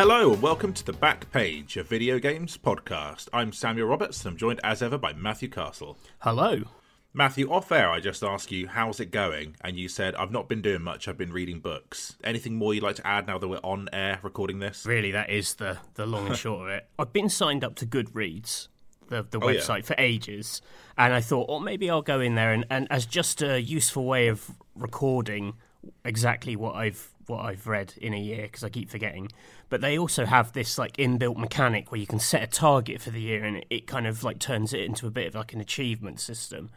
Hello and welcome to the back page of Video Games Podcast. I'm Samuel Roberts and I'm joined as ever by Matthew Castle. Hello. Matthew, off air, I just asked you, how's it going? And you said, I've not been doing much, I've been reading books. Anything more you'd like to add now that we're on air recording this? Really, that is the, the long and short of it. I've been signed up to Goodreads, the, the Oh, yeah. website, for ages. And I thought, oh, maybe I'll go in there and, and as just a useful way of recording exactly what I've what I've read in a year because I keep forgetting. But they also have this like inbuilt mechanic where you can set a target for the year and it, it kind of like turns it into a bit of like an achievement system.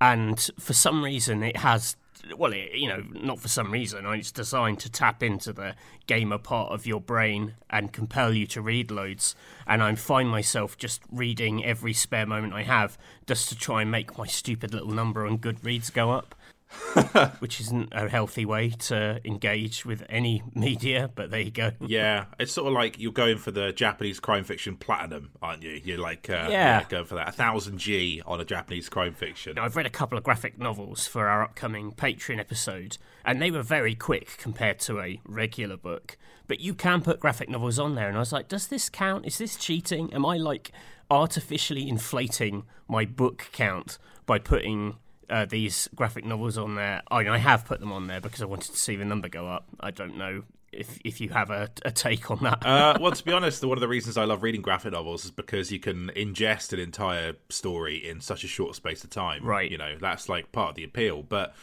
And for some reason, it has well, it, you know, not for some reason. It's designed to tap into the gamer part of your brain and compel you to read loads. And I find myself just reading every spare moment I have just to try and make my stupid little number on Goodreads go up. which isn't a healthy way to engage with any media, but there you go. Yeah, it's sort of like you're going for the Japanese crime fiction platinum, aren't you? You're like, uh, Yeah. going for that. A thousand G on a Japanese crime fiction. I've read a couple of graphic novels for our upcoming Patreon episode, and they were very quick compared to a regular book. But you can put graphic novels on there, and I was like, does this count? Is this cheating? Am I like artificially inflating my book count by putting uh, these graphic novels on there? I, I have put them on there because I wanted to see the number go up. I don't know if if you have a, a take on that. uh, well, to be honest, one of the reasons I love reading graphic novels is because you can ingest an entire story in such a short space of time. Right. You know, that's like part of the appeal. But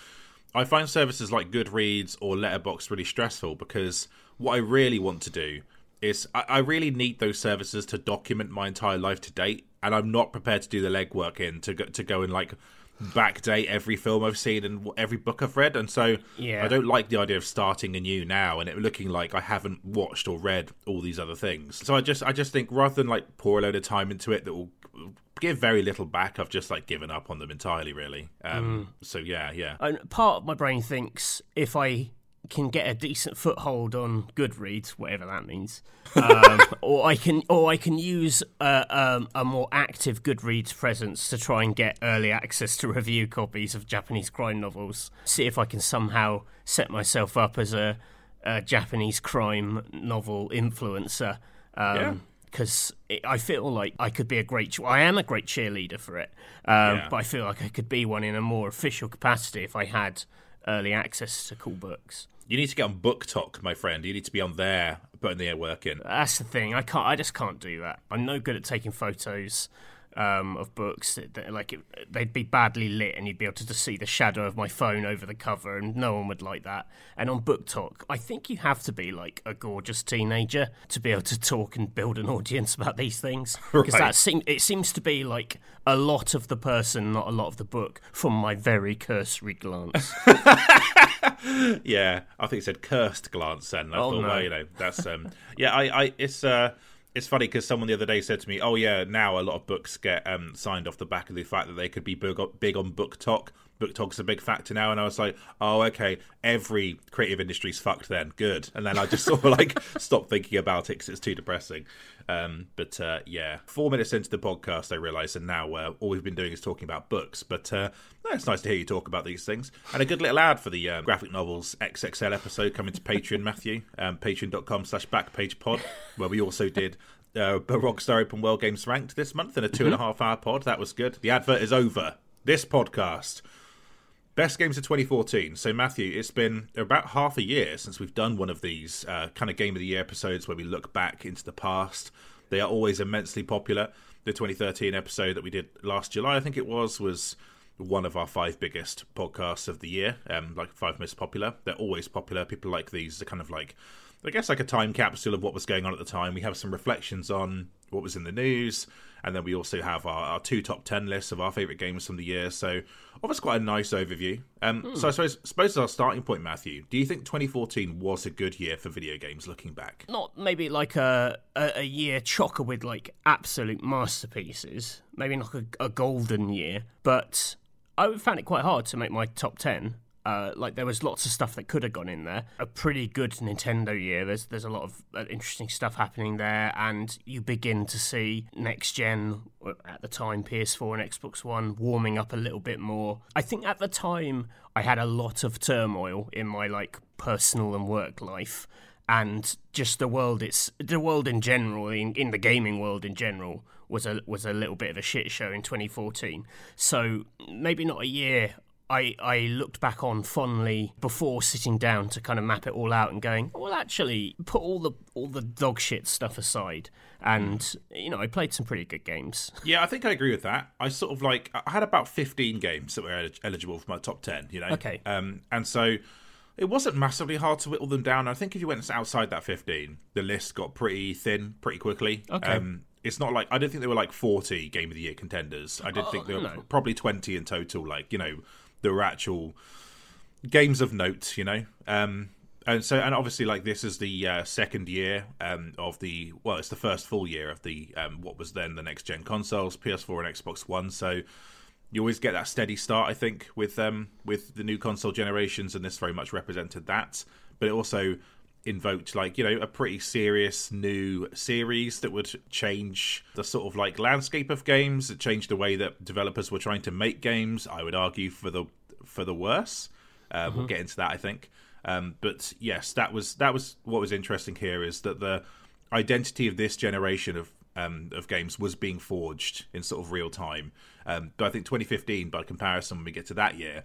I find services like Goodreads or Letterboxd really stressful because what I really want to do is I, I really need those services to document my entire life to date, and I'm not prepared to do the legwork in to go, to go and like backdate every film I've seen and every book I've read, and so Yeah. I don't like the idea of starting anew now and it looking like I haven't watched or read all these other things. So I just I just think rather than like pour a load of time into it that will give very little back, I've just like given up on them entirely. Really. Um, So yeah, yeah. And part of my brain thinks if I can get a decent foothold on Goodreads, whatever that means, um, or I can, or I can use a, um, a more active Goodreads presence to try and get early access to review copies of Japanese crime novels. See if I can somehow set myself up as a, a Japanese crime novel influencer. Um, Yeah. because I feel like I could be a great. I am a great cheerleader for it, um, Yeah. but I feel like I could be one in a more official capacity if I had early access to cool books. You need to get on BookTok, my friend. You need to be on there putting the work in. That's the thing. I can't. I just can't do that. I'm no good at taking photos um, of books. That, like it, they'd be badly lit, and you'd be able to just see the shadow of my phone over the cover, and no one would like that. And on BookTok, I think you have to be like a gorgeous teenager to be able to talk and build an audience about these things. Because Right. that seem it seems to be like a lot of the person, not a lot of the book, from my very cursory glance. Yeah, I think it said cursed glance. Then I Oh, thought, no. well, you know, that's um, yeah. I, I, it's uh, it's funny because someone the other day said to me, "Oh yeah, now a lot of books get um signed off the back of the fact that they could be big big on BookTok. Book talk's a big factor now." And I was like, "Oh, okay, every creative industry's fucked then. Good." And then I just sort of like stopped thinking about it because it's too depressing. Um, but uh, yeah, four minutes into the podcast, I realised, and now uh, all we've been doing is talking about books. But uh, it's nice to hear you talk about these things. And a good little ad for the um, graphic novels XXL episode coming to Patreon, Matthew. Um, Patreon.com slash backpagepod, where we also did uh, Rockstar Open World Games Ranked this month in a two and a half hour pod. That was good. The advert is over. This podcast. Best games of 2014. So, Matthew, it's been about half a year since we've done one of these uh, kind of Game of the Year episodes where we look back into the past. They are always immensely popular. The 2013 episode that we did last July, I think it was, was one of our five biggest podcasts of the year, um, like five most popular. They're always popular. People like these are kind of like, I guess, like a time capsule of what was going on at the time. We have some reflections on what was in the news, and then we also have our, our two top ten lists of our favourite games from the year. So, obviously, quite a nice overview. Um, So, I suppose, suppose as our starting point, Matthew, do you think 2014 was a good year for video games looking back? not maybe like a, a, a year chocker with like absolute masterpieces, maybe not a, a golden year, but I found it quite hard to make my top 10. Uh, like there was lots of stuff that could have gone in there. A pretty good Nintendo year. There's there's a lot of uh, interesting stuff happening there, and you begin to see next gen uh, at the time PS4 and Xbox One warming up a little bit more. I think at the time I had a lot of turmoil in my like personal and work life, and just the world it's the world in general in, in the gaming world in general was a was a little bit of a shit show in 2014 so maybe not a year I, I looked back on fondly before sitting down to kind of map it all out and going, well, actually, put all the all the dog shit stuff aside, and you know, I played some pretty good games. Yeah, I think I agree with that. I sort of like I had about fifteen games that were eligible for my top ten. You know, Okay. um, and so it wasn't massively hard to whittle them down. I think if you went outside that fifteen, the list got pretty thin pretty quickly. Okay. Um, it's not like I don't think there were like forty game of the year contenders. I did think there were Oh, no. probably twenty in total. Like you know, there were actual games of note, you know. Um, and so, and obviously, like this is the uh, second year um, of the well, it's the first full year of the um, what was then the next gen consoles, PS4 and Xbox One. So you always get that steady start, I think, with um with the new console generations, and this very much represented that. But it also invoked like you know a pretty serious new series that would change the sort of like landscape of games. It changed the way that developers were trying to make games. I would argue for the for the worse. Uh, We'll get into that, I think. Um, but yes, that was that was what was interesting here is that the identity of this generation of um, of games was being forged in sort of real time. Um, but I think 2015, by comparison, when we get to that year,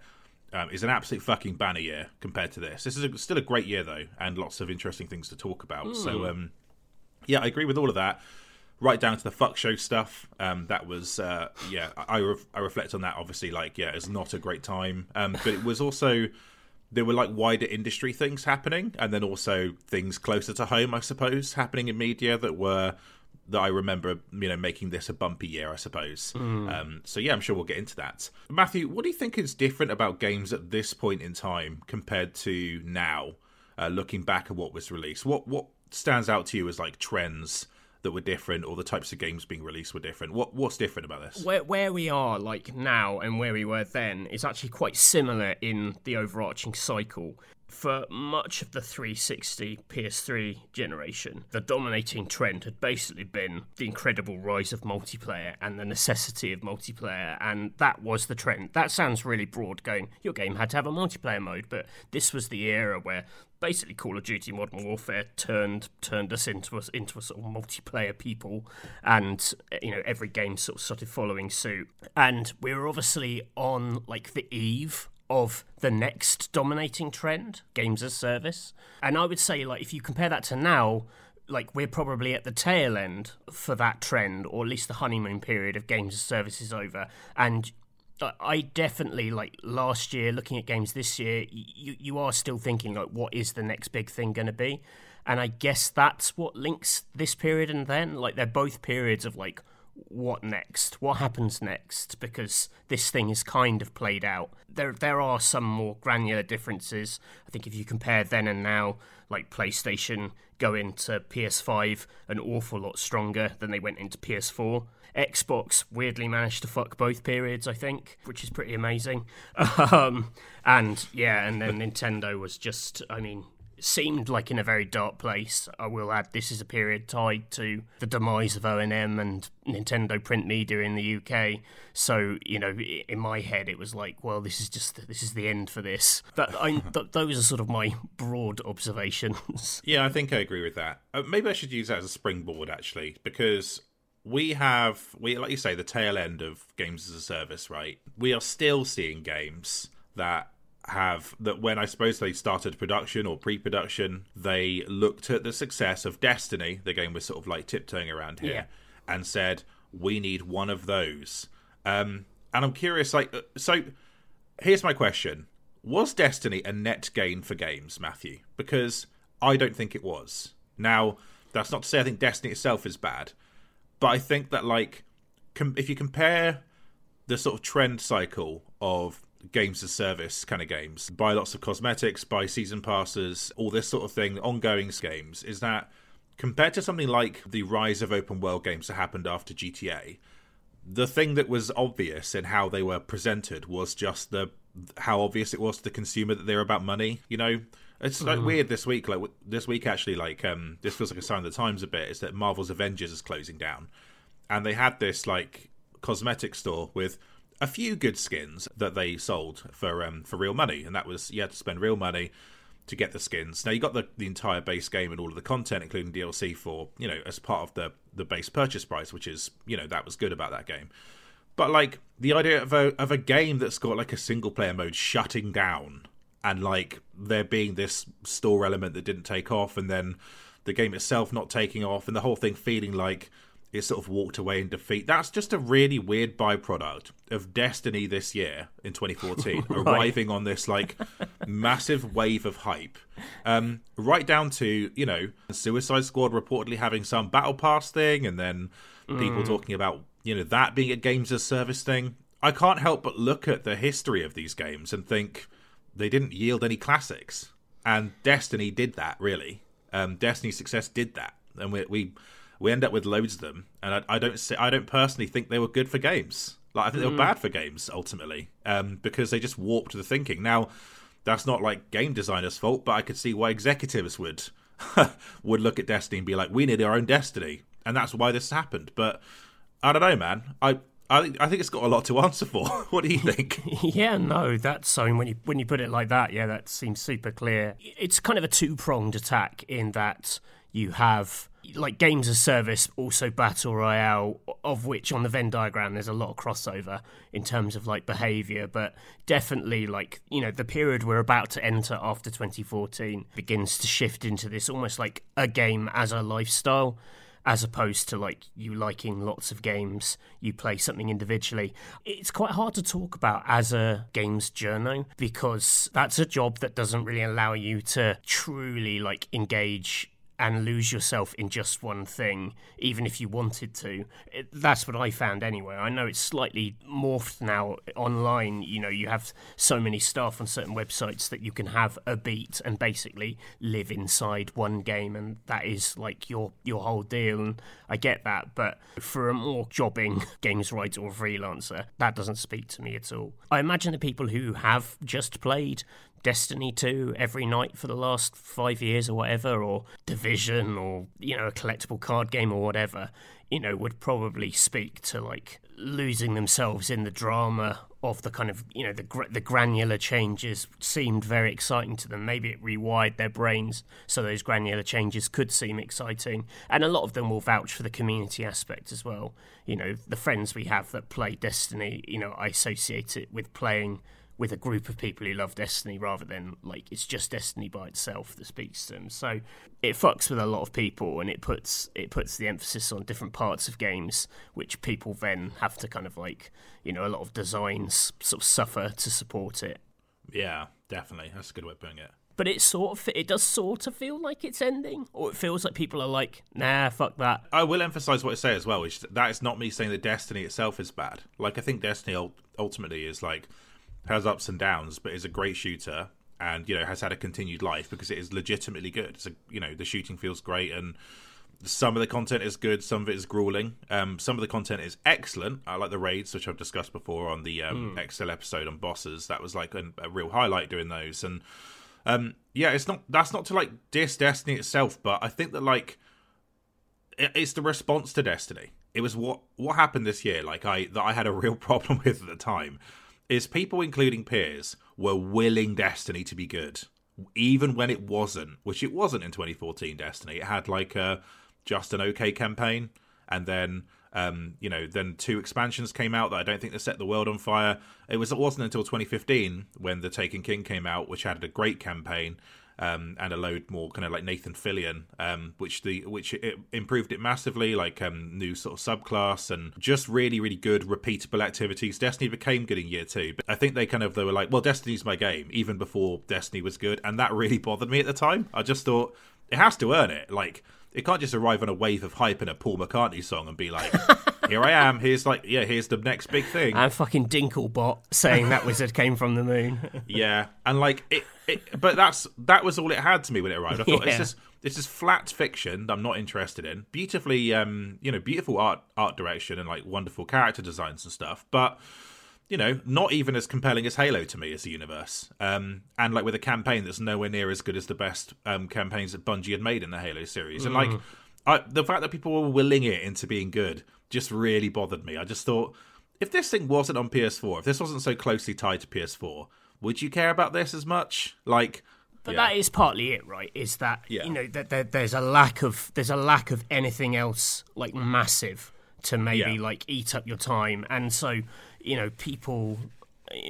um, is an absolute fucking banner year compared to this. This is a, still a great year though, and lots of interesting things to talk about. So um, yeah, I agree with all of that. Right down to the fuck show stuff. Um, that was uh, yeah. I I, re- I reflect on that. Obviously, like yeah, it's not a great time, um, but it was also there were like wider industry things happening, and then also things closer to home, I suppose, happening in media that were that I remember, you know, making this a bumpy year, I suppose. Um, so yeah, I'm sure we'll get into that. Matthew, what do you think is different about games at this point in time compared to now? Uh, looking back at what was released, what what stands out to you as like trends that were different, or the types of games being released were different? What what's different about this? Where where we are like now and where we were then is actually quite similar in the overarching cycle. For much of the 360 PS3 generation, the dominating trend had basically been the incredible rise of multiplayer and the necessity of multiplayer, and that was the trend. That sounds really broad, going, your game had to have a multiplayer mode, but this was the era where basically Call of Duty Modern Warfare turned turned us into a, into a sort of multiplayer people, and uh, you know every game sort of started following suit. And we were obviously on like the eve of the next dominating trend, games as service. And I would say like if you compare that to now. Like we're probably at the tail end for that trend, or at least the honeymoon period of games as service is over, and I- definitely like last year looking at games this year. You you are still thinking like, what is the next big thing going to be? And I guess that's what links this period and then. Like they're both periods of like, what next? What happens next? Because this thing is kind of played out. There there are some more granular differences. I think if you compare then and now, like PlayStation go into PS5 an awful lot stronger than they went into PS4. Xbox weirdly managed to fuck both periods, I think, which is pretty amazing. Um, and yeah, and then Nintendo was just, I mean, seemed like in a very dark place. I will add, this is a period tied to the demise of ONM and Nintendo print media in the UK. So you know, in my head, it was like, well, this is just this is the end for this. That I, th- those are sort of my broad observations. Yeah, I think I agree with that. Uh, maybe I should use that as a springboard actually, because we have we like you say the tail end of games as a service, right? We are still seeing games that have that when I suppose they started production or pre-production, they looked at the success of Destiny, the game was sort of like tiptoeing around here, Yeah. and said we need one of those. Um, and I'm curious, like, uh, so here's my question was destiny a net gain for games matthew because i don't think it was now that's not to say i think destiny itself is bad but i think that like com- if you compare the sort of trend cycle of games as service kind of games buy lots of cosmetics buy season passes all this sort of thing ongoing games is that compared to something like the rise of open world games that happened after gta the thing that was obvious in how they were presented was just the how obvious it was to the consumer that they're about money. You know, it's like weird this week. Like w- this week, actually, like um, this feels like a sign of the times a bit. Is that Marvel's Avengers is closing down, and they had this like cosmetic store with a few good skins that they sold for um for real money, and that was you had to spend real money. to get the skins. Now you got the, the entire base game and all of the content, including DLC, for you know as part of the the base purchase price, which is you know that was good about that game. But like the idea of a of a game that's got like a single player mode shutting down and like there being this store element that didn't take off, and then the game itself not taking off, and the whole thing feeling like it sort of walked away in defeat. That's just a really weird byproduct of Destiny this year in 2014, right. arriving on this like massive wave of hype. Um, right down to, you know, Suicide Squad reportedly having some battle pass thing, and then people mm. talking about, you know, that being a games as service thing. I can't help but look at the history of these games and think they didn't yield any classics. And Destiny did that, really. Um, Destiny's success did that. And we, we we end up with loads of them, and I, I don't say, I don't personally think they were good for games. Like I think mm. they were mm. bad for games ultimately, um, because they just warped the thinking. Now, that's not like game designers' fault, but I could see why executives would would look at Destiny and be like, "We need our own Destiny," and that's why this happened. But I don't know, man. I I think I think it's got a lot to answer for. what do you think? yeah, no, that's so when you when you put it like that, yeah, that seems super clear. It's kind of a two pronged attack in that you have like games as service, also battle royale, of which on the Venn diagram there's a lot of crossover in terms of like behavior, but definitely like you know the period we're about to enter after 2014 begins to shift into this almost like a game as a lifestyle. As opposed to like you liking lots of games, you play something individually. It's quite hard to talk about as a games journo because that's a job that doesn't really allow you to truly like engage and lose yourself in just one thing, even if you wanted to. It, that's what I found anyway. I know it's slightly morphed now online. You know, you have so many staff on certain websites that you can have a beat and basically live inside one game, and that is like your your whole deal. And I get that, but for a more jobbing games writer or freelancer, that doesn't speak to me at all. I imagine the people who have just played Destiny 2 every night for the last five years or whatever, or Division, or, you know, a collectible card game or whatever, you know, would probably speak to like losing themselves in the drama of the kind of, you know, the, the granular changes seemed very exciting to them. Maybe it rewired their brains so those granular changes could seem exciting. And a lot of them will vouch for the community aspect as well. You know, the friends we have that play Destiny, you know, I associate it with playing with a group of people who love Destiny rather than like it's just Destiny by itself that speaks to them. So it fucks with a lot of people and it puts it puts the emphasis on different parts of games which people then have to kind of like, you know, a lot of designs sort of suffer to support it. Yeah, definitely. That's a good way of putting it. But it sort of it does sort of feel like it's ending, or it feels like people are like, "Nah, fuck that." I will emphasize what I say as well, which that is not me saying that Destiny itself is bad. Like I think Destiny ultimately is like has ups and downs, but is a great shooter and you know has had a continued life because it is legitimately good. It's a, you know the shooting feels great and some of the content is good, some of it is grueling. Um, some of the content is excellent. I like the raids, which I've discussed before on the um, mm. XL episode on bosses. That was like a, a real highlight doing those. And um, yeah, it's not that's not to like diss Destiny itself, but I think that like it, it's the response to Destiny. It was what what happened this year. Like I that I had a real problem with at the time is people, including peers, were willing Destiny to be good, even when it wasn't, which it wasn't in 2014. Destiny, it had like a just an okay campaign, and then um, you know, then two expansions came out that I don't think they set the world on fire. It was it wasn't until 2015 when the Taken King came out, which had a great campaign, um, and a load more kind of like Nathan Fillion, um, which the which it improved it massively, like um, new sort of subclass and just really really good repeatable activities. Destiny became good in year two, but I think they kind of they were like, well, Destiny's my game, even before Destiny was good, and that really bothered me at the time. I just thought it has to earn it, like. It can't just arrive on a wave of hype in a Paul McCartney song and be like, here I am. Here's like, yeah, here's the next big thing. And fucking Dinklebot saying that wizard came from the moon. yeah, and like it, it, but that's that was all it had to me when it arrived. I thought yeah. it's just this is flat fiction that I'm not interested in. Beautifully, um, you know, beautiful art art direction and like wonderful character designs and stuff, but you know, not even as compelling as Halo to me as a universe. Um, and like with a campaign that's nowhere near as good as the best um, campaigns that Bungie had made in the Halo series, and like. Mm. I, the fact that people were willing it into being good just really bothered me. I just thought, if this thing wasn't on PS4, if this wasn't so closely tied to PS4, would you care about this as much? Like, But Yeah. that is partly it, right? Is that Yeah. you know that there, there's a lack of there's a lack of anything else like massive to maybe Yeah. like eat up your time, and so you know people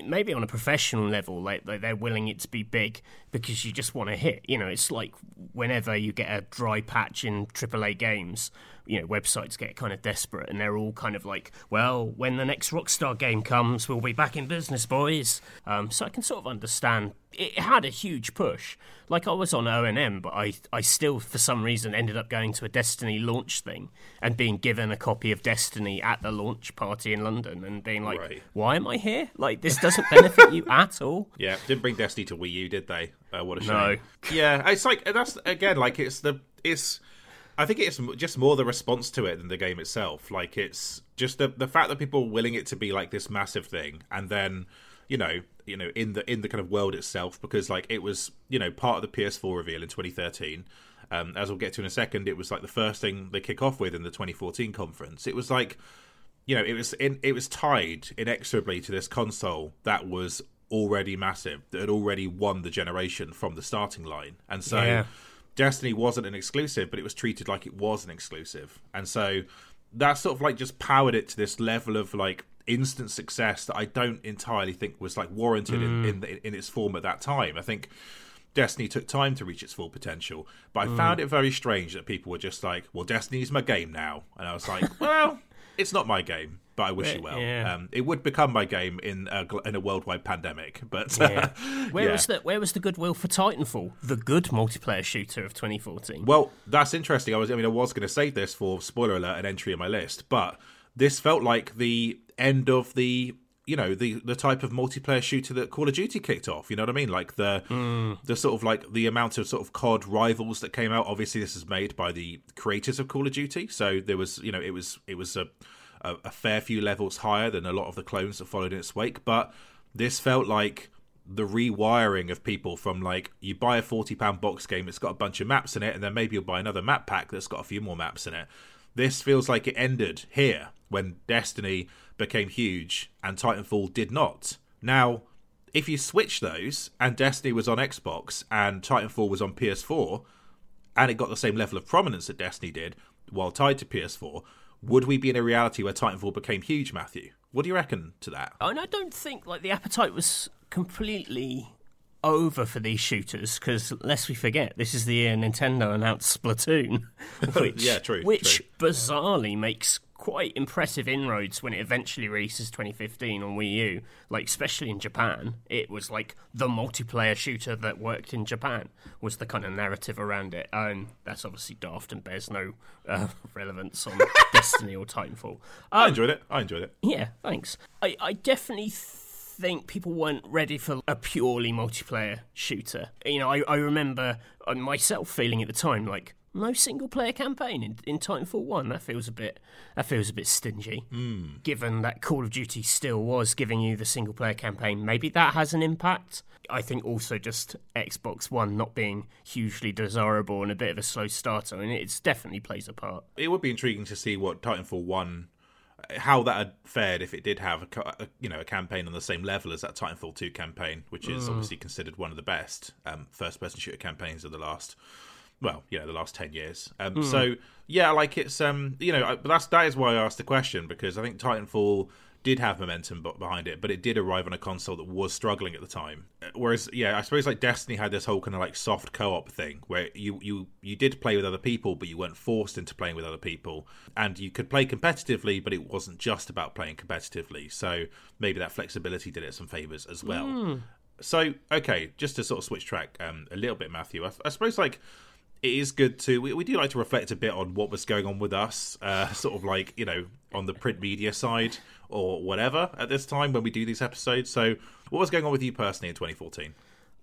maybe on a professional level like, they're willing it to be big because you just want to hit. You know, it's like whenever you get a dry patch in AAA games. You know, websites get kind of desperate, and they're all kind of like, "Well, when the next Rockstar game comes, we'll be back in business, boys." Um, so I can sort of understand. It had a huge push. Like I was on O and M, but I, I still, for some reason, ended up going to a Destiny launch thing and being given a copy of Destiny at the launch party in London, and being like, Right. "Why am I here? Like this doesn't benefit you at all." Yeah, didn't bring Destiny to Wii U, did they? Uh, what a shame. No. Yeah, it's like that's again like it's the it's. I think it's just more the response to it than the game itself. Like it's just the the fact that people are willing it to be like this massive thing, and then you know you know in the in the kind of world itself because like it was you know part of the PS4 reveal in 2013. Um, as we'll get to in a second, it was like the first thing they kick off with in the 2014 conference. It was like you know, it was in, it was tied inexorably to this console that was already massive, that had already won the generation from the starting line, and so Yeah. Destiny wasn't an exclusive, but it was treated like it was an exclusive, and so that sort of like just powered it to this level of like instant success that I don't entirely think was like warranted in mm. in, the, in its form at that time. I think. Destiny took time to reach its full potential, but I mm. found it very strange that people were just like, "Well, Destiny's my game now," and I was like, "Well, it's not my game, but I wish you well. Yeah. Um, it would become my game in a, in a worldwide pandemic, but Yeah. Where yeah. was the Where was the goodwill for Titanfall, the good multiplayer shooter of 2014? Well, that's interesting. I was, I mean, I was going to save this for spoiler alert, an entry in my list, but this felt like the end of the, you know, the the type of multiplayer shooter that Call of Duty kicked off. You know what I mean? Like the hmm. the sort of like the amount of sort of COD rivals that came out. Obviously, this is made by the creators of Call of Duty, so there was, you know, it was it was a a, a fair few levels higher than a lot of the clones that followed in its wake, but this felt like the rewiring of people from like you buy a 40 pound box game it's got a bunch of maps in it and then maybe you'll buy another map pack that's got a few more maps in it this feels like it ended here when destiny became huge and titanfall did not. Now if you switch those and destiny was on xbox and titanfall was on ps4 and it got the same level of prominence that destiny did while tied to ps4 would we be in a reality where titanfall became huge matthew? What do you reckon to that? And I don't think like the appetite was completely over for these shooters because lest we forget, this is the year Nintendo announced Splatoon, which Yeah, true, which true. bizarrely makes quite impressive inroads when it eventually releases 2015 on Wii U. Like especially in Japan, it was like the multiplayer shooter that worked in Japan was the kind of narrative around it, and that's obviously daft and bears no uh, relevance on Destiny or Titanfall. i enjoyed it i enjoyed it Yeah, thanks. I, I definitely think people weren't ready for a purely multiplayer shooter. You know, I, I remember uh, myself feeling at the time like no single player campaign in, in Titanfall One. That feels a bit that feels a bit stingy. Given that Call of Duty still was giving you the single player campaign, maybe that has an impact. I think also just Xbox One not being hugely desirable and a bit of a slow starter, and it's definitely plays a part. it would be intriguing to see what Titanfall one, how that had fared if it did have a, a you know a campaign on the same level as that Titanfall two campaign, which is obviously considered one of the best um, first person shooter campaigns of the last. Well, you know, the last ten years. Um, So yeah, like it's um, you know, I- but that's that is why I asked the question because I think Titanfall did have momentum b- behind it, but it did arrive on a console that was struggling at the time. Uh, Whereas, yeah, I suppose like Destiny had this whole kind of like soft co-op thing where you you you did play with other people, but you weren't forced into playing with other people, and you could play competitively, but it wasn't just about playing competitively. So maybe that flexibility did it some favors as well. So okay, just to sort of switch track um, a little bit, Matthew. I, I suppose like it is good to we, we do like to reflect a bit on what was going on with us, uh, sort of like you know on the print media side or whatever at this time when we do these episodes. So what was going on with you personally in 2014?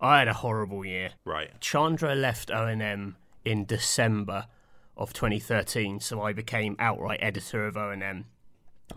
I had a horrible year. Right. Chandra left ONM in December of 2013, so I became outright editor of ONM,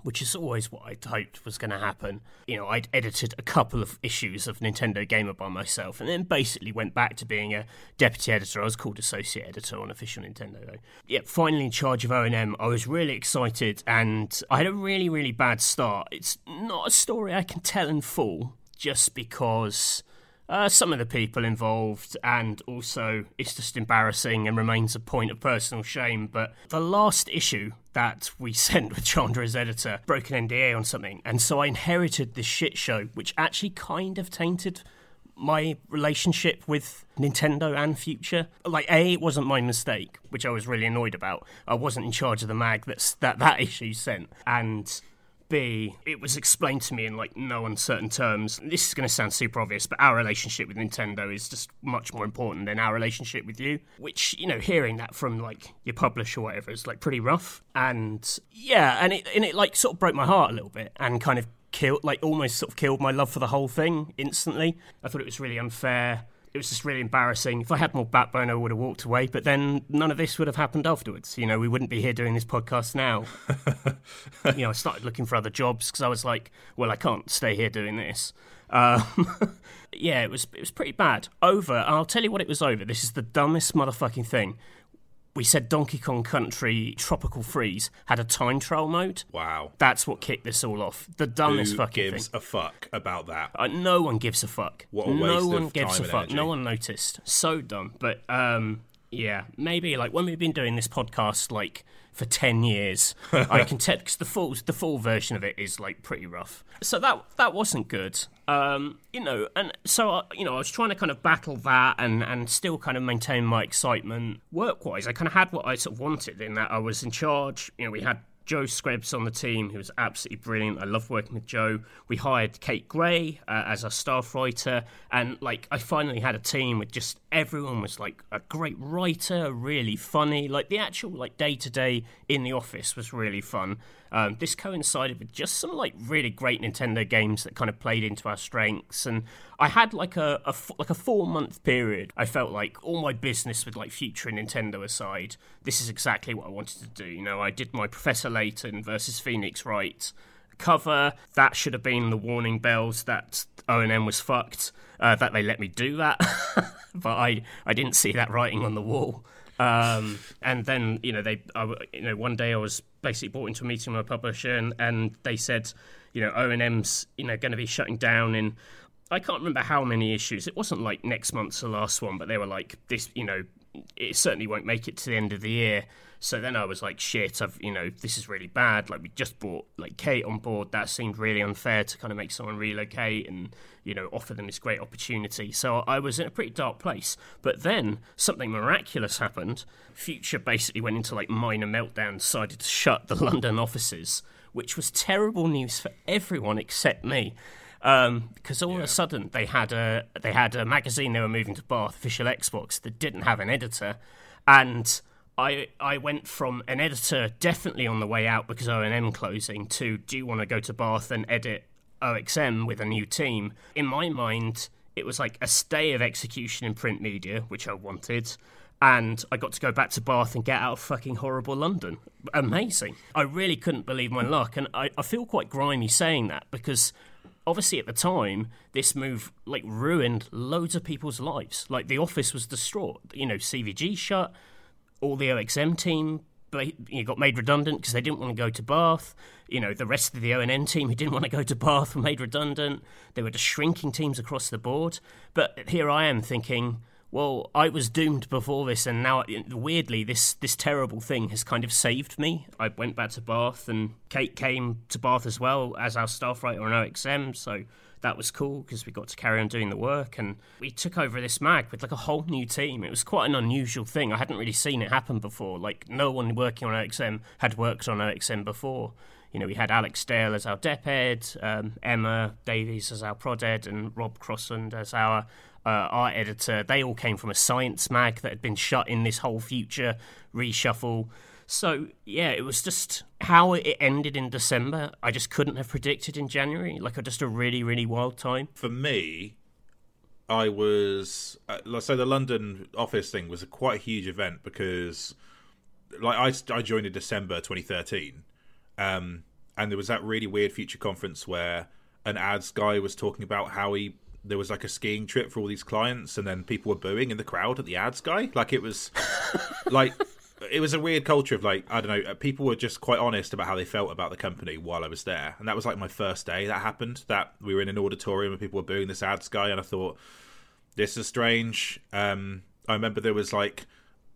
which is always what I'd hoped was going to happen. You know, I'd edited a couple of issues of Nintendo Gamer by myself, and then basically went back to being a deputy editor. I was called associate editor on official Nintendo, though. Yeah, finally in charge of ONM, I was really excited, and I had a really, really bad start. It's not a story I can tell in full, just because uh, some of the people involved, and also it's just embarrassing and remains a point of personal shame. But the last issue that we sent with Chandra as editor broke an NDA on something, and so I inherited this shit show, which actually kind of tainted my relationship with Nintendo and Future. Like, A, it wasn't my mistake, which I was really annoyed about. I wasn't in charge of the mag that's, that that issue sent. And B, it was explained to me in like no uncertain terms. This is going to sound super obvious, but our relationship with Nintendo is just much more important than our relationship with you. Which, you know, hearing that from like your publisher or whatever is like pretty rough. And yeah, and it, and it like sort of broke my heart a little bit and kind of killed, like almost sort of killed my love for the whole thing instantly. I thought it was really unfair it was just really embarrassing. If I had more backbone, I would have walked away. But then none of this would have happened afterwards. You know, we wouldn't be here doing this podcast now. you know, I started looking for other jobs because I was like, well, I can't stay here doing this. Um, yeah, it was it was pretty bad. Over. I'll tell you what it was over. This is the dumbest motherfucking thing we said Donkey Kong Country Tropical Freeze had a time trial mode. Wow. That's what kicked this all off. The dumbest Who fucking gives thing. a fuck about that? Uh, no one gives a fuck. What a no one gives a fuck. energy. No one noticed. So dumb. But um, yeah, maybe like when we've been doing this podcast like for ten years, I can tell because the full the full version of it is like pretty rough. So that that wasn't good. Um, you know, and so uh, you know, I was trying to kind of battle that and and still kind of maintain my excitement work wise. I kind of had what I sort of wanted in that I was in charge. You know, we had Joe Screbs on the team, who was absolutely brilliant. I love working with Joe. We hired Kate Gray uh, as our staff writer, and like I finally had a team with just everyone was like a great writer, really funny. Like the actual like day to day in the office was really fun. Um, this coincided with just some like really great Nintendo games that kind of played into our strengths, and I had like a, a like a four month period. I felt like all my business with like Future Nintendo aside, this is exactly what I wanted to do. You know, I did my Professor Layton versus Phoenix Wright cover. That should have been the warning bells that O and M was fucked. Uh, that they let me do that, but I I didn't see that writing on the wall. Um, and then you know they I, you know one day I was basically brought into a meeting with my publisher and, and they said you know O and M's you know going to be shutting down in I can't remember how many issues. It wasn't like next month's the last one, but they were like this you know it certainly won't make it to the end of the year. So then I was like, shit, I've you know this is really bad. Like we just brought like Kate on board. That seemed really unfair to kind of make someone relocate and you know offer them this great opportunity. So I was in a pretty dark place. But then something miraculous happened. Future basically went into like minor meltdown, decided to shut the London offices, which was terrible news for everyone except me. Um, because all of a sudden they had a they had a magazine they were moving to Bath, official Xbox, that didn't have an editor, and I I went from an editor definitely on the way out because O and M closing to do you want to go to Bath and edit OXM with a new team? In my mind, it was like a stay of execution in print media, which I wanted. And I got to go back to Bath and get out of fucking horrible London. Amazing. I really couldn't believe my luck. And I, I feel quite grimy saying that because obviously at the time this move like ruined loads of people's lives. Like the office was distraught you know cvg shut all the oxm team you know, got made redundant because they didn't want to go to bath. You know the rest of the ONM team who didn't want to go to bath were made redundant. They were just shrinking teams across the board. But here i am thinking well, I was doomed before this, and now weirdly, this this terrible thing has kind of saved me. I went back to Bath, and Kate came to Bath as well as our staff writer on OXM, so that was cool because we got to carry on doing the work, and we took over this mag with like a whole new team. It was quite an unusual thing. I hadn't really seen it happen before. Like no one working on OXM had worked on OXM before. You know, we had Alex Dale as our dep ed, um, Emma Davies as our prod ed, and Rob Crossland as our uh, art editor. They all came from a science mag that had been shut in this whole future reshuffle. So yeah, it was just how it ended in December. I just couldn't have predicted in January. Like, just a really, really wild time. For me, I was uh, so the London office thing was a quite a huge event because, like, I I joined in December 2013, um, and there was that really weird future conference where an ads guy was talking about how he there was like a skiing trip for all these clients, and then people were booing in the crowd at the ads guy. Like it was like it was a weird culture of like I don't know. People were just quite honest about how they felt about the company while I was there, and that was like my first day. That happened. That we were in an auditorium and people were booing this ads guy, and I thought. this is strange. Um, I remember there was like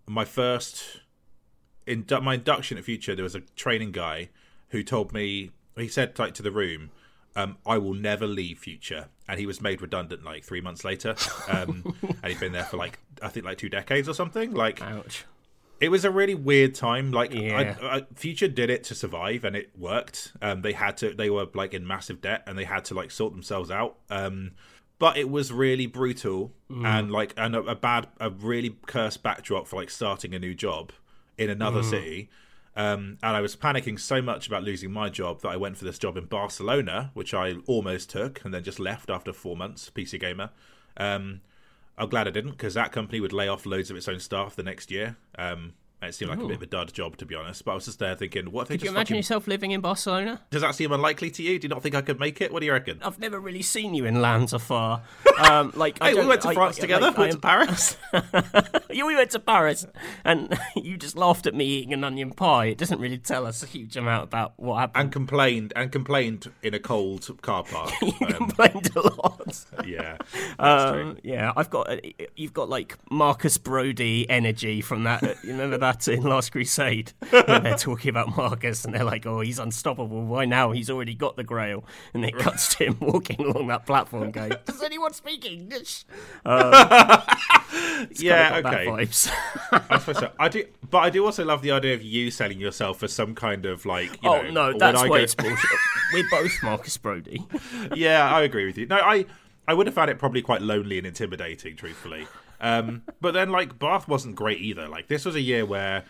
my first in my induction at Future. There was a training guy who told me he said like to the room, um, "I will never leave Future," and he was made redundant like three months later. Um, and he'd been there for like I think like two decades or something. Like, Ouch. it was a really weird time. Like, Yeah. I, I, Future did it to survive, and it worked. Um, they had to. They were like in massive debt, and they had to like sort themselves out. Um, but it was really brutal and like and a, a bad, a really cursed backdrop for like starting a new job in another city. Um, and I was panicking so much about losing my job that I went for this job in Barcelona, which I almost took, and then just left after four months. PC Gamer. Um, I'm glad I didn't because that company would lay off loads of its own staff the next year. Um, it seemed like a bit of a dud job, to be honest. But I was just there thinking, what if Could you imagine fucking... yourself living in Barcelona? Does that seem unlikely to you? Do you not think I could make it? What do you reckon? I've never really seen you in lands afar. Um, like I Hey, we went to I- France I- together. like, we went to Paris. yeah, we went to Paris, and you just laughed at me eating an onion pie. It doesn't really tell us a huge amount about what happened. and complained and complained in a cold car park. you Um, complained a lot. yeah, that's true. Um, yeah, I've got uh, you've got like Marcus Brody energy from that. You remember that in Last Crusade where they're talking about Marcus and they're like, "Oh, he's unstoppable. Why now? He's already got the Grail." And it cuts to him walking along that platform, going, "Does anyone speak English?" Um, yeah, Got that okay. vibes. I suppose so. I do, but I do also love the idea of you selling yourself as some kind of like. You oh know, no, when that's why go- it's bullshit. We're both Marcus Brody. yeah, I agree with you. No, I I would have found it probably quite lonely and intimidating, truthfully. Um, but then like Bath wasn't great either. Like this was a year where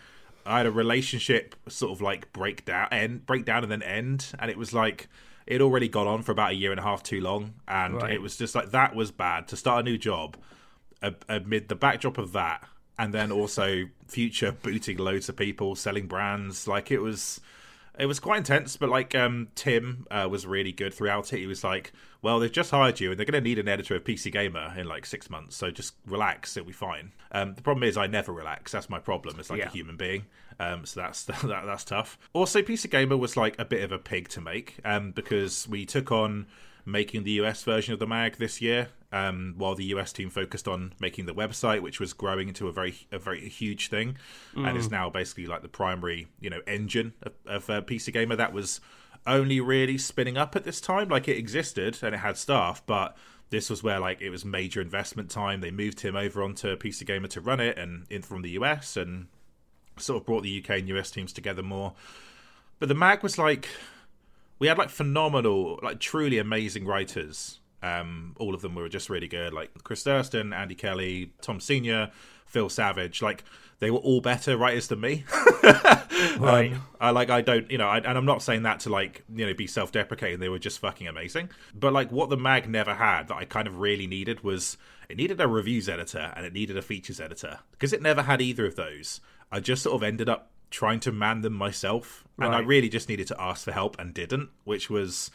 I had a relationship sort of like break down, end, break down, and then end, and it was like it already got on for about a year and a half too long, and Right. it was just like that was bad to start a new job amid the backdrop of that, and then also future booting loads of people, selling brands. Like it was, it was quite intense. But like um, Tim uh, was really good throughout it. He was like, "Well, they've just hired you, and they're going to need an editor of PC Gamer in like six months. So just relax, it'll be fine." Um, the problem is, I never relax. That's my problem. It's like Yeah. a human being. Um, so that's that, that's tough. Also, PC Gamer was like a bit of a pig to make um, because we took on making the US version of the mag this year, um, while the US team focused on making the website, which was growing into a very a very huge thing, and is now basically like the primary you know engine of, of uh, PC Gamer. That was only really spinning up at this time. Like it existed and it had staff, but this was where like it was major investment time. They moved him over onto PC Gamer to run it, and in from the US, and sort of brought the UK and US teams together more. But the mag was like we had like phenomenal, like truly amazing writers. Um, all of them were just really good, like Chris Thursten, Andy Kelly, Tom Senior, Phil Savage. Like they were all better writers than me. Right. Um, I like I don't you know, I, and I'm not saying that to like you know be self-deprecating. They were just fucking amazing. But like what the mag never had that I kind of really needed was it needed a reviews editor and it needed a features editor because it never had either of those. I just sort of ended up trying to man them myself, and I really just needed to ask for help and didn't, which was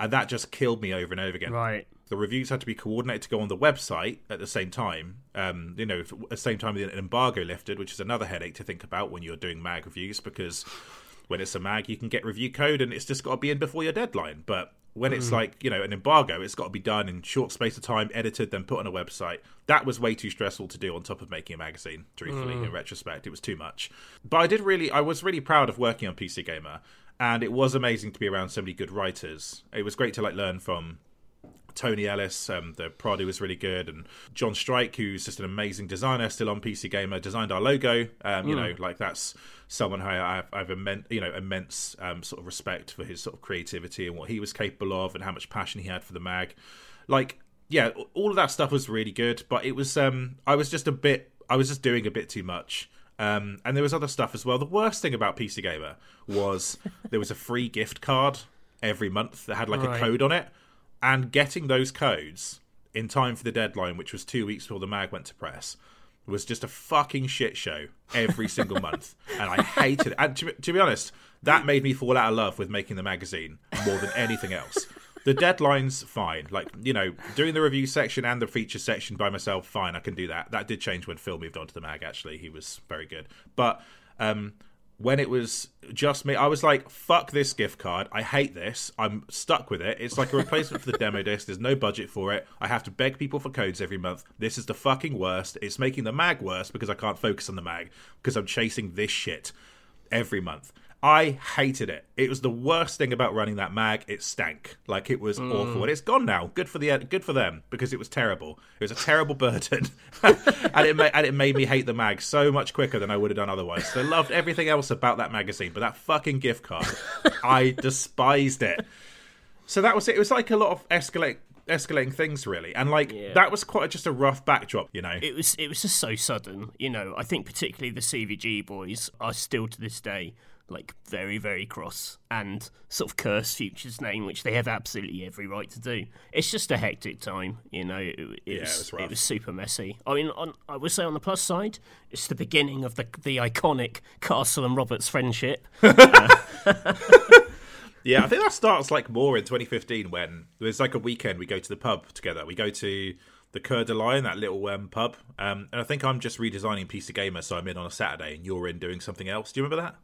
and that just killed me over and over again Right. the reviews had to be coordinated to go on the website at the same time. Um, you know, at the same time the embargo lifted, which is another headache to think about when you're doing mag reviews because when it's a mag, you can get review code and it's just got to be in before your deadline. But when it's like you know an embargo, it's got to be done in short space of time, edited, then put on a website. That was way too stressful to do on top of making a magazine. Truthfully, in retrospect, it was too much. But I did really, I was really proud of working on PC Gamer, and it was amazing to be around so many good writers. It was great to like learn from Tony Ellis, um, the prod who was really good, and John Strike, who's just an amazing designer, still on PC Gamer, designed our logo. Um, you know, like that's someone who I have, I have immense, you know, immense um, sort of respect for his sort of creativity and what he was capable of, and how much passion he had for the mag. Like, yeah, all of that stuff was really good, but it was, um, I was just a bit, I was just doing a bit too much. Um, and there was other stuff as well. The worst thing about PC Gamer was there was a free gift card every month that had like Right. a code on it and getting those codes in time for the deadline, which was two weeks before the mag went to press, was just a fucking shit show every single month, and I hated it. And to, to be honest, that made me fall out of love with making the magazine more than anything else. The deadline's fine, like you know, doing the review section and the feature section by myself, fine, I can do that. That did change when Phil moved on to the mag. Actually, he was very good, but um, when it was just me, I was like, "Fuck this gift card! I hate this. I'm stuck with it. It's like a replacement for the demo disc. There's no budget for it. I have to beg people for codes every month. This is the fucking worst. It's making the mag worse because I can't focus on the mag because I'm chasing this shit every month." I hated it. It was the worst thing about running that mag. It stank. Like it was mm. awful, and it's gone now. Good for the good for them because it was terrible. It was a terrible burden, and it made, and it made me hate the mag so much quicker than I would have done otherwise. So I loved everything else about that magazine, but that fucking gift card, I despised it. So that was it. It was like a lot of escalate escalating things really and like Yeah. that was quite just a rough backdrop you know it was it was just so sudden. You know, I think particularly the CVG boys are still to this day like very very cross and sort of curse Future's name, which they have absolutely every right to do. It's just a hectic time, you know. It, it Yeah, it was was rough. it was super messy. I mean, on, I would say on the plus side, it's the beginning of the the iconic Castle and Roberts friendship. Yeah, I think that starts like more in 2015 when there's like a weekend we go to the pub together. We go to the Coeur de Lion, that little um, pub, um, and I think I'm just redesigning PC Gamer, so I'm in on a Saturday, and you're in doing something else. Do you remember that?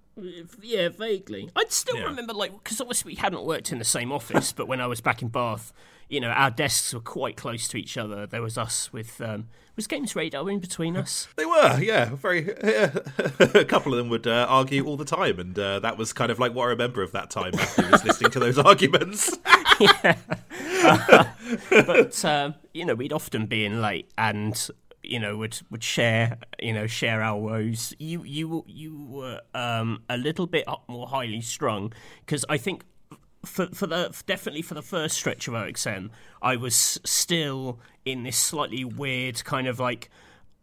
Yeah, vaguely. I'd still Yeah. remember, like, because obviously we hadn't worked in the same office, but when I was back in Bath, you know, our desks were quite close to each other. There was us with, um, was Games Radar in between us? They were, yeah, very. a couple of them would uh, argue all the time, and uh, that was kind of like what I remember of that time. Matthew was listening to those arguments. Yeah, but um, you know, we'd often be in late and you know would would share you know share our woes. You you you were um, a little bit more highly strung because I think. For, for the definitely for the first stretch of OXM, I was still in this slightly weird kind of like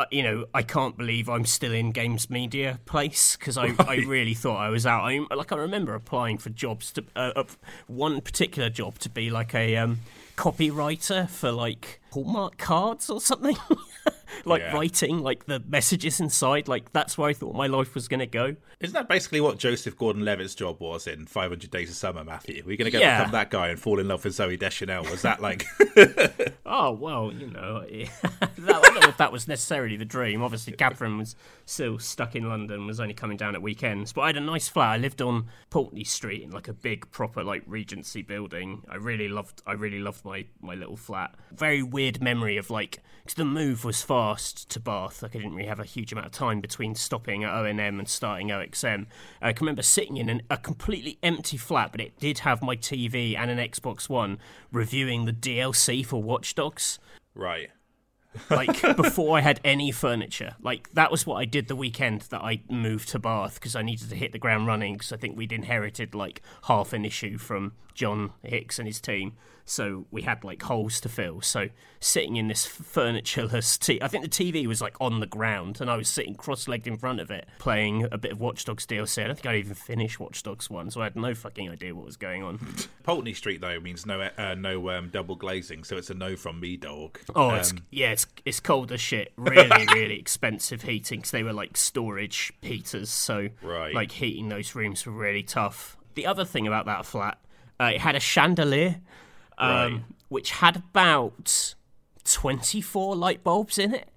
uh, you know, I can't believe I'm still in games media place because I, I really thought I was out. I like I remember applying for jobs to uh, one particular job to be like a um, copywriter for like Hallmark cards or something, like Yeah. writing like the messages inside. Like that's where I thought my life was going to go. Isn't that basically what Joseph Gordon-Levitt's job was in 500 Days of Summer, Matthew? We're going to go Yeah. become that guy and fall in love with Zooey Deschanel. Was that like? Oh well, you know, that, I don't know if that was necessarily the dream. Obviously, Catherine was still stuck in London, was only coming down at weekends. But I had a nice flat. I lived on Pulteney Street in like a big, proper like Regency building. I really loved. I really loved my my little flat. Very weird memory of like 'cause the move was fast to Bath. Like I didn't really have a huge amount of time between stopping at ONM and starting OXM. I can remember sitting in an, a completely empty flat, but it did have my TV and an Xbox One reviewing the DLC for Watch Dogs right. like before I had any furniture. Like that was what I did the weekend that I moved to Bath because I needed to hit the ground running because I think we'd inherited like half an issue from John Hicks and his team. So we had like holes to fill. So sitting in this furnitureless t I think the TV was like on the ground and I was sitting cross-legged in front of it playing a bit of Watch Dogs DLC. I don't think I'd even finished Watch Dogs 1, so I had no fucking idea what was going on. Pulteney Street though means no uh, no um, double glazing, so it's a no from me, dog. Oh, it's Um, yeah, it's it's cold as shit. Really, really expensive heating because they were like storage heaters. So Right. like heating those rooms were really tough. The other thing about that flat, uh, it had a chandelier, um, Right. which had about twenty four light bulbs in it.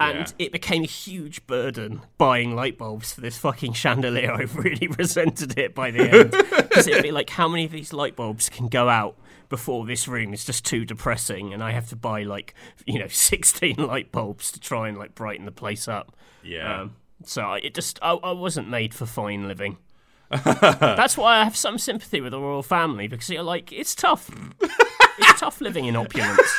And Yeah. it became a huge burden buying light bulbs for this fucking chandelier. I really resented it by the end because it'd be like, how many of these light bulbs can go out before this room is just too depressing, and I have to buy like you know sixteen light bulbs to try and like brighten the place up. Yeah. Um, so it just I, I wasn't made for fine living. That's why I have some sympathy with the royal family because you're like it's tough. it's tough living in opulence.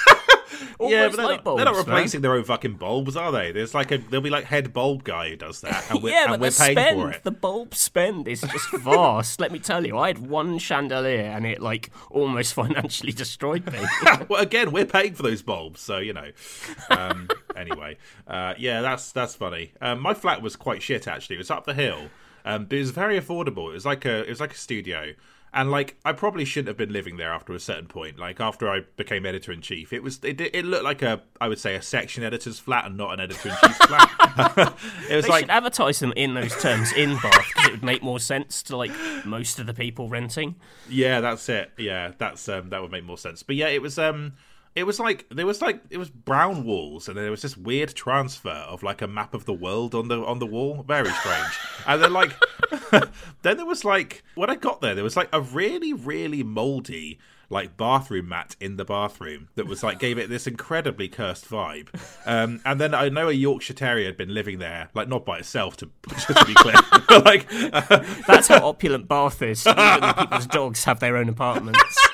All yeah, but they're not, bulbs, they're not man. replacing their own fucking bulbs, are they? There's like a there'll be like head bulb guy who does that, and we're, yeah, and but we're the paying spend, for it. the bulb spend is just vast. Let me tell you, I had one chandelier and it like almost financially destroyed me. well, again, we're paying for those bulbs, so you know. Um, anyway, uh, yeah, that's that's funny. Um, my flat was quite shit actually. It was up the hill, um, but it was very affordable. It was like a it was like a studio, and like I probably shouldn't have been living there after a certain point. Like after I became editor in chief, it was it, it looked like a I would say a section editor's flat and not an editor in chief's flat. it was They like should advertise them in those terms in Bath because it would make more sense to like most of the people renting. Yeah, that's it. Yeah, that's um that would make more sense. But yeah, it was um it was like there was like it was brown walls and there was this weird transfer of like a map of the world on the on the wall. Very strange. and then like then there was like when I got there, there was like a really, really moldy like bathroom mat in the bathroom that was like gave it this incredibly cursed vibe. Um, and then I know a Yorkshire Terrier had been living there, like not by itself, to to be clear. like uh, That's how opulent Bath is. Even people's dogs have their own apartments.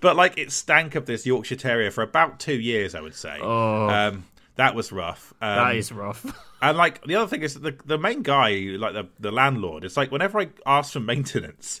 But like it stank of this Yorkshire Terrier for about two years, I would say. Oh. Um, that was rough. Um, that is rough. And like the other thing is the the main guy, like the the landlord, it's like whenever I ask for maintenance,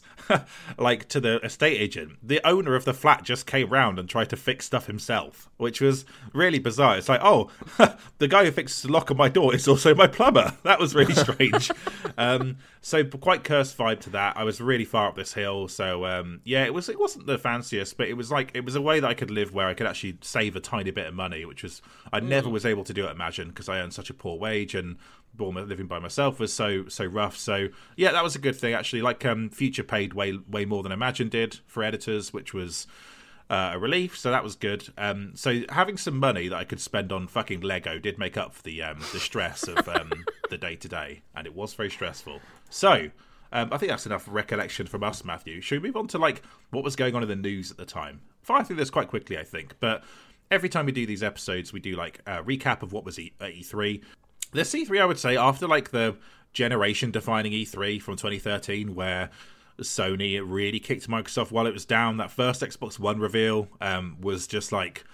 like to the estate agent, the owner of the flat just came round and tried to fix stuff himself, which was really bizarre. It's like, oh, the guy who fixes the lock on my door is also my plumber. That was really strange. um, so quite cursed vibe to that. I was really far up this hill, so um, yeah, it was it wasn't the fanciest, but it was like it was a way that I could live where I could actually save a tiny bit of money, which was I never was able to do at Imagine because I earned such a poor wage and Bournemouth living by myself was so so rough. So yeah, that was a good thing actually. Like um, Future paid way way more than Imagine did for editors, which was uh, a relief. So that was good. Um, so having some money that I could spend on fucking Lego did make up for the um, the stress of um, the day to day, and it was very stressful. So. Um, I think that's enough recollection from us, Matthew. Should we move on to like what was going on in the news at the time? Fire through this quite quickly, I think. But every time we do these episodes, we do like a recap of what was E- at E3. The E3, I would say, after like the generation defining E3 from 2013, where Sony really kicked Microsoft while it was down. That first Xbox One reveal um, was just like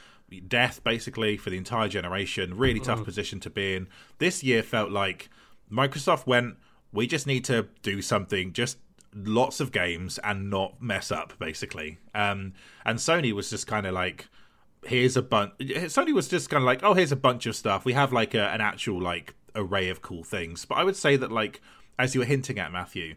death basically for the entire generation. Really tough position to be in. This year felt like Microsoft went, we just need to do something, just lots of games and not mess up basically. Um, and Sony was just kind of like, here's a bunch. Sony was just kind of like, oh, here's a bunch of stuff. We have like a, an actual like array of cool things. But I would say that like as you were hinting at, Matthew,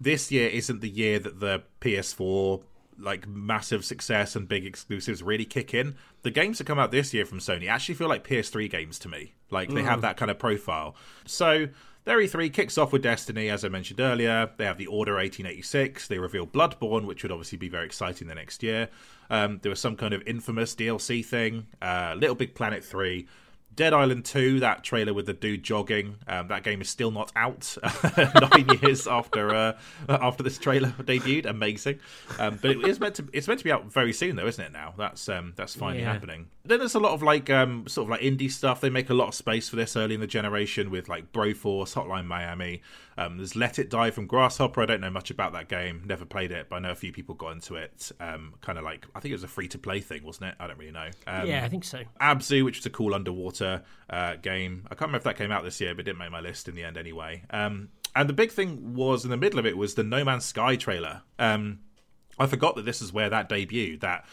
this year isn't the year that the PS4 like massive success and big exclusives really kick in. The games that come out this year from Sony actually feel like PS3 games to me. Like they have mm. that kind of profile. So their E3 kicks off with Destiny, as I mentioned earlier. They have the Order 1886. They reveal Bloodborne, which would obviously be very exciting the next year. Um, there was some kind of infamous DLC thing. Uh, Little Big Planet 3. Dead Island 2, that trailer with the dude jogging, um, that game is still not out nine years after uh, after this trailer debuted. Amazing, um, but it is meant to it's meant to be out very soon though, isn't it? Now that's um, that's finally Yeah. happening. Then there's a lot of like um, sort of like indie stuff. They make a lot of space for this early in the generation with like Broforce, Hotline Miami. Um, there's Let It Die from Grasshopper. I don't know much about that game. Never played it, but I know a few people got into it. Um, kind of like I think it was a free to play thing, wasn't it? I don't really know. Um, yeah, I think so. Abzu, which was a cool underwater uh, game. I can't remember if that came out this year, but it didn't make my list in the end anyway. Um, and the big thing was in the middle of it was the No Man's Sky trailer. Um, I forgot that this is where that debuted. That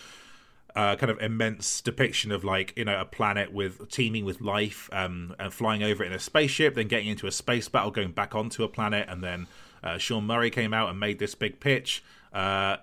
uh, kind of immense depiction of like you know a planet with teeming with life um, and flying over it in a spaceship, then getting into a space battle, going back onto a planet, and then uh, Sean Murray came out and made this big pitch. Uh,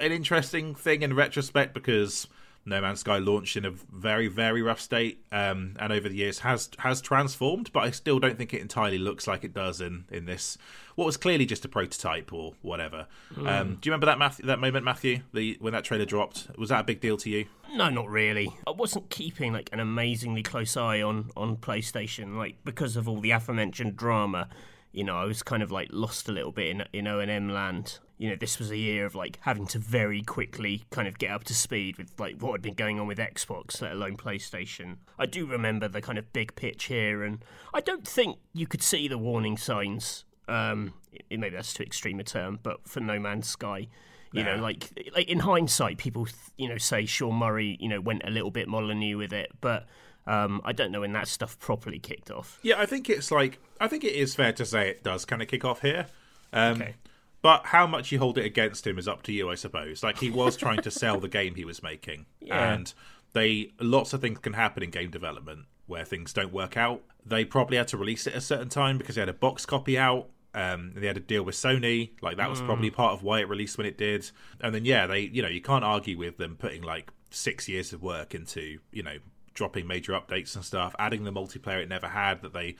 an interesting thing in retrospect because No Man's Sky launched in a very very rough state, um, and over the years has has transformed, but I still don't think it entirely looks like it does in in this what was clearly just a prototype or whatever. Um, do you remember that Matthew, that moment, Matthew? The when that trailer dropped, was that a big deal to you? No, not really. I wasn't keeping like an amazingly close eye on on PlayStation, like because of all the aforementioned drama. You know, I was kind of like lost a little bit in in ONM land. You know, this was a year of like having to very quickly kind of get up to speed with like what had been going on with Xbox, let alone PlayStation. I do remember the kind of big pitch here, and I don't think you could see the warning signs. Um, maybe that's too extreme a term, but for No Man's Sky, you know, like like in hindsight, people you know say Sean Murray, you know, went a little bit Molyneux with it, but um, I don't know when that stuff properly kicked off. Yeah, I think it's like I think it is fair to say it does kind of kick off here. Um, Okay. But how much you hold it against him is up to you, I suppose. Like he was trying to sell the game he was making, Yeah. and they lots of things can happen in game development where things don't work out. They probably had to release it at a certain time because they had a box copy out. Um, they had a deal with Sony, like that was probably part of why it released when it did. And then yeah, they you know you can't argue with them putting like six years of work into you know dropping major updates and stuff, adding the multiplayer it never had that they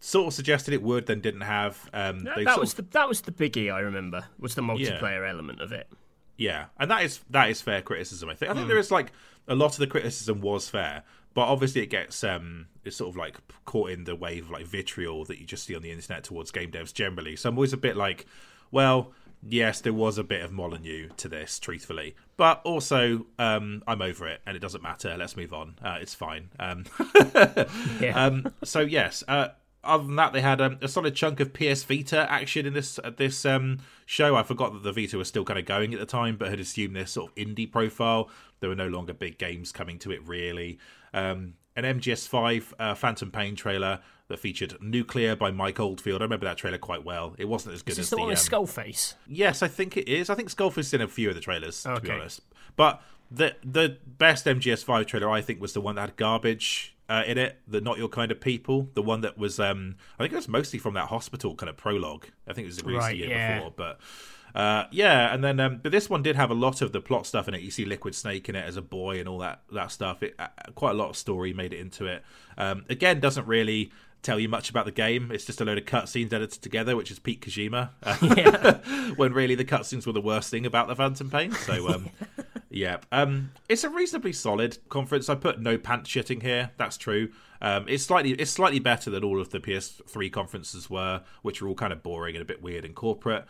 sort of suggested it would, then didn't have. Um, That, that was of- the that was the biggie I remember was the multiplayer element of it. Yeah, and that is that is fair criticism. I think. I think there is like a lot of the criticism was fair. but obviously it gets um, it's sort of like caught in the wave of like vitriol that you just see on the internet towards game devs generally. So I'm always a bit like, well, yes, there was a bit of Molyneux to this, truthfully, but also um, I'm over it and it doesn't matter. Let's move on. Uh, it's fine. Um, Yeah. um, so yes. Uh, other than that, they had um, a solid chunk of PS Vita action in this uh, this um, show. I forgot that the Vita was still kind of going at the time, but had assumed this sort of indie profile. There were no longer big games coming to it, really. Um, an MGS5 uh, Phantom Pain trailer that featured Nuclear by Mike Oldfield. I remember that trailer quite well. It wasn't as good Is as the one with um, Skullface? Yes, I think it is. I think Skullface is in a few of the trailers, to be Okay. honest. But the the best MGS5 trailer, I think, was the one that had garbage uh, in it, the Not Your Kind of People. The one that was, um, I think it was mostly from that hospital kind of prologue. I think it was released Right, the year yeah. before, but. Uh, yeah, and then um, but this one did have a lot of the plot stuff in it. You see Liquid Snake in it as a boy and all that that stuff. It uh, quite a lot of story made it into it. Um, again, doesn't really tell you much about the game. It's just a load of cutscenes edited together, which is Pete Kojima. Uh, when really the cutscenes were the worst thing about the Phantom Pain. So um, yeah, um, it's a reasonably solid conference. I put no pants shitting here. That's true. Um, it's slightly it's slightly better than all of the PS3 conferences were, which were all kind of boring and a bit weird and corporate.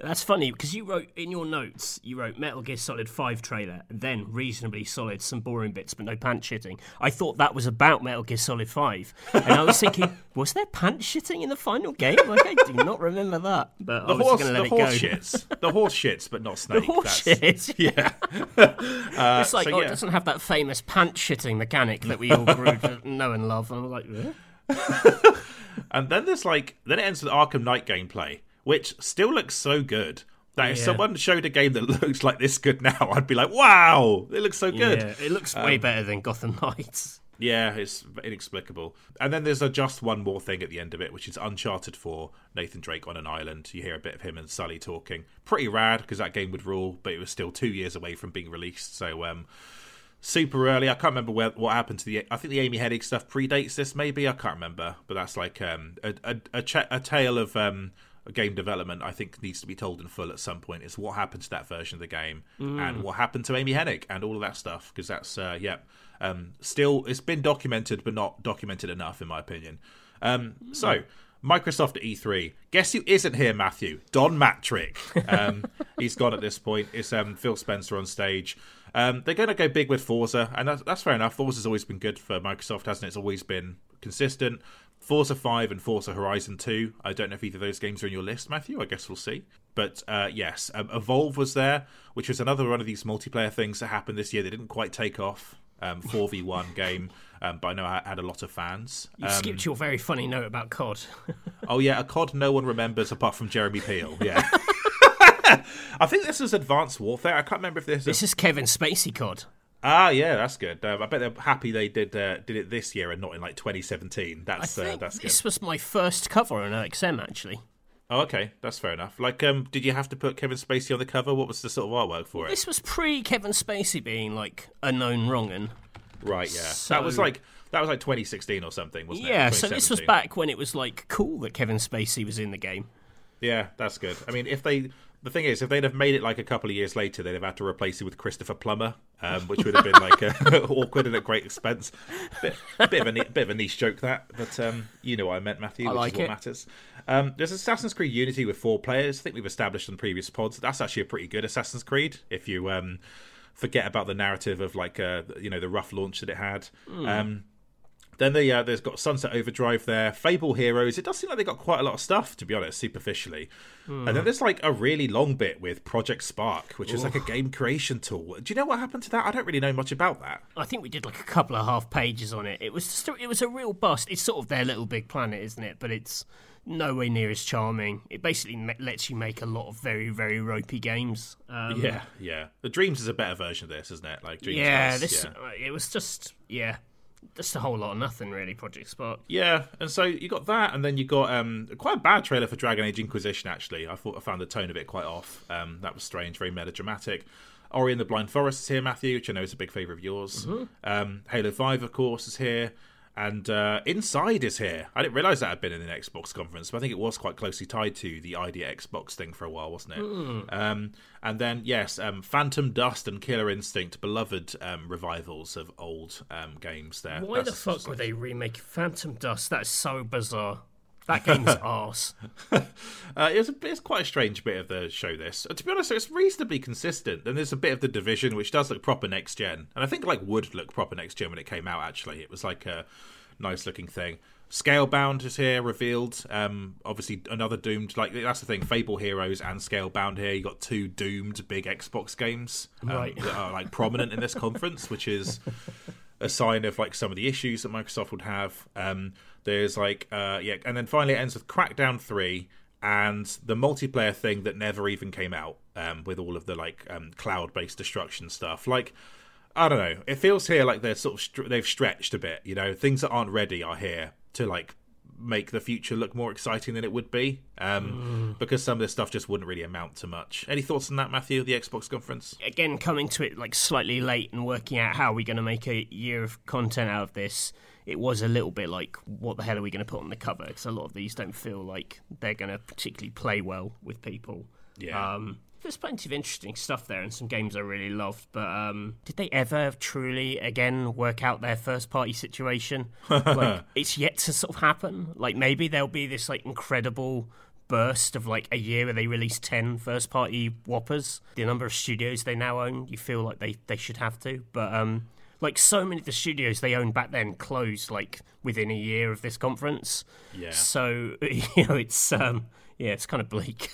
That's funny because you wrote in your notes, you wrote Metal Gear Solid 5 trailer, and then reasonably solid, some boring bits, but no pants shitting. I thought that was about Metal Gear Solid 5. And I was thinking, was there pants shitting in the final game? Like, I do not remember that. But The I was horse, going to the let it go. horse shits, the horse shits, but not snake. The Horse That's- shit. Yeah, uh, it's like, so oh, yeah. it doesn't have that famous pants shitting mechanic that we all grew to know and love. And I'm like, and then there's like then it ends with Arkham Knight gameplay, which still looks so good. That if Yeah. someone showed a game that looks like this good now, I'd be like, "Wow, it looks so good." yeah, it looks way better than Gotham Knights. Yeah, it's inexplicable. And then there's a just one more thing at the end of it, which is Uncharted 4, Nathan Drake on an island. You hear a bit of him and Sully talking. Pretty rad because that game would rule, but it was still two years away from being released. So, um, super early. I can't remember where, what happened to the. I think the Amy Hennig stuff predates this, maybe. I can't remember, but that's like um, a a, a, cha- a tale of um, game development. I think needs to be told in full at some point. Is what happened to that version of the game and what happened to Amy Hennig and all of that stuff because that's uh, yeah. Um, still, it's been documented, but not documented enough, in my opinion. Um, so. Microsoft at E3. Guess who isn't here, Matthew? Don Mattrick. Um, he's gone at this point. It's um, Phil Spencer on stage. Um, they're going to go big with Forza, and that's, that's fair enough. Forza's always been good for Microsoft, hasn't it? It's always been consistent. Forza 5 and Forza Horizon 2. I don't know if either of those games are in your list, Matthew. I guess we'll see. But uh, yes, um, Evolve was there, which was another one of these multiplayer things that happened this year. They didn't quite take off. Um, 4v1 game, um, but I know I had a lot of fans. You Um, skipped your very funny note about COD. Oh yeah, a COD no one remembers apart from Jeremy Peel. Yeah. I think this is Advanced Warfare. I can't remember if this. this is Kevin Spacey COD. Ah, yeah, that's good. Um, I bet they're happy they did uh, did it this year and not in like 2017. I That's uh, that's good. this was my first cover on OXM, actually. Oh, okay, that's fair enough. Like, um, did you have to put Kevin Spacey on the cover? What was the sort of artwork for it? This was pre Kevin Spacey being like a known wrong'un. Right, yeah. So- That was like that was like 2016 or something, wasn't it? Yeah, so this was back when it was like cool that Kevin Spacey was in the game. Yeah, that's good. I mean, if they, the thing is, if they'd have made it like a couple of years later, they'd have had to replace it with Christopher Plummer, um, which would have been like uh, awkward and at great expense. Bit, bit of a bit of a niche joke that, but um, you know what I meant, Matthew. I which like is what it. matters. Um, there's Assassin's Creed Unity with four players. I think we've established on previous pods. That's actually a pretty good Assassin's Creed. If you um, forget about the narrative of like uh, you know the rough launch that it had. Hmm. Then they, uh, there's got Sunset Overdrive there, Fable Heroes. It does seem like they've got quite a lot of stuff, to be honest, superficially. And then there's like a really long bit with Project Spark, which is like a game creation tool. Do you know what happened to that? I don't really know much about that. I think we did like a couple of half pages on it. It was just a, it was a real bust. It's sort of their little big planet, isn't it? But it's nowhere near as charming. It basically ma- lets you make a lot of very very ropey games. Um, Yeah, yeah. The Dreams is a better version of this, isn't it? Like Dreams. yeah. does, This yeah. uh, it was just yeah, just a whole lot of nothing really. Project Spark. Yeah, and so you got that, and then you got um, quite a bad trailer for Dragon Age Inquisition. Actually, I thought I found the tone of it quite off. Um, that was strange, very melodramatic. Ori and the Blind Forest is here, Matthew, which I know is a big favourite of yours. Um, Halo Five, of course, is here. And uh, Inside is here. I didn't realize that had been in an Xbox conference, but I think it was quite closely tied to the idea Xbox thing for a while, wasn't it? Mm. Um, and then, yes, um, Phantom Dust and Killer Instinct, beloved um, revivals of old um, games there. Why That's the fuck would they remake Phantom Dust? That's so bizarre. That game's arse. uh, it's, a, it's quite a strange bit of the show. This, to be honest, it's reasonably consistent. And there's a bit of the division which does look proper next gen, and I think like would look proper next gen when it came out. Actually, it was like a nice looking thing. Scalebound is here revealed. Um, obviously another doomed. Like that's the thing. Fable Heroes and Scalebound here. You got two doomed big Xbox games um, right. that are like prominent in this conference, which is a sign of like some of the issues that Microsoft would have. Um, there's like uh, yeah, and then finally it ends with Crackdown three and the multiplayer thing that never even came out um, with all of the like um, cloud-based destruction stuff. Like I don't know, it feels here like they're sort of they've stretched a bit. You know, things that aren't ready are here to like make the future look more exciting than it would be um, mm. because some of this stuff just wouldn't really amount to much. Any thoughts on that, Matthew? The Xbox conference again coming to it like slightly late and working out how we're going to make a year of content out of this it was a little bit like, what the hell are we going to put on the cover? Because a lot of these don't feel like they're going to particularly play well with people. Yeah. Um, there's plenty of interesting stuff there and some games I really loved, but um, did they ever truly again work out their first party situation? like it's yet to sort of happen. Like maybe there'll be this like incredible burst of like a year where they release 10 first party whoppers. The number of studios they now own, you feel like they, they should have to, but um, like so many of the studios they owned back then closed like within a year of this conference. Yeah. So you know it's um yeah it's kind of bleak.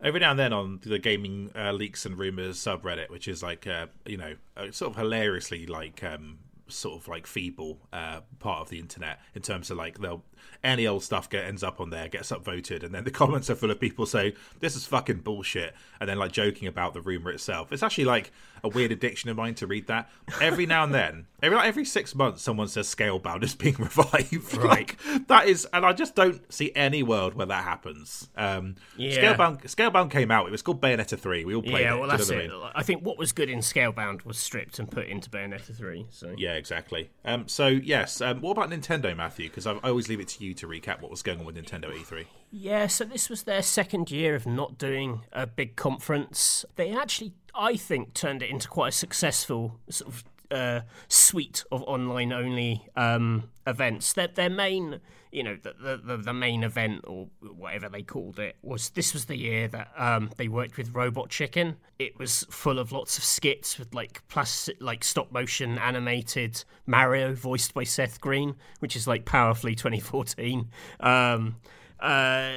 Every now and then on the gaming uh, leaks and rumors subreddit, which is like uh, you know sort of hilariously like um, sort of like feeble uh, part of the internet in terms of like they'll any old stuff get ends up on there gets upvoted and then the comments are full of people saying this is fucking bullshit and then like joking about the rumor itself. It's actually like a weird addiction of mine to read that. Every now and then every like every six months someone says scalebound is being revived. Right. like, that is and i just don't see any world where that happens. Um yeah. scalebound scalebound came out. It was called bayonetta 3 we all played yeah it, well that's it I, mean? I think what was good in scalebound was stripped and put into bayonetta 3 so. Yeah exactly. Um so yes um what about nintendo matthew? Because i always leave it to you to recap what was going on with Nintendo E3. Yeah, so this was their second year of not doing a big conference. They actually, I think, turned it into quite a successful sort of uh, suite of online only um, events. Their, their main, you know, the, the, the main event or whatever they called it was this was the year that um, they worked with Robot Chicken. It was full of lots of skits with like plastic, like stop motion animated Mario voiced by Seth Green, which is like powerfully 2014. Um, uh,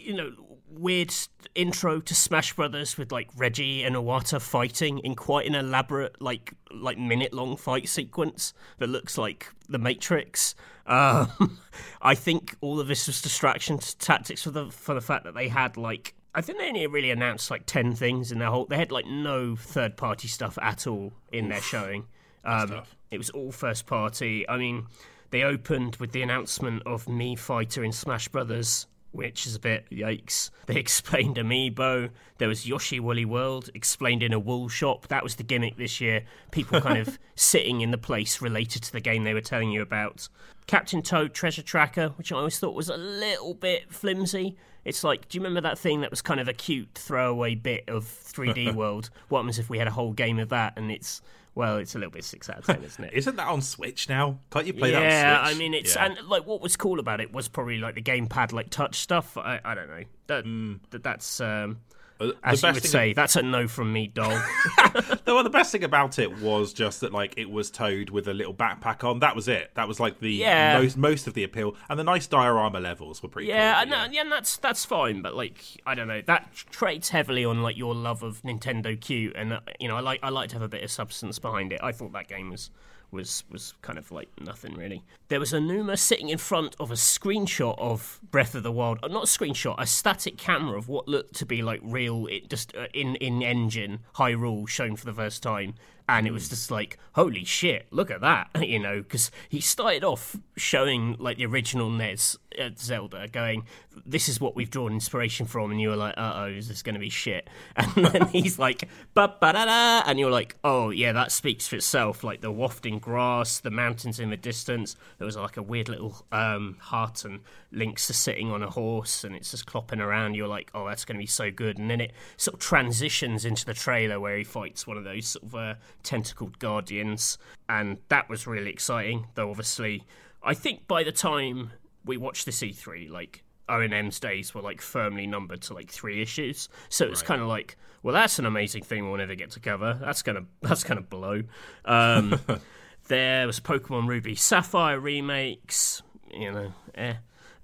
you know, weird intro to Smash Brothers with like Reggie and Iwata fighting in quite an elaborate, like like minute long fight sequence that looks like the Matrix. Um, I think all of this was distraction tactics for the for the fact that they had like I think they only really announced like ten things in their whole. They had like no third party stuff at all in Oof, their showing. Um, it was all first party. I mean, they opened with the announcement of Mii Fighter in Smash Brothers which is a bit yikes. They explained Amiibo. There was Yoshi Woolly World explained in a wool shop. That was the gimmick this year. People kind of sitting in the place related to the game they were telling you about. Captain Toad Treasure Tracker, which I always thought was a little bit flimsy. It's like, do you remember that thing that was kind of a cute throwaway bit of 3D World? What happens if we had a whole game of that and it's well, it's a little bit six out of ten, isn't it? isn't that on Switch now? Can't you play yeah, that? Yeah, I mean it's yeah. and like what was cool about it was probably like the gamepad like touch stuff. I, I don't know that, mm. that that's um, the As you would say, that's a no from me, dog. well, the best thing about it was just that, like, it was Toad with a little backpack on. That was it. That was like the yeah. most most of the appeal, and the nice diorama levels were pretty. Yeah, cool, yeah. yeah, and that's that's fine. But like, I don't know, that trades heavily on like your love of Nintendo Q, and uh, you know, I like I like to have a bit of substance behind it. I thought that game was was was kind of like nothing really. There was Aonuma sitting in front of a screenshot of Breath of the Wild, uh, not a screenshot, a static camera of what looked to be like real, it just uh, in in engine Hyrule shown for the first time, and it was just like holy shit look at that you know because he started off showing like the original NES uh, Zelda going this is what we've drawn inspiration from and you were like uh-oh is this going to be shit? And then he's like ba ba da da and you're like oh yeah that speaks for itself. Like the wafting grass the mountains in the distance there was like a weird little um, hut and links to sitting on a horse and it's just clopping around. You're like oh that's going to be so good. And then it sort of transitions into the trailer where he fights one of those sort of uh, tentacled guardians, and that was really exciting. Though obviously, I think by the time we watched the E3, like ONM's days were like firmly numbered to like three issues. So it's right. kind of like, well, that's an amazing thing we'll never get to cover. That's gonna that's gonna blow. Um, there was Pokemon Ruby Sapphire remakes. You know, eh.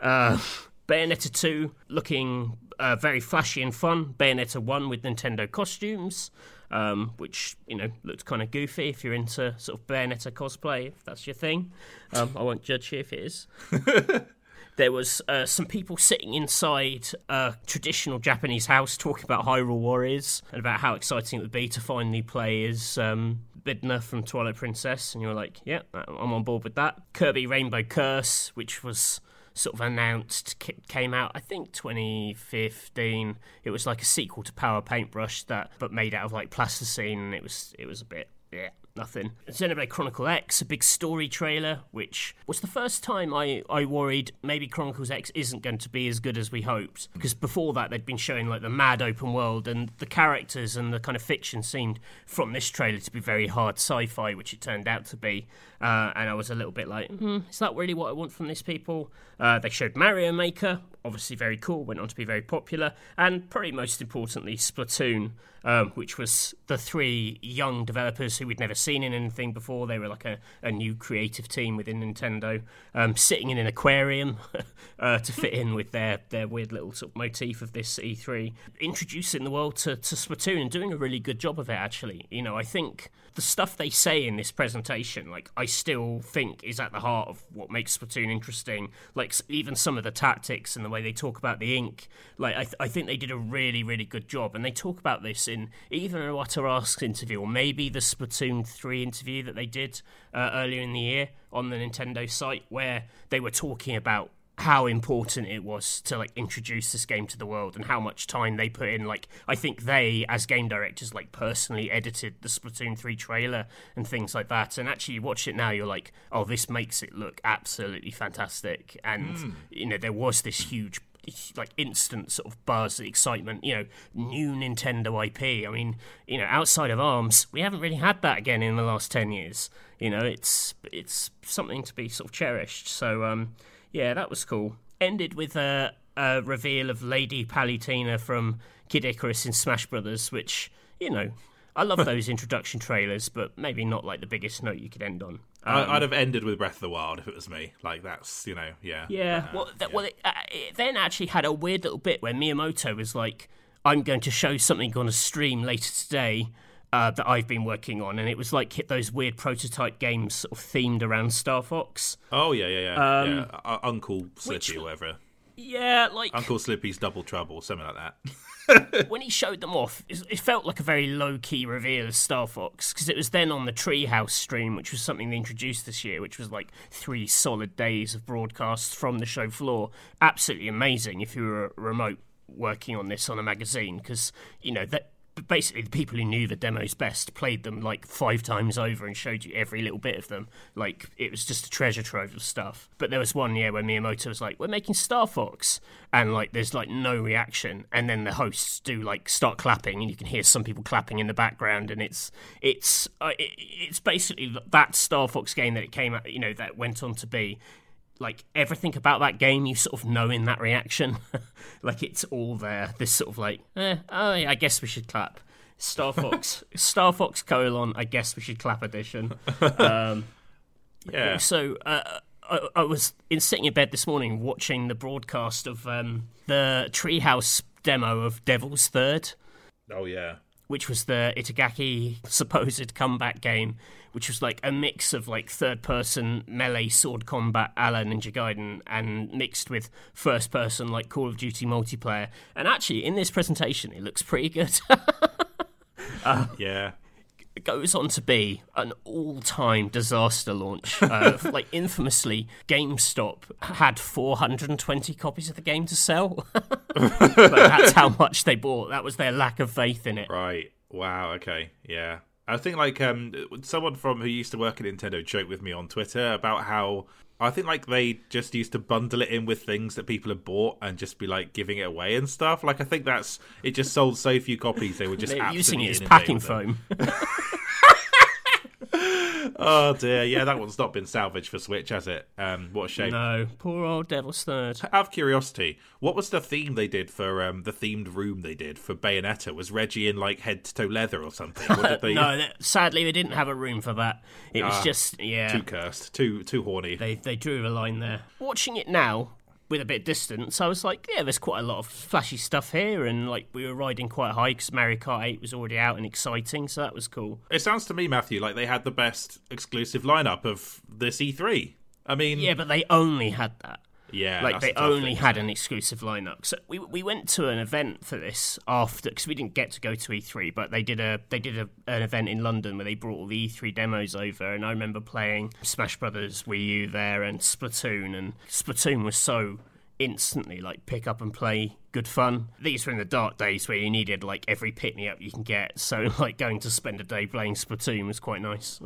Uh, Bayonetta 2 looking uh, very flashy and fun. Bayonetta 1 with Nintendo costumes um, which you know looked kind of goofy if you're into sort of Bayonetta cosplay, if that's your thing. Um, I won't judge you if it is. there was uh, some people sitting inside a traditional Japanese house talking about Hyrule Warriors and about how exciting it would be to finally play as um, Midna from Twilight Princess, and you're like, yeah, I'm on board with that. Kirby Rainbow Curse, which was sort of announced came out I think 2015 it was like a sequel to Power Paintbrush that but made out of like plasticine and it was it was a bit yeah nothing. Xenoblade Chronicle X, a big story trailer, which was the first time I, I worried maybe Chronicles X isn't going to be as good as we hoped. Because before that, they'd been showing like the mad open world, and the characters and the kind of fiction seemed from this trailer to be very hard sci fi, which it turned out to be. Uh, and I was a little bit like, hmm, is that really what I want from this people? Uh, they showed Mario Maker, obviously very cool, went on to be very popular, and probably most importantly, Splatoon, um, which was the three young developers who we'd never seen in anything before. They were like a, a new creative team within Nintendo, um, sitting in an aquarium uh, to fit in with their, their weird little sort of motif of this E3, introducing the world to, to Splatoon and doing a really good job of it, actually. You know, I think the stuff they say in this presentation, like, I still think is at the heart of what makes Splatoon interesting. Like, even some of the tactics and the way they talk about the ink, like, I, th- I think they did a really, really good job. And they talk about this in either a Iwata Asks interview or maybe the Splatoon 3 interview that they did uh, earlier in the year on the Nintendo site, where they were talking about how important it was to like introduce this game to the world and how much time they put in like i think they as game directors like personally edited the splatoon 3 trailer and things like that and actually you watch it now you're like oh this makes it look absolutely fantastic and mm. you know there was this huge like instant sort of buzz, excitement. You know, new Nintendo IP. I mean, you know, outside of Arms, we haven't really had that again in the last ten years. You know, it's it's something to be sort of cherished. So, um, yeah, that was cool. Ended with a, a reveal of Lady Palutena from Kid Icarus in Smash Brothers, which you know I love those introduction trailers, but maybe not like the biggest note you could end on. Um, I'd have ended with Breath of the Wild if it was me. Like that's you know, yeah. Yeah. Uh, well, th- yeah. well, it, uh, it then actually had a weird little bit where Miyamoto was like, "I'm going to show something on a stream later today." Uh, that I've been working on, and it was like hit those weird prototype games sort of themed around Star Fox. Oh yeah, yeah, yeah. Um, yeah. Uncle Slippy which, or whatever. Yeah, like Uncle Slippy's Double Trouble, something like that. when he showed them off, it felt like a very low key reveal of Star Fox because it was then on the Treehouse stream, which was something they introduced this year, which was like three solid days of broadcasts from the show floor. Absolutely amazing if you were remote working on this on a magazine because you know that basically the people who knew the demos best played them like five times over and showed you every little bit of them. Like it was just a treasure trove of stuff. But there was one year where Miyamoto was like, "We're making Star Fox," and like there's like no reaction, and then the hosts do like start clapping, and you can hear some people clapping in the background, and it's it's uh, it, it's basically that Star Fox game that it came out, you know, that went on to be like everything about that game you sort of know in that reaction. Like it's all there. This sort of like eh, oh yeah, i guess we should clap. Star fox star fox colon i guess we should clap edition. Um, yeah. So uh, I, I, was in sitting in bed this morning watching the broadcast of um, the treehouse demo of devil's third. Oh yeah. Which was the itagaki supposed comeback game which was like a mix of like third person melee sword combat a la Ninja Gaiden and mixed with first person like Call of Duty multiplayer. And actually, in this presentation, it looks pretty good. uh, yeah. It goes on to be an all-time disaster launch. Uh, like infamously, GameStop had 420 copies of the game to sell. but that's how much they bought. That was their lack of faith in it. Right. Wow. Okay. Yeah. I think like um someone from who used to work at Nintendo joked with me on Twitter about how I think like they just used to bundle it in with things that people had bought and just be like giving it away and stuff. Like I think that's it just sold so few copies they were just using it as packing foam. Oh dear, yeah, that one's not been salvaged for Switch, has it? Um, what a shame. no, poor old Devil's Third. Out of curiosity, what was the theme they did for um, the themed room they did for Bayonetta? Was Reggie in like head to toe leather or something? What did they? No, that, sadly they didn't have a room for that. It was Ah, just yeah. Too cursed, too too horny. They they drew a line there. Watching it now with a bit of distance, I was like, yeah, there's quite a lot of flashy stuff here, and like we were riding quite high because Mario Kart 8 was already out and exciting, so that was cool. It sounds to me, Matthew, like they had the best exclusive lineup of this E3. I mean, Yeah, but they only had that. Yeah, like they only thing, had an exclusive lineup. So we we went to an event for this after because we didn't get to go to E3, but they did a they did a, an event in London where they brought all the E3 demos over, and I remember playing Smash Brothers Wii U there and Splatoon, and Splatoon was so instantly like pick up and play good fun. These were in the dark days where you needed like every pick me up you can get, so like going to spend a day playing Splatoon was quite nice.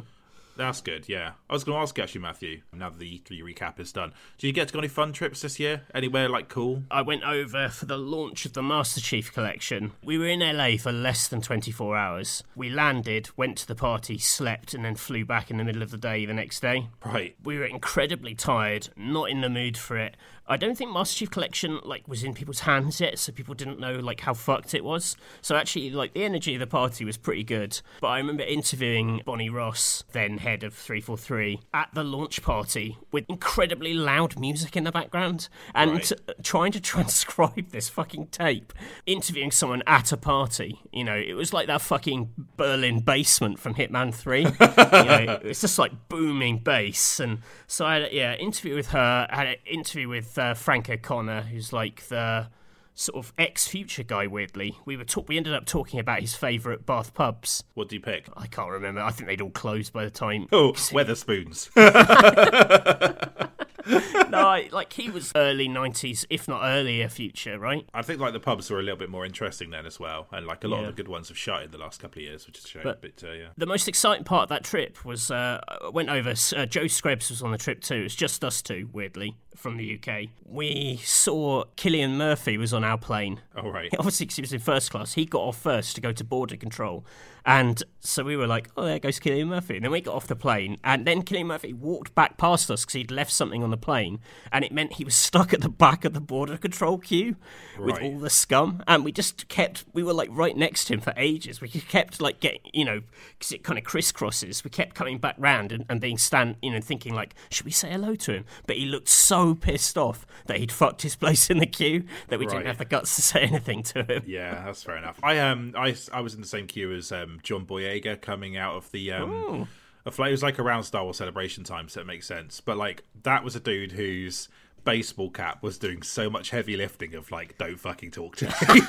That's good, yeah. I was going to ask you actually, Matthew, now that the E3 recap is done, did you get to go on any fun trips this year? Anywhere like cool? I went over for the launch of the Master Chief Collection. We were in LA for less than 24 hours. We landed, went to the party, slept, and then flew back in the middle of the day the next day. Right. We were incredibly tired, not in the mood for it. I don't think Master Chief Collection like was in people's hands yet, so people didn't know like how fucked it was. So actually, like the energy of the party was pretty good. But I remember interviewing Bonnie Ross, then head of 343, at the launch party with incredibly loud music in the background and Right. trying to transcribe this fucking tape, interviewing someone at a party. You know, it was like that fucking Berlin basement from Hitman 3. you know, it's just like booming bass. And so I had, a- yeah, interview with her, I had an interview with uh, Frank O'Connor, who's like the sort of ex-future guy weirdly we were talk- we ended up talking about his favorite bath pubs What do you pick? i can't remember i think they'd all closed by the time Oh, Wetherspoons. no I, like he was early 90s if not earlier future right I think like the pubs were a little bit more interesting then as well, and like a lot Yeah. of the good ones have shut in the last couple of years, which is a shame. But- But, uh, yeah, The most exciting part of that trip was uh, I went over. Uh, Joe Screbs was on the trip too. It's just us two, weirdly, from the UK. We saw Cillian Murphy was on our plane. all right. Obviously, because he was in first class, he got off first to go to border control, and so we were like, "Oh, there goes Cillian Murphy." And then we got off the plane, and then Cillian Murphy walked back past us because he'd left something on the plane, and it meant he was stuck at the back of the border control queue with all the scum, and we just kept. We were like right next to him for ages. We kept like getting, you know, because it kind of crisscrosses. We kept coming back round and, and being stand, you know, thinking like, should we say hello to him? But he looked so pissed off that he'd fucked his place in the queue that we Right. didn't have the guts to say anything to him. Yeah, that's fair enough. I um I, I was in the same queue as um John Boyega coming out of the um a flight. It was like around Star Wars celebration time, so it makes sense. But like that was a dude whose baseball cap was doing so much heavy lifting of like don't fucking talk to me.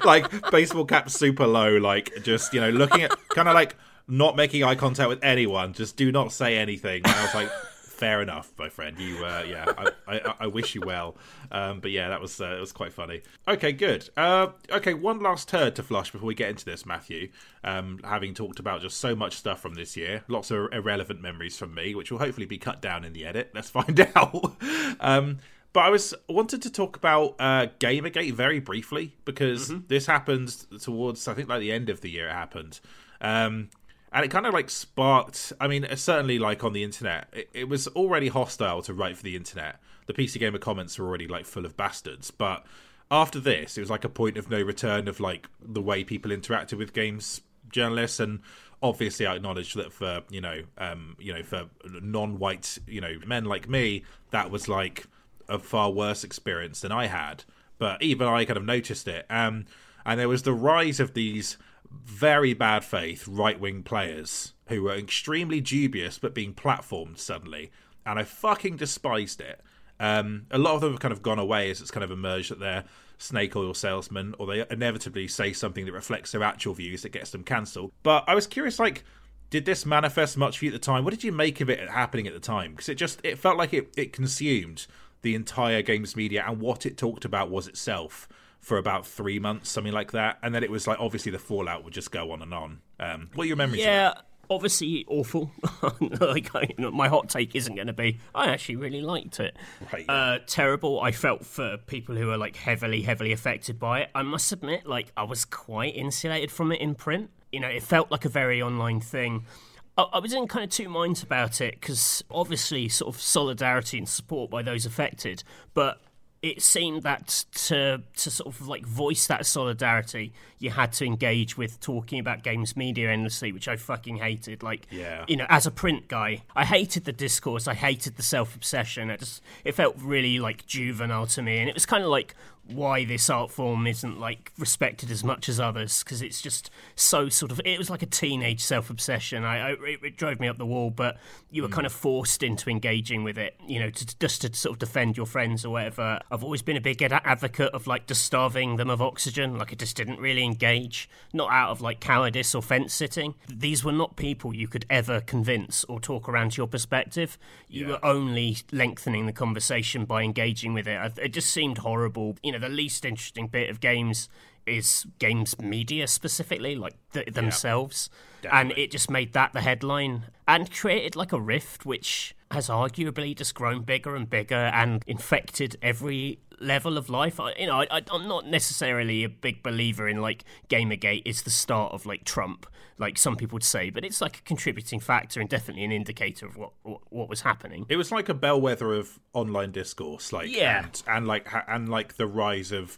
like baseball cap super low, like just you know looking at kind of like not making eye contact with anyone. Just do not say anything. And I was like. Fair enough, my friend. You, uh, yeah, I, I, I wish you well. Um, but yeah, that was uh, it was quite funny. Okay, good. Uh, okay, one last turd to flush before we get into this, Matthew. Um, having talked about just so much stuff from this year, lots of irrelevant memories from me, which will hopefully be cut down in the edit. Let's find out. um, but I was wanted to talk about uh, Gamergate very briefly because this happened towards I think like the end of the year. It happened. Um, and it kind of like sparked i mean certainly like on the internet it, it was already hostile to write for the internet. The pc gamer comments were already like full of bastards. But after this it was like a point of no return of like the way people interacted with games journalists and obviously i acknowledge that for you know um you know for non-white you know men like me that was like a far worse experience than i had. But even i kind of noticed it. Um and there was the rise of these very bad faith right wing players who were extremely dubious but being platformed suddenly. And I fucking despised it. Um, a lot of them have kind of gone away as it's kind of emerged that they're snake oil salesmen, or they inevitably say something that reflects their actual views that gets them cancelled. But I was curious, like, did this manifest much for you at the time? What did you make of it happening at the time? Because it just it felt like it, it consumed the entire games media, and what it talked about was itself for about three months, something like that. And then it was like obviously the fallout would just go on and on. Um, what are your memories? Yeah, obviously awful. like I, my hot take isn't going to be. I actually really liked it. Right, uh, terrible. I felt for people who are like heavily, heavily affected by it. I must admit, like I was quite insulated from it in print. You know, it felt like a very online thing. I, I was in kind of two minds about it because obviously, sort of solidarity and support by those affected, but it seemed that to to sort of like voice that solidarity, you had to engage with talking about games media endlessly, which I fucking hated. Like, Yeah. you know, as a print guy, I hated the discourse. I hated the self obsession. It just it felt really like juvenile to me, and it was kind of like why this art form isn't like respected as much as others because it's just so sort of it was like a teenage self obsession. I, I it, it drove me up the wall, but you were mm. kind of forced into engaging with it, you know, to, just to sort of defend your friends or whatever. I've always been a big advocate of like just starving them of oxygen. Like I just didn't really engage, not out of like cowardice or fence sitting. These were not people you could ever convince or talk around to your perspective. You Yeah. were only lengthening the conversation by engaging with it. It just seemed horrible. You know, the least interesting bit of games is games media specifically, like th- themselves. And Definitely. it just made that the headline and created like a rift which has arguably just grown bigger and bigger and infected every level of life. I, you know, I, I, I'm not necessarily a big believer in like Gamergate is the start of like Trump, like some people would say, but it's like a contributing factor and definitely an indicator of what what, what was happening. It was like a bellwether of online discourse, like Yeah. and, and like and like the rise of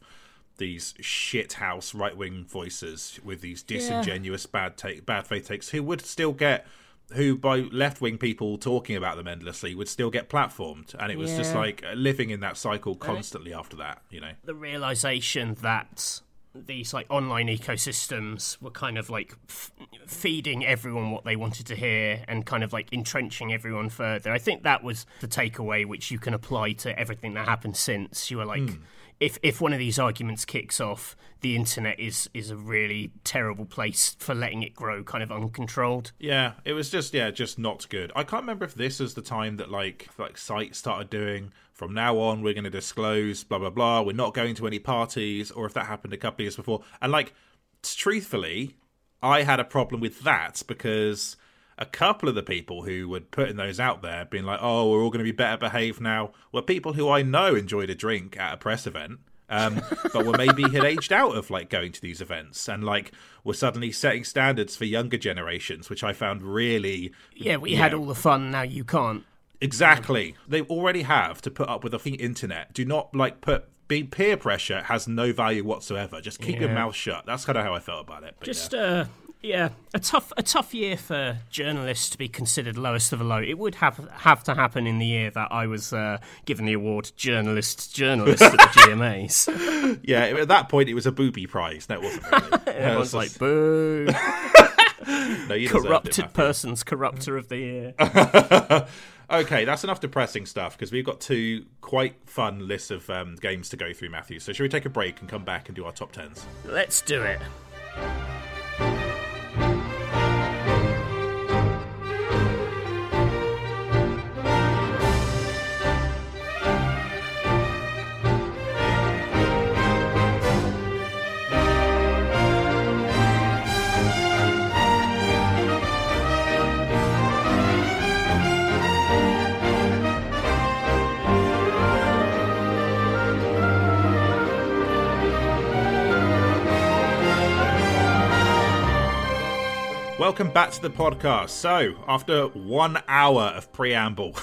these shithouse right wing voices with these disingenuous bad take bad faith takes who would still get who by left wing people talking about them endlessly would still get platformed. And it was just like uh, living in that cycle constantly after that you know? The realization that these like online ecosystems were kind of like f- feeding everyone what they wanted to hear and kind of like entrenching everyone further. I think that was the takeaway which you can apply to everything that happened since. You were like if if one of these arguments kicks off, the internet is is a really terrible place for letting it grow kind of uncontrolled. Yeah, it was just yeah, just not good. I can't remember if this was the time that like like sites started doing from now on we're going to disclose blah blah blah. We're not going to any parties, or if that happened a couple years before. And like, truthfully, I had a problem with that because a couple of the people who were putting those out there, being like, "Oh, we're all going to be better behaved now," were people who I know enjoyed a drink at a press event. um, but were maybe had aged out of like going to these events and like were suddenly setting standards for younger generations, which I found really Yeah, we had all the fun, now you can't. exactly they already have to put up with the internet. Do not like put being peer pressure has no value whatsoever. Just keep your mouth shut. That's kind of how I felt about it. But Just yeah. uh yeah, a tough a tough year for journalists to be considered lowest of the low. It would have have to happen in the year that I was uh, given the award journalist journalist at the GMAs. yeah, at that point it was a booby prize. No, it wasn't really. It was like, boo, no, you deserved it, corrupted person's corrupter of the year. Okay, that's enough depressing stuff because we've got two quite fun lists of um, games to go through, Matthew. So, should we take a break and come back and do our top tens? Let's do it. Welcome back to the podcast. So, after one hour of preamble,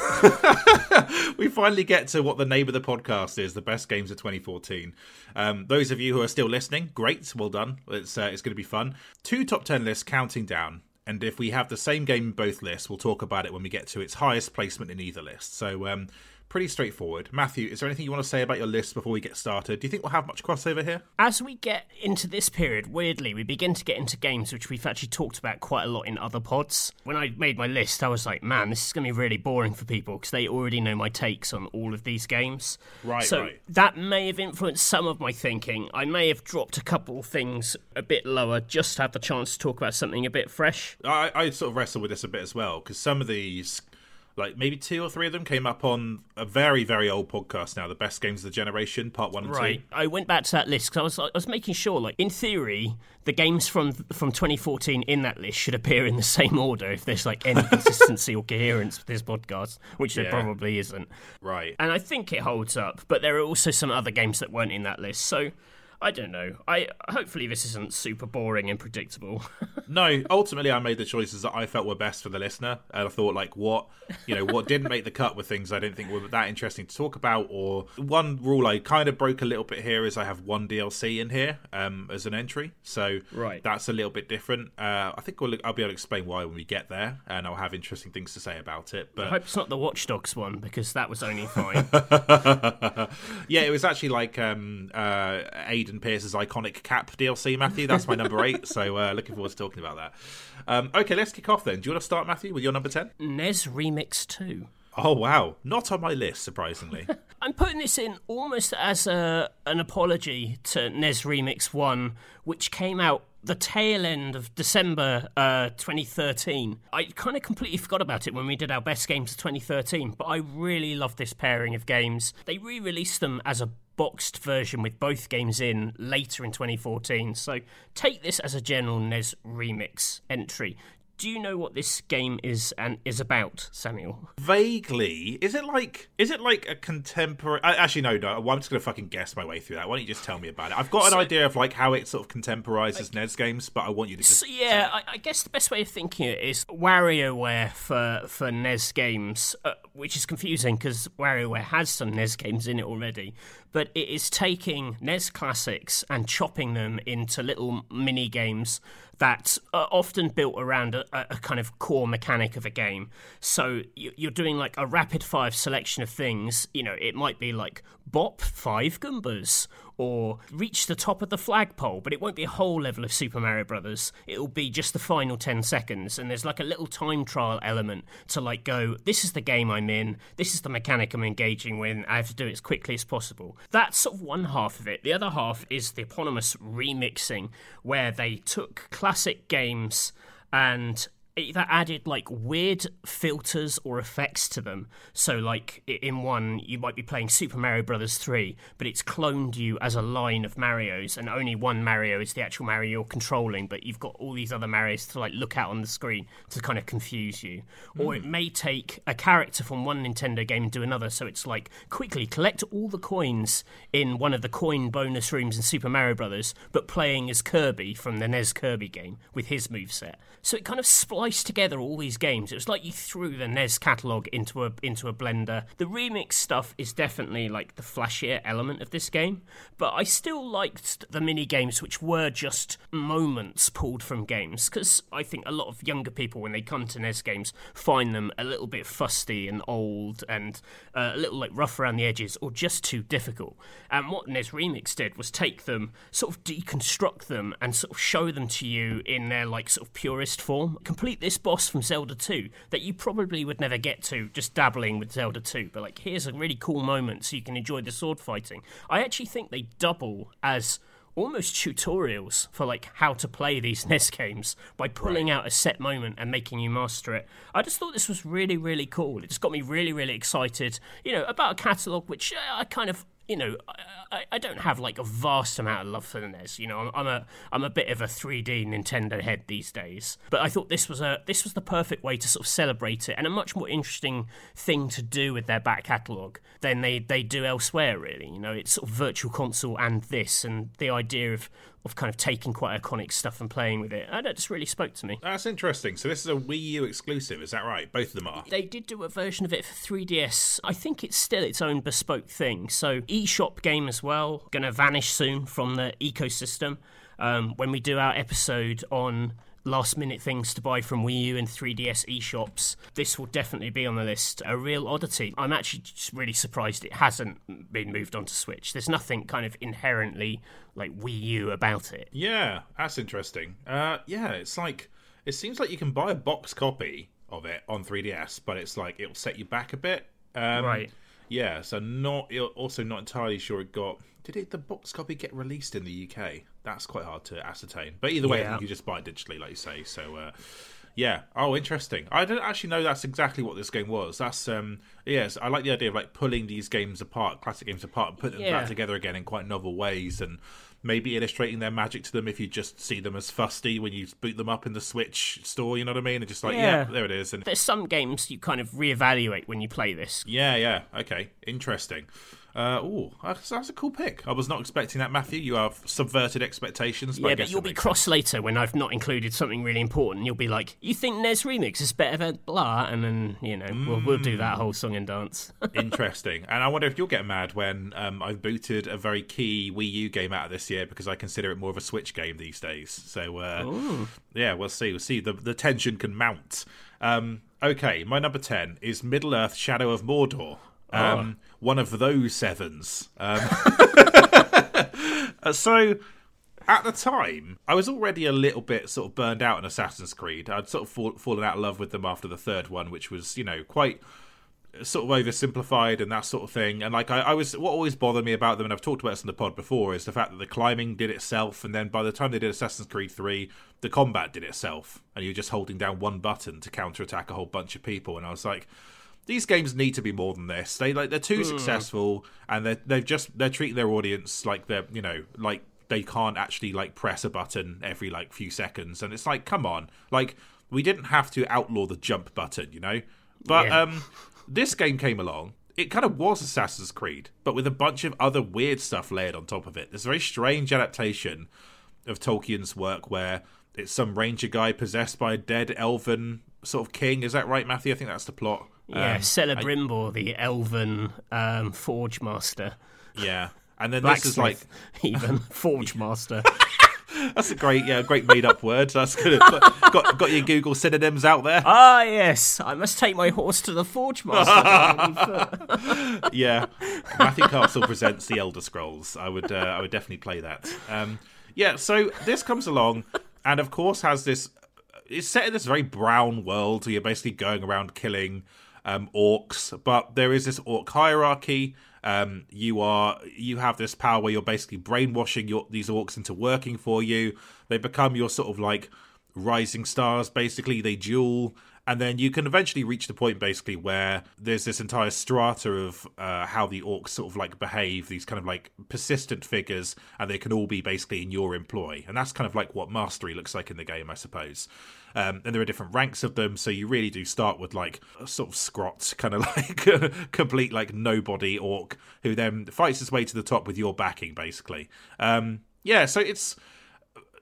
we finally get to what the name of the podcast is: the best games of 2014. Um, those of you who are still listening, great, well done. It's uh, it's going to be fun. Two top ten lists counting down, and if we have the same game in both lists, we'll talk about it when we get to its highest placement in either list. So. Um, pretty straightforward. Matthew, is there anything you want to say about your list before we get started? Do you think we'll have much crossover here? As we get into this period, weirdly, we begin to get into games which we've actually talked about quite a lot in other pods. When I made my list, I was like, man, this is going to be really boring for people because they already know my takes on all of these games. Right, so right. that may have influenced some of my thinking. I may have dropped a couple of things a bit lower just to have the chance to talk about something a bit fresh. I, I sort of wrestle with this a bit as well because some of these, like maybe two or three of them, came up on a very, very old podcast now, the best games of the generation, part one and Right. two. I went back to that list because I was I was making sure, like in theory, the games from from 2014 in that list should appear in the same order if there's like any consistency or coherence with this podcast, which there probably isn't. Right. And I think it holds up, but there are also some other games that weren't in that list. So I don't know. I hopefully this isn't super boring and predictable. No, ultimately, I made the choices that I felt were best for the listener, and I thought like what you know what didn't make the cut were things I didn't think were that interesting to talk about. Or one rule I kind of broke a little bit here is I have one DLC in here um, as an entry, so Right. that's a little bit different. Uh, I think we'll, I'll be able to explain why when we get there, and I'll have interesting things to say about it. But I hope it's not the Watch Dogs one because that was only fine. yeah, it was actually like um, uh, Aiden Pearce's iconic cap DLC, Matthew. That's my number eight. So uh, looking forward to talking about that. Um, okay, let's kick off then. Do you want to start, Matthew, with your number ten? NES Remix 2. Oh wow, not on my list, surprisingly. I'm putting this in almost as a an apology to NES Remix 1, which came out the tail end of December uh, 2013. I kind of completely forgot about it when we did our best games of 2013, but I really love this pairing of games. They re released them as a boxed version with both games in later in 2014, so take this as a general NES Remix entry. Do you know what this game is and is about, Samuel? Vaguely, is it like is it like a contemporary? I, actually, no, no. I'm just gonna fucking guess my way through that. Why don't you just tell me about it? I've got an So- idea of like how it sort of contemporizes NES games, but I want you to just. So yeah, I, I guess the best way of thinking it is WarioWare for for NES games, uh, which is confusing because WarioWare has some NES games in it already. But it is taking NES classics and chopping them into little mini games that are often built around a, a kind of core mechanic of a game. So you- you're doing like a rapid fire selection of things. You know, it might be like bop five Goombas or reach the top of the flagpole, but it won't be a whole level of Super Mario Brothers. It'll be just the final 10 seconds, and there's like a little time trial element to like go, this is the game I'm in, this is the mechanic I'm engaging with, I have to do it as quickly as possible. That's sort of one half of it. The other half is the eponymous remixing, where they took classic games and either added like weird filters or effects to them. So, like in one, you might be playing Super Mario Brothers 3, but it's cloned you as a line of Marios, and only one Mario is the actual Mario you're controlling, but you've got all these other Marios to like look at on the screen to kind of confuse you. Or it hmm. may take a character from one Nintendo game and do another, so it's like quickly collect all the coins in one of the coin bonus rooms in Super Mario Brothers, but playing as Kirby from the NES Kirby game with his moveset. So it kind of spliced together all these games. It was like you threw the NES catalog into a into a blender. The remix stuff is definitely like the flashier element of this game, but I still liked the mini games which were just moments pulled from games because I think a lot of younger people when they come to NES games find them a little bit fusty and old and uh, a little like rough around the edges or just too difficult. And what NES Remix did was take them, sort of deconstruct them, and sort of show them to you in their like sort of purest form. Complete this boss from Zelda 2 that you probably would never get to just dabbling with Zelda 2. But like, here's a really cool moment so you can enjoy the sword fighting. I actually think they double as almost tutorials for like how to play these NES games by pulling out a set moment and making you master it. I just thought this was really really cool. It just got me really really excited, you know, about a catalog which uh, I kind of you know, I, I, don't have like a vast amount of love for the NES. You know, I'm, I'm a I'm a bit of a 3D Nintendo head these days. But I thought this was a this was the perfect way to sort of celebrate it and a much more interesting thing to do with their back catalogue than they they do elsewhere. Really, you know, it's sort of virtual console and this and the idea of of kind of taking quite iconic stuff and playing with it. And that just really spoke to me. That's interesting. So this is a Wii U exclusive, is that right? Both of them are. They did do a version of it for 3DS. I think it's still its own bespoke thing. So, eShop game as well, going to vanish soon from the ecosystem. Um, when we do our episode on last minute things to buy from Wii U and 3DS eShops, this will definitely be on the list. A real oddity. I'm actually just really surprised it hasn't been moved onto Switch. There's nothing kind of inherently like Wii U about it. Yeah, that's interesting. Uh, yeah, it's like it seems like you can buy a box copy of it on 3DS, but it's like it'll set you back a bit. Um, Right. Yeah, so not also not entirely sure it got. Did it the box copy get released in the UK? That's quite hard to ascertain. But either way, I think you just buy it digitally, like you say. So uh, yeah. Oh, interesting. I don't actually know that's exactly what this game was. That's um yes, I like the idea of like pulling these games apart, classic games apart, and putting them back together again in quite novel ways and maybe illustrating their magic to them if you just see them as fusty when you boot them up in the Switch store, you know what I mean? And just like, yeah, Yeah. there it is. And There's some games you kind of reevaluate when you play this. yeah, yeah, okay, interesting. Uh, oh, that's, that's a cool pick. I was not expecting that, Matthew. You have subverted expectations. Yeah, but you'll be cross later when I've not included something really important. You'll be like, "You think NES Remix is better than blah?" And then you know we'll we'll do Mm. that whole song and dance. Interesting. And I wonder if you'll get mad when um, I've booted a very key Wii U game out of this year because I consider it more of a Switch game these days. So, uh, yeah, we'll see. We'll see. The, the tension can mount. Um, okay, my number 10 is Middle Earth Shadow of Mordor. Um, One of those sevens. Um, so, at the time, I was already a little bit sort of burned out on Assassin's Creed. I'd sort of fall, fallen out of love with them after the third one, which was, you know, quite sort of oversimplified and that sort of thing. And like I, I was, what always bothered me about them, and I've talked about this in the pod before, is the fact that the climbing did itself, and then by the time they did Assassin's Creed Three, the combat did itself, and you're just holding down one button to counterattack a whole bunch of people. And I was like, these games need to be more than this. They like they're too successful, and they they've just they're treating their audience like they're you know like they can't actually like press a button every like few seconds, and it's like come on, like we didn't have to outlaw the jump button, you know. But Yeah. um, this game came along. It kind of was Assassin's Creed, but with a bunch of other weird stuff layered on top of it. There's a very strange adaptation of Tolkien's work where it's some ranger guy possessed by a dead elven sort of king. Is that right, Matthew? I think that's the plot. Yeah, Um, Celebrimbor, the elven um, forge master, yeah. And then this is like even forge master. that's a great yeah great made up word. That's good. Got, got got your Google synonyms out there. ah, yes, I must take my horse to the forge master. yeah, Matthew Castle presents the Elder Scrolls. I would, uh, I would definitely play that. Um, yeah, so this comes along, and of course has this. It's set in this very brown world where you're basically going around killing um, orcs, but there is this orc hierarchy. Um, you are you have this power where you're basically brainwashing your, these orcs into working for you. They become your sort of like rising stars. Basically, they duel, and then you can eventually reach the point basically where there's this entire strata of uh, how the orcs sort of like behave. These kind of like persistent figures, and they can all be basically in your employ, and that's kind of like what mastery looks like in the game, I suppose. Um, and there are different ranks of them, so you really do start with like a sort of scrot, kind of like complete like nobody orc who then fights his way to the top with your backing, basically. Um, yeah, so it's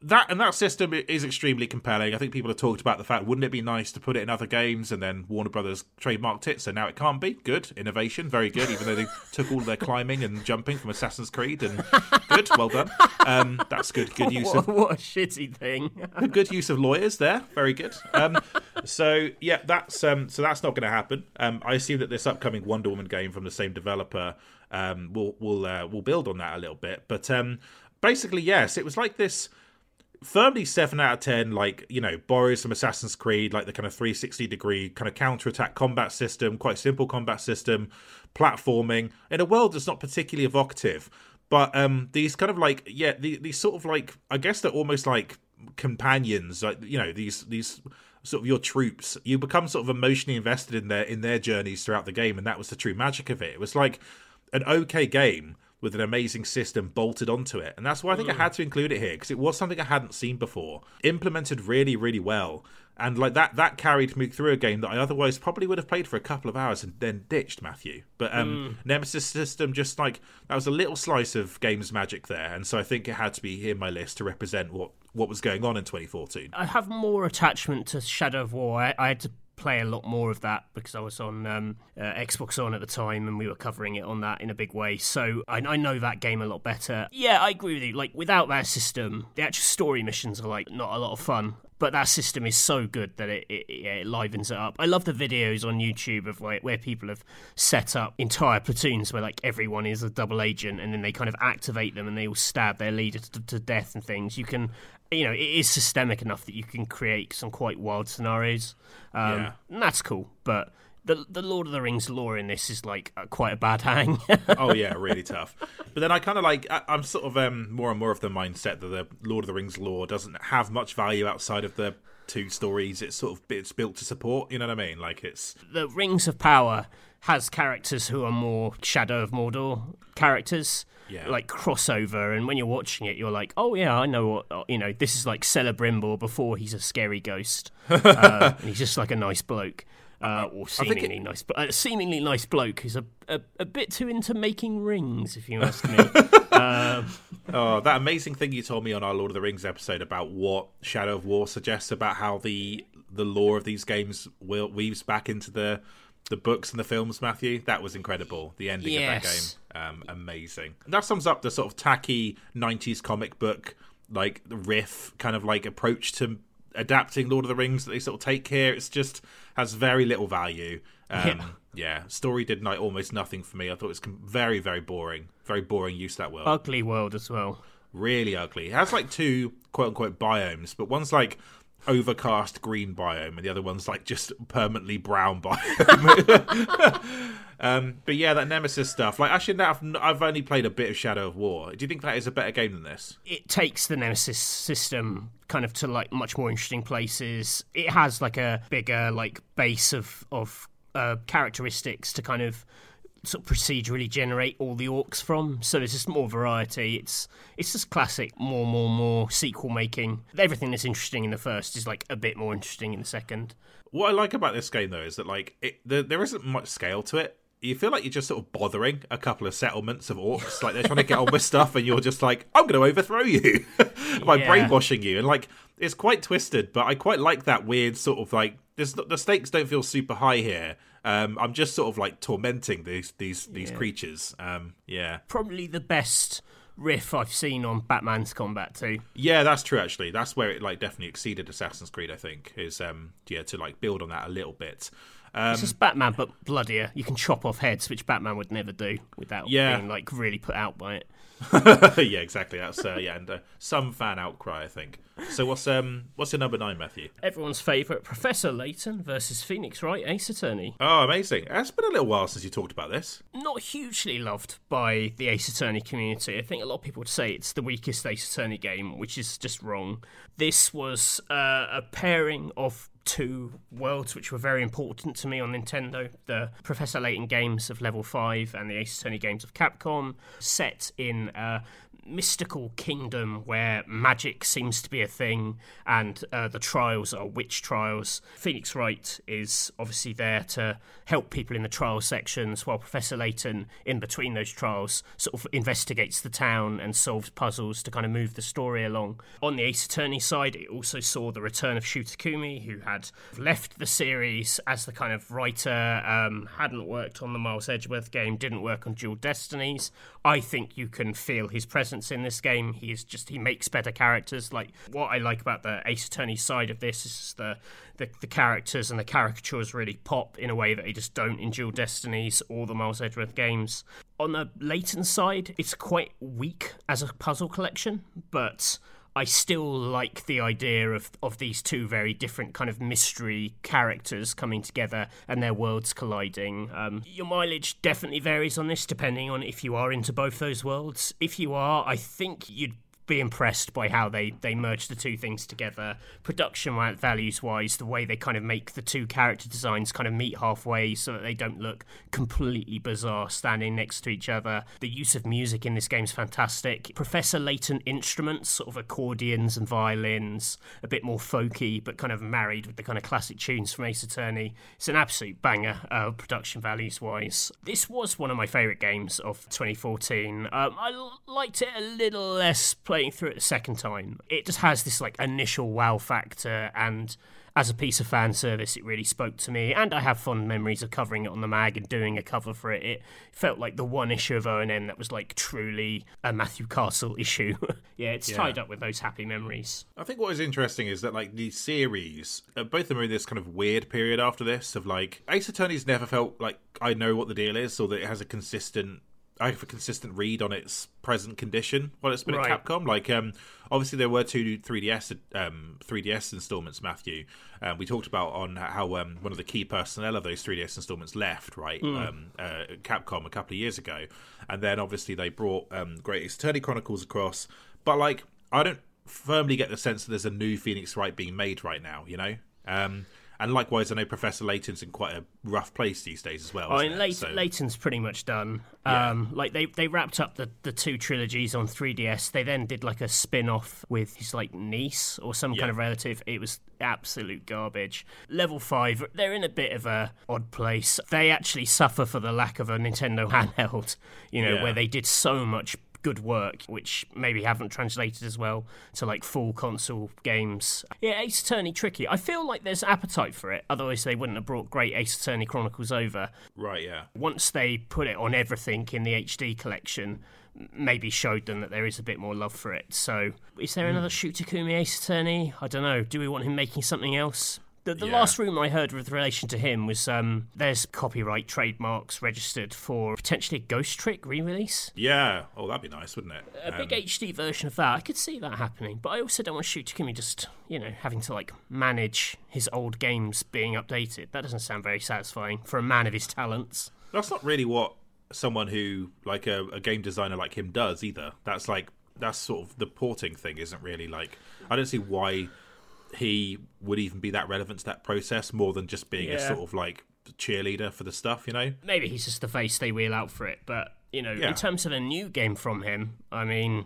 that and that system is extremely compelling. I think people have talked about the fact, wouldn't it be nice to put it in other games? And then Warner Brothers trademarked it, so now it can't be. Good innovation, very good. Even though they took all their climbing and jumping from Assassin's Creed, and good, well done. Um, that's good. Good use of what, what a shitty thing. good use of lawyers there. Very good. Um, so yeah, that's um, so that's not going to happen. Um, I assume that this upcoming Wonder Woman game from the same developer um, will will uh, will build on that a little bit. But um, basically, yes, it was like this firmly 7 out of 10 like you know borrows from assassin's creed like the kind of 360 degree kind of counter-attack combat system quite simple combat system platforming in a world that's not particularly evocative. But um these kind of like yeah the, these sort of like i guess they're almost like companions like you know these these sort of your troops. You become sort of emotionally invested in their in their journeys throughout the game and that was the true magic of it. It was like an okay game with an amazing system bolted onto it. And that's why I think I had to include it here because it was something I hadn't seen before. Implemented really, really well. And like that that carried me through a game that I otherwise probably would have played for a couple of hours and then ditched, Matthew. But um Nemesis system just like that was a little slice of games magic there. And so I think it had to be in my list to represent what what was going on in 2014. I have more attachment to Shadow of War. I, I had to play a lot more of that because I was on um, uh, Xbox On at the time and we were covering it on that in a big way. So I, I know that game a lot better. Yeah, I agree with you. Like without that system, the actual story missions are like not a lot of fun. But that system is so good that it, it, yeah, it livens it up. I love the videos on YouTube of like where people have set up entire platoons where like everyone is a double agent, and then they kind of activate them and they all stab their leader to, to death and things. You can you know, it is systemic enough that you can create some quite wild scenarios. Um, Yeah. and that's cool. But the the Lord of the Rings lore in this is like uh, quite a bad hang. oh yeah, really tough. But then I kind of like I, I'm sort of um, more and more of the mindset that the Lord of the Rings lore doesn't have much value outside of the two stories. It's sort of it's built to support. You know what I mean? Like it's the Rings of Power has characters who are more Shadow of Mordor characters. Yeah. Like crossover, and when you're watching it, you're like, "Oh yeah, I know what uh, you know." This is like Celebrimbor before he's a scary ghost, uh, and he's just like a nice bloke, uh, or think it- seemingly nice, but uh, seemingly nice bloke who's a, a a bit too into making rings, if you ask me. um, oh that amazing thing you told me on our Lord of the Rings episode about what Shadow of War suggests about how the the lore of these games will weaves back into the the books and the films. Matthew, that was incredible. The ending of that game, um, amazing. And that sums up the sort of tacky '90s comic book like riff kind of like approach to adapting Lord of the Rings that they sort of take here. It's just has very little value. Um, Yeah. yeah. story did like almost nothing for me. I thought it was very, very boring. Very boring use of that world. ugly world as well. really ugly. It has like two quote unquote biomes, but one's like overcast green biome, and the other one's like just permanently brown biome. um, but yeah, that Nemesis stuff. Like, actually, now I've, I've only played a bit of Shadow of War. Do you think that is a better game than this? it takes the Nemesis system kind of to like much more interesting places. It has like a bigger like base of of uh, characteristics to kind of sort of procedurally generate all the orcs from. So there's just more variety. It's it's just classic more more more sequel making. Everything that's interesting in the first is like a bit more interesting in the second. What I like about this game though is that like it, there, there isn't much scale to it. You feel like you're just sort of bothering a couple of settlements of orcs, like they're trying to get on with stuff, and you're just like, "I'm going to overthrow you" by Yeah. brainwashing you, and like it's quite twisted. But I quite like that weird sort of like there's, the stakes don't feel super high here. Um, I'm just sort of like tormenting these these these creatures. Um, yeah, Probably the best riff I've seen on Batman's combat too. yeah, that's true. Actually, that's where it like definitely exceeded Assassin's Creed. I think is um, yeah to like build on that a little bit. Um, It's just Batman, but bloodier. You can chop off heads, which Batman would never do without Yeah. being like really put out by it. yeah, exactly. That's uh, yeah, and uh, some fan outcry, I think. So what's um what's your number nine, Matthew? Everyone's favourite Professor Layton versus Phoenix Wright Ace Attorney. Oh, amazing! It's been a little while since you talked about this. Not hugely loved by the Ace Attorney community. I think a lot of people would say it's the weakest Ace Attorney game, which is just wrong. This was uh, a pairing of two worlds which were very important to me on Nintendo. The Professor Layton games of Level 5 and the Ace Attorney games of Capcom, set in mystical kingdom where magic seems to be a thing and uh, the trials are witch trials. Phoenix Wright is obviously there to help people in the trial sections, while Professor Layton, in between those trials, sort of investigates the town and solves puzzles to kind of move the story along. On the Ace Attorney side, it also saw the return of Shu Takumi, who had left the series as the kind of writer, um, hadn't worked on the Miles Edgeworth game, didn't work on Dual Destinies. I think you can feel his presence in this game. He is just he makes better characters. Like what I like about the Ace Attorney side of this is the the, the characters and the caricatures really pop in a way that they just don't in Dual Destinies or the Miles Edgeworth games. On the Layton side, it's quite weak as a puzzle collection, but I still like the idea of, of these two very different kind of mystery characters coming together and their worlds colliding. Um, your mileage definitely varies on this depending on if you are into both those worlds. If you are, I think you'd be impressed by how they, they merge the two things together. Production values wise, the way they kind of make the two character designs kind of meet halfway so that they don't look completely bizarre standing next to each other. The use of music in this game is fantastic. Professor Layton instruments, sort of accordions and violins, a bit more folky, but kind of married with the kind of classic tunes from Ace Attorney. It's an absolute banger, uh, production values wise. This was one of my favourite games of 2014. Um, I liked it a little less playing through it the second time. It just has this like initial wow factor and as a piece of fan service, it really spoke to me, and I have fond memories of covering it on the mag and doing a cover for it. It felt like the one issue of ONM that was like truly a Matthew Castle issue. yeah, it's Yeah. tied up with those happy memories. I think what is interesting is that like the series, uh, both of them are in this kind of weird period after this of like Ace Attorney's never felt like I know what the deal is or that it has a consistent. I have a consistent read on its present condition while it's been Right. at Capcom. Like, um, obviously there were two 3DS um 3DS installments. Matthew, um, we talked about on how um one of the key personnel of those 3DS installments left, right? Um, uh, Capcom a couple of years ago, and then obviously they brought um Great Ace Attorney Chronicles across. But like, I don't firmly get the sense that there's a new Phoenix Wright being made right now. You know. And likewise, I know Professor Layton's in quite a rough place these days as well. I isn't mean? Lay- So- Layton's pretty much done. Yeah. Um, like they, they wrapped up the, the two trilogies on 3DS. They then did like a spin off with his like niece or some Yeah. kind of relative. It was absolute garbage. Level five, they're in a bit of a odd place. They actually suffer for the lack of a Nintendo handheld. You know, Yeah. where they did so much good work, which maybe haven't translated as well to like full console games. Yeah, Ace Attorney tricky. I feel like there's appetite for it. Otherwise, they wouldn't have brought great Ace Attorney Chronicles over right, yeah. once they put it on everything in the HD collection, maybe showed them that there is a bit more love for it. So, is there hmm. another Shu Takumi Ace Attorney? I don't know. Do we want him making something else? The, the Yeah. last rumor I heard with relation to him was um, there's copyright trademarks registered for potentially a Ghost Trick re-release. Yeah. Oh, that'd be nice, wouldn't it? A big HD version of that, I could see that happening. But I also don't want to Shu Takumi just, you know, having to like manage his old games being updated. That doesn't sound very satisfying for a man of his talents. That's not really what someone who like a, a game designer like him does either. That's like that's sort of the porting thing isn't really like I don't see why he would even be that relevant to that process more than just being a sort of like cheerleader for the stuff, you know? maybe he's just the face they wheel out for it. But you know, Yeah. in terms of a new game from him, I mean,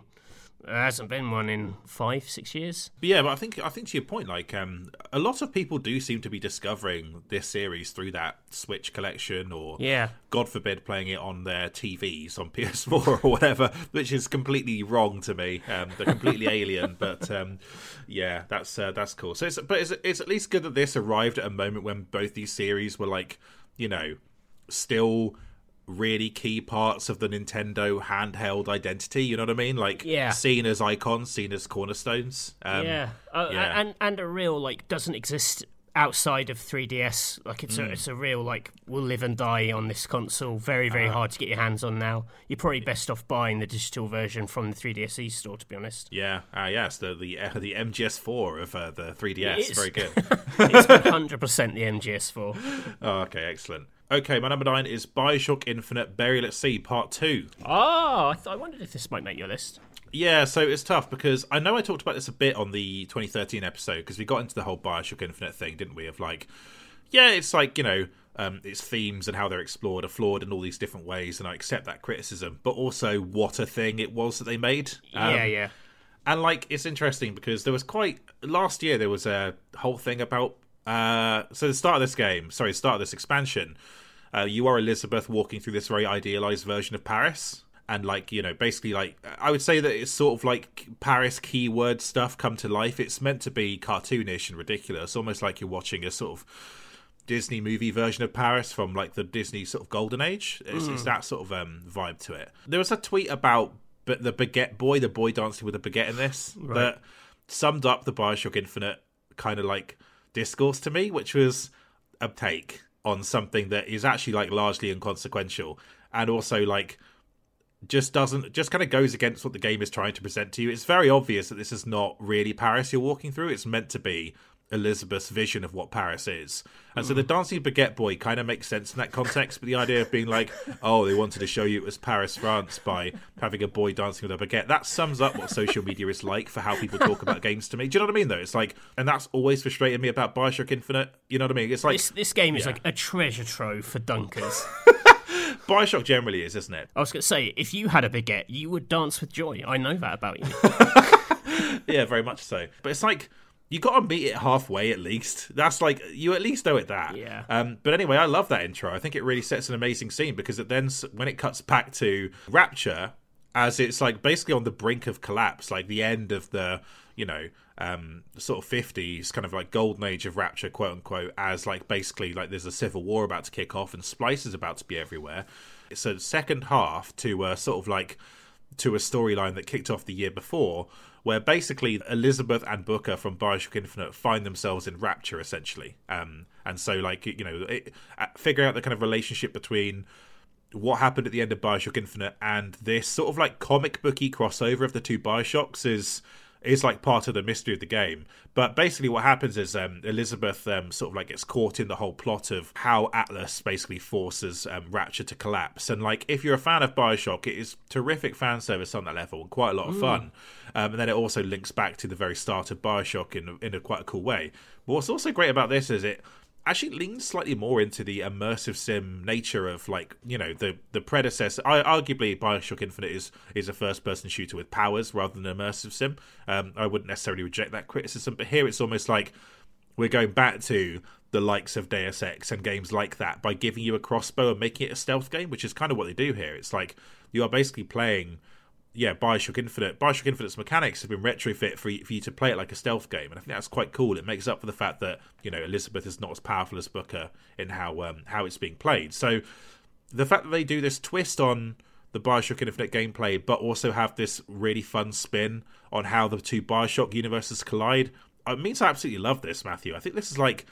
there hasn't been one in five, six years. But yeah, but I think I think to your point, like um, a lot of people do seem to be discovering this series through that Switch collection, or Yeah. God forbid, playing it on their TVs on PS4 or whatever, which is completely wrong to me. Um, they're completely alien, but um, yeah, that's uh, that's cool. So, it's, but it's, it's at least good that this arrived at a moment when both these series were like, you know, still really key parts of the Nintendo handheld identity. You know what I mean? Like, Yeah. seen as icons, seen as cornerstones. Um, yeah. Uh, yeah. and and a real like doesn't exist outside of 3DS. Like it's Hmm. a it's a real like will live and die on this console. Very very hard to get your hands on now. You're probably best off buying the digital version from the 3DSe store, to be honest. Yeah, uh, yes, the the uh, the MGS4 of uh, the 3DS, is. very good. It's 100 percent the MGS4. oh, okay, excellent. Okay, my number nine is Bioshock Infinite Burial at Sea Part Two. Oh, I, th- I wondered if this might make your list. Yeah, so it's tough because I know I talked about this a bit on the 2013 episode because we got into the whole Bioshock Infinite thing, didn't we? Of like, yeah, it's like you know, um, its themes and how they're explored are flawed in all these different ways, and I accept that criticism. But also, what a thing it was that they made. Um, yeah, yeah. And like it's interesting because there was quite last year there was a whole thing about uh so the start of this game, sorry, start of this expansion, uh, you are Elizabeth walking through this very idealized version of Paris. And like, you know, basically like I would say that it's sort of like Paris keyword stuff come to life. It's meant to be cartoonish and ridiculous, almost like you're watching a sort of Disney movie version of Paris from like the Disney sort of golden age. It's, it's that sort of um, vibe to it. There was a tweet about but the baguette boy, the boy dancing with a baguette in this, that summed up the Bioshock Infinite kind of like discourse to me, which was a take on something that is actually like largely inconsequential and also like just doesn't just kind of goes against what the game is trying to present to you. It's very obvious that this is not really Paris you're walking through. It's meant to be Elizabeth's vision of what Paris is. And so the dancing baguette boy kind of makes sense in that context, but the idea of being like, oh, they wanted to show you it was Paris, France by having a boy dancing with a baguette, that sums up what social media is like for how people talk about games to me. Do you know what I mean, though? It's like, and that's always frustrated me about Bioshock Infinite. You know what I mean? It's like, This this game is Yeah. like a treasure trove for dunkers. Bioshock generally is, isn't it? I was going to say, if you had a baguette, you would dance with joy. I know that about you. yeah, very much so. But it's like you got to meet it halfway at least. That's like you at least owe it that. Yeah. Um. But anyway, I love that intro. I think it really sets an amazing scene because it then, when it cuts back to Rapture, as it's like basically on the brink of collapse, like the end of the you know um, sort of 50s kind of like golden age of rapture quote unquote as like basically like there's a civil war about to kick off and splice is about to be everywhere it's a second half to a sort of like to a storyline that kicked off the year before where basically Elizabeth and Booker from Bioshock Infinite find themselves in rapture essentially. Um, and so like you know it, uh, figure out the kind of relationship between what happened at the end of Bioshock Infinite and this sort of like comic booky crossover of the two Bioshocks is is like part of the mystery of the game. But basically, what happens is um, Elizabeth um, sort of like gets caught in the whole plot of how Atlas basically forces um, Rapture to collapse. And like, if you're a fan of Bioshock, it is terrific fan service on that level and quite a lot of mm. fun. Um, and then it also links back to the very start of Bioshock in in a quite a cool way. But what's also great about this is it actually leans slightly more into the immersive sim nature of like you know the the predecessor. I, arguably, Bioshock Infinite is is a first person shooter with powers rather than immersive sim. Um, I wouldn't necessarily reject that criticism, but here it's almost like we're going back to the likes of Deus Ex and games like that by giving you a crossbow and making it a stealth game, which is kind of what they do here. It's like you are basically playing yeah, Bioshock Infinite. Bioshock Infinite's mechanics have been retrofit for you, for you to play it like a stealth game, and I think that's quite cool. It makes up for the fact that you know Elizabeth is not as powerful as Booker in how um, how it's being played. So the fact that they do this twist on the Bioshock Infinite gameplay, but also have this really fun spin on how the two Bioshock universes collide, it means I absolutely love this, Matthew. I think this is like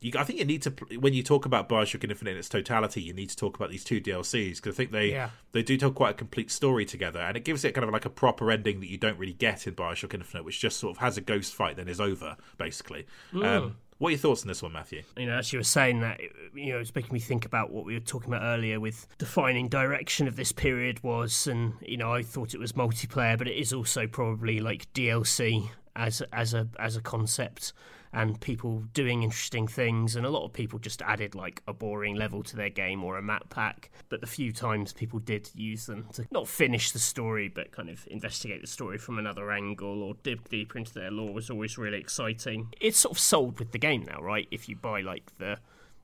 you, I think you need to when you talk about Bioshock Infinite in its totality, you need to talk about these two DLCs because I think they yeah. they do tell quite a complete story together, and it gives it kind of like a proper ending that you don't really get in Bioshock Infinite, which just sort of has a ghost fight then is over basically. Mm. Um, what are your thoughts on this one, Matthew? You know, as you were saying that, you know, it's making me think about what we were talking about earlier with defining direction of this period was, and you know, I thought it was multiplayer, but it is also probably like DLC as as a as a concept and people doing interesting things. And a lot of people just added like a boring level to their game or a map pack. But the few times people did use them to not finish the story, but kind of investigate the story from another angle or dip deeper into their lore was always really exciting. It's sort of sold with the game now, right? If you buy like the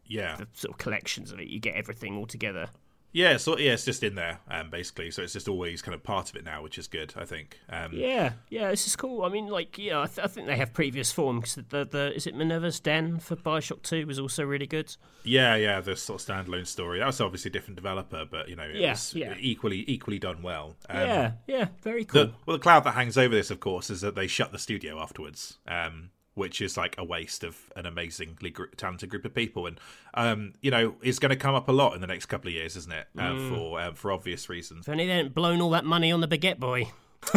yeah the sort of collections of it, you get everything all together. Yeah, so yeah, it's just in there, um, basically. So it's just always kind of part of it now, which is good, I think. Um, yeah, yeah, this is cool. I mean, like, yeah, I, th- I think they have previous forms. The, the is it Minerva's Den for Bioshock Two was also really good. Yeah, yeah, the sort of standalone story. That was obviously a different developer, but you know, it yeah, was yeah. equally equally done well. Um, yeah, yeah, very cool. The, well, the cloud that hangs over this, of course, is that they shut the studio afterwards. Um, which is like a waste of an amazingly gr- talented group of people, and um, you know, is going to come up a lot in the next couple of years, isn't it? Uh, mm. For uh, for obvious reasons. If only they hadn't blown all that money on the baguette boy.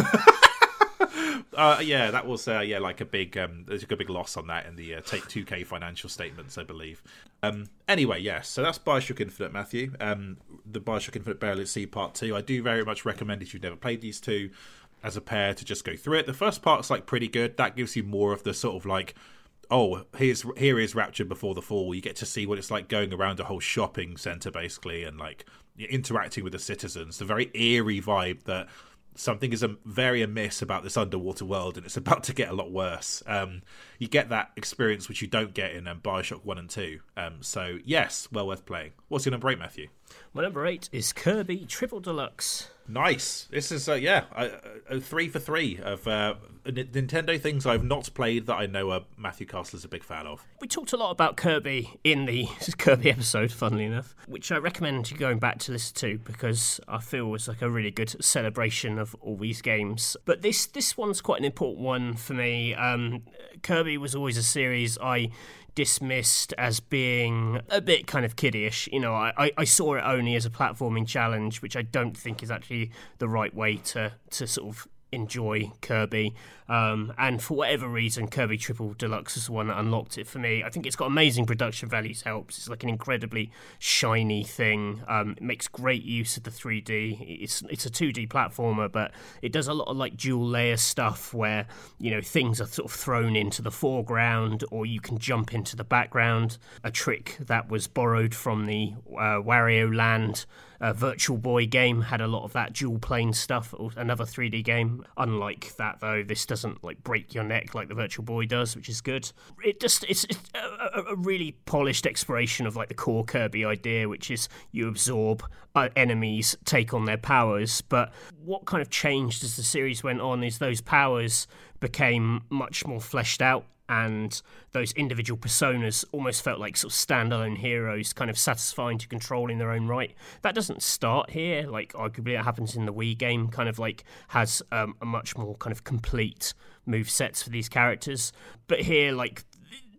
uh, yeah, that was uh, yeah like a big um, there's a big loss on that in the uh, Take Two K financial statements, I believe. Um, anyway, yes, so that's Bioshock Infinite, Matthew. Um, the Bioshock Infinite Burial at Sea Part Two. I do very much recommend if you've never played these two as a pair to just go through it. The first part's like pretty good. That gives you more of the sort of like oh here's here is rapture before the fall you get to see what it's like going around a whole shopping center basically and like interacting with the citizens the very eerie vibe that something is a, very amiss about this underwater world and it's about to get a lot worse um, you get that experience which you don't get in um, bioshock 1 and 2 um, so yes well worth playing what's your number 8 matthew my number 8 is kirby triple deluxe Nice. This is uh, yeah, a, a, three for three of uh, Nintendo things I've not played that I know uh, Matthew Castle is a big fan of. We talked a lot about Kirby in the Kirby episode, funnily enough, which I recommend you going back to listen to because I feel was like a really good celebration of all these games. But this this one's quite an important one for me. Um, Kirby was always a series I dismissed as being a bit kind of kiddish. You know, I, I saw it only as a platforming challenge, which I don't think is actually the right way to to sort of enjoy Kirby. Um, and for whatever reason, Kirby Triple Deluxe is the one that unlocked it for me. I think it's got amazing production values, helps. It's like an incredibly shiny thing. Um, it makes great use of the 3D. It's it's a 2D platformer, but it does a lot of like dual layer stuff where you know things are sort of thrown into the foreground, or you can jump into the background. A trick that was borrowed from the uh, Wario Land uh, Virtual Boy game had a lot of that dual plane stuff. Another 3D game. Unlike that though, this doesn't like break your neck like the Virtual Boy does, which is good. It just it's, it's a, a, really polished exploration of like the core Kirby idea, which is you absorb enemies, take on their powers. But what kind of changed as the series went on is those powers became much more fleshed out and those individual personas almost felt like sort of standalone heroes, kind of satisfying to control in their own right. That doesn't start here. Like arguably, it happens in the Wii game. Kind of like has um, a much more kind of complete move sets for these characters. But here, like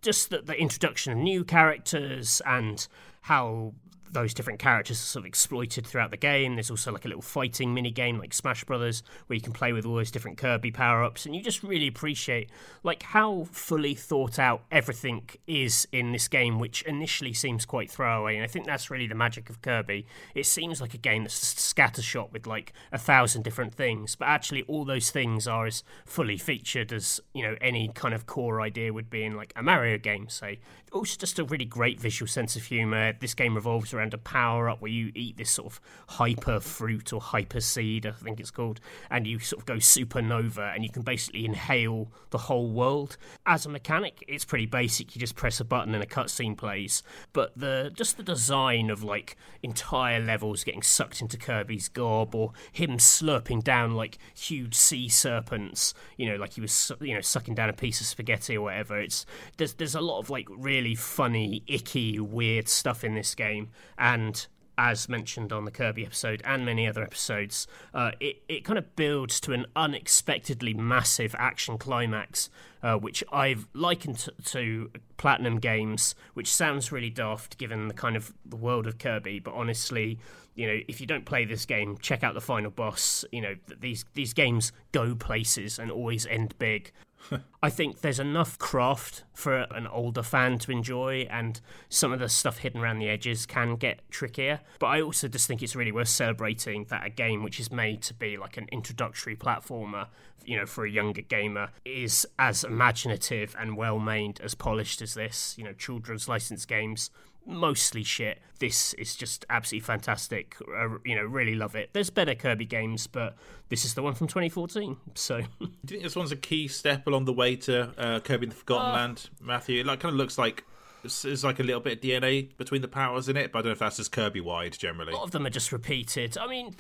just the, the introduction of new characters and how those different characters are sort of exploited throughout the game. There's also like a little fighting mini game like Smash Brothers where you can play with all those different Kirby power ups, and you just really appreciate like how fully thought out everything is in this game, which initially seems quite throwaway. And I think that's really the magic of Kirby. It seems like a game that's just scattershot with like a thousand different things, but actually all those things are as fully featured as you know any kind of core idea would be in like a Mario game, say. Also, just a really great visual sense of humor. This game revolves around a power up where you eat this sort of hyper fruit or hyper seed, I think it's called, and you sort of go supernova and you can basically inhale the whole world. As a mechanic, it's pretty basic. You just press a button and a cutscene plays. But the just the design of like entire levels getting sucked into Kirby's gob or him slurping down like huge sea serpents, you know, like he was you know sucking down a piece of spaghetti or whatever. It's there's there's a lot of like really funny, icky, weird stuff in this game and as mentioned on the Kirby episode and many other episodes, uh, it, it kind of builds to an unexpectedly massive action climax, uh, which I've likened to, to, Platinum games, which sounds really daft given the kind of the world of Kirby, but honestly, you know, if you don't play this game, check out the final boss. You know, these these games go places and always end big. I think there's enough craft for an older fan to enjoy, and some of the stuff hidden around the edges can get trickier. But I also just think it's really worth celebrating that a game which is made to be like an introductory platformer, you know, for a younger gamer, is as imaginative and well made as polished as this. You know, children's licensed games mostly shit. This is just absolutely fantastic. Uh, you know, really love it. There's better Kirby games, but this is the one from 2014. So, do you think this one's a key step along the way to uh, Kirby in the Forgotten uh, Land, Matthew? It like kind of looks like there's like a little bit of DNA between the powers in it, but I don't know if that's just Kirby wide generally. A lot of them are just repeated. I mean.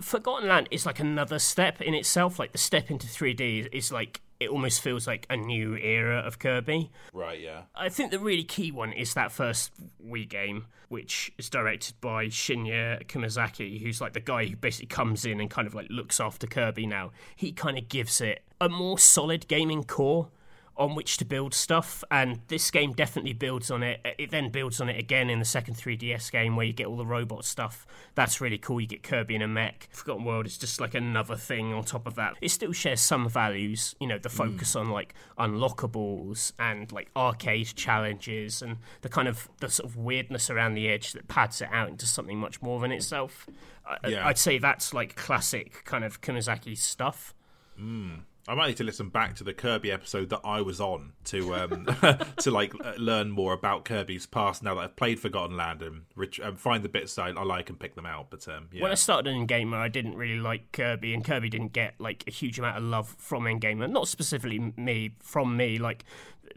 Forgotten Land is like another step in itself. Like the step into 3D is like it almost feels like a new era of Kirby. Right, yeah. I think the really key one is that first Wii game, which is directed by Shinya Kumazaki, who's like the guy who basically comes in and kind of like looks after Kirby now. He kind of gives it a more solid gaming core on which to build stuff, and this game definitely builds on it. It then builds on it again in the second 3DS game where you get all the robot stuff. That's really cool. You get Kirby and a mech. Forgotten World is just like another thing on top of that. It still shares some values, you know, the focus mm. on like unlockables and like arcade challenges and the kind of the sort of weirdness around the edge that pads it out into something much more than itself. Yeah. I'd say that's like classic kind of Kumazaki stuff. Mm. I might need to listen back to the Kirby episode that I was on to um, to like uh, learn more about Kirby's past. Now that I've played Forgotten Land and um, find the bits I, I, like and pick them out. But um, yeah. when I started in Gamer, I didn't really like Kirby, and Kirby didn't get like a huge amount of love from Gamer. Not specifically me, from me. Like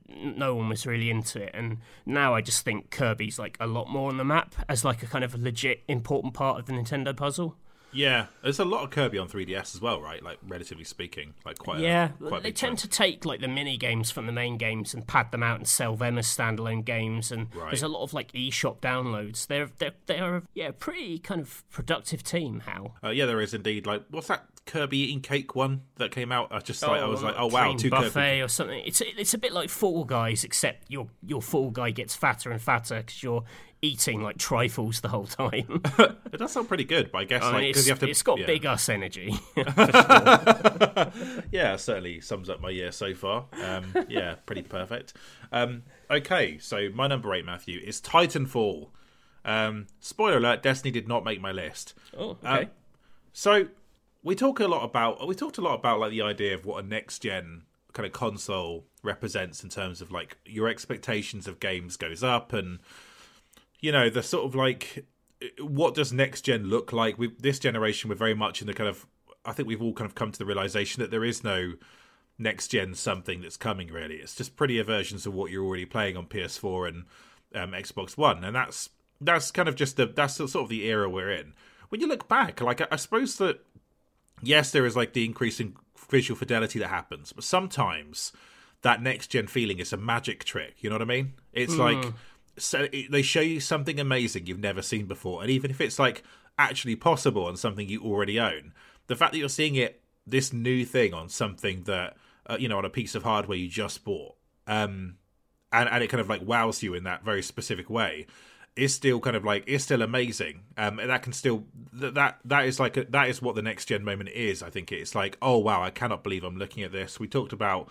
no one was really into it, and now I just think Kirby's like a lot more on the map as like a kind of legit important part of the Nintendo puzzle. Yeah, there's a lot of Kirby on 3DS as well, right? Like relatively speaking, like quite. Yeah, a, quite they tend to take like the mini games from the main games and pad them out and sell them as standalone games. And right. there's a lot of like eShop downloads. They're they're they're yeah, pretty kind of productive team. How? Uh, yeah, there is indeed. Like, what's that Kirby eating cake one that came out? I just like oh, I was like, oh wow, two buffet Kirby. or something. It's it's a bit like Fall Guys, except your your Fall Guy gets fatter and fatter because you're eating like trifles the whole time. it does sound pretty good, but I guess I mean, like because you have to. It's got yeah. big us energy. yeah, certainly sums up my year so far. Um, yeah, pretty perfect. Um, okay, so my number eight, Matthew, is Titanfall. Um, spoiler alert: Destiny did not make my list. Oh, okay. so we talk a lot about we talked a lot about like the idea of what a next gen kind of console represents in terms of like your expectations of games goes up and you know the sort of like what does next gen look like? With this generation, we're very much in the kind of. I think we've all kind of come to the realization that there is no next gen something that's coming. Really, it's just prettier versions of what you're already playing on PS4 and um, Xbox One, and that's that's kind of just the that's sort of the era we're in. When you look back, like I, I suppose that yes, there is like the increasing visual fidelity that happens, but sometimes that next gen feeling is a magic trick. You know what I mean? It's mm. like so they show you something amazing you've never seen before, and even if it's like actually possible on something you already own, the fact that you're seeing it this new thing on something that uh, you know on a piece of hardware you just bought, um, and and it kind of like wows you in that very specific way is still kind of like is still amazing. Um, and that can still that that, that is like a, that is what the next gen moment is. I think it's like oh wow, I cannot believe I'm looking at this. We talked about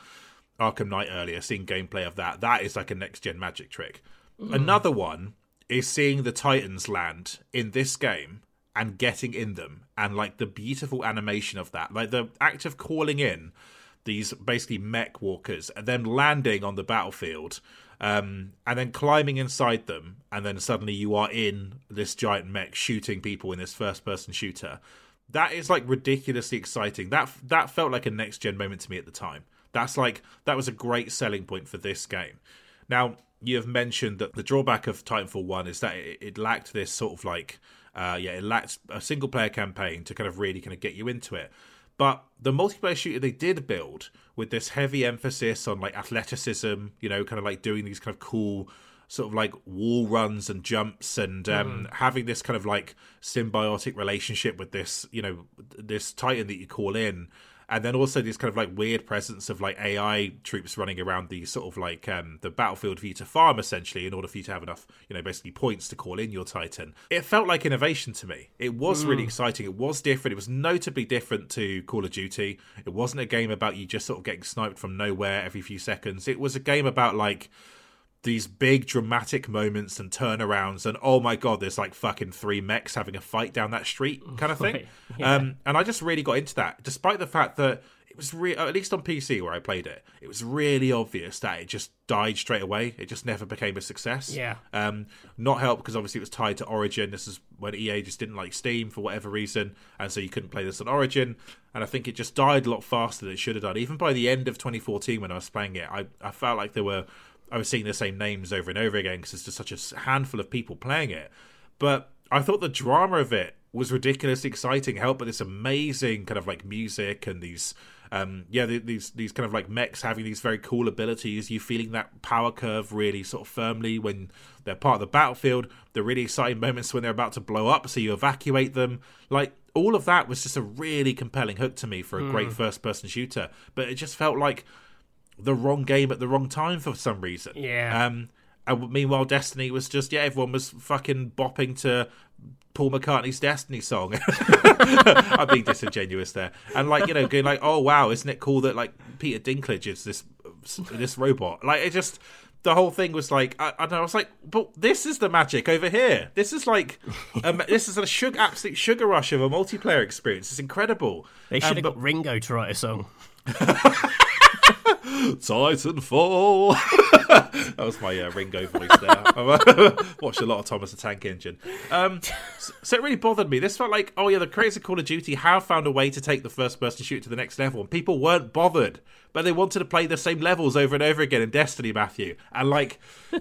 Arkham Knight earlier, seeing gameplay of that. That is like a next gen magic trick. Mm. Another one is seeing the Titans land in this game and getting in them and like the beautiful animation of that, like the act of calling in these basically mech walkers and then landing on the battlefield um, and then climbing inside them, and then suddenly you are in this giant mech shooting people in this first-person shooter. That is like ridiculously exciting. That that felt like a next-gen moment to me at the time. That's like that was a great selling point for this game. Now you have mentioned that the drawback of Titanfall One is that it, it lacked this sort of like, uh, yeah, it lacked a single-player campaign to kind of really kind of get you into it. But the multiplayer shooter they did build with this heavy emphasis on like athleticism, you know, kind of like doing these kind of cool sort of like wall runs and jumps and um, mm. having this kind of like symbiotic relationship with this, you know, this titan that you call in and then also this kind of like weird presence of like AI troops running around the sort of like um, the battlefield for you to farm essentially in order for you to have enough, you know, basically points to call in your Titan. It felt like innovation to me. It was mm. really exciting. It was different. It was notably different to Call of Duty. It wasn't a game about you just sort of getting sniped from nowhere every few seconds. It was a game about like these big dramatic moments and turnarounds and oh my god there's like fucking three mechs having a fight down that street kind of thing. Yeah. um, and i just really got into that despite the fact that it was re- at least on pc where i played it it was really obvious that it just died straight away. It just never became a success. Yeah. Um, not helped because obviously it was tied to origin. This is when ea just didn't like steam for whatever reason and so you couldn't play this on origin. And i think it just died a lot faster than it should have done. Even by the end of 2014 when i was playing it i, I felt like there were I was seeing the same names over and over again because there's just such a handful of people playing it. But I thought the drama of it was ridiculously exciting, helped by this amazing kind of like music and these um, yeah, these these kind of like mechs having these very cool abilities. You feeling that power curve really sort of firmly when they're part of the battlefield. The really exciting moments when they're about to blow up, so you evacuate them. Like all of that was just a really compelling hook to me for a mm. great first person shooter. But it just felt like the wrong game at the wrong time for some reason. Yeah. Um, and meanwhile, Destiny was just yeah, everyone was fucking bopping to Paul McCartney's Destiny song. I'm being disingenuous there, and like you know, going like, oh wow, isn't it cool that like Peter Dinklage is this this robot? Like it just the whole thing was like I, I, know, I was like, but this is the magic over here. This is like um, this is a sugar, absolute sugar rush of a multiplayer experience. It's incredible. They should have um, got Ringo to write a song. Titanfall. that was my uh, Ringo voice there. I've watched a lot of Thomas the Tank Engine. Um, so, so, it really bothered me. This felt like, oh yeah, the creators of Call of Duty have found a way to take the first person shooter to the next level, and people weren't bothered, but they wanted to play the same levels over and over again in Destiny, Matthew. And like,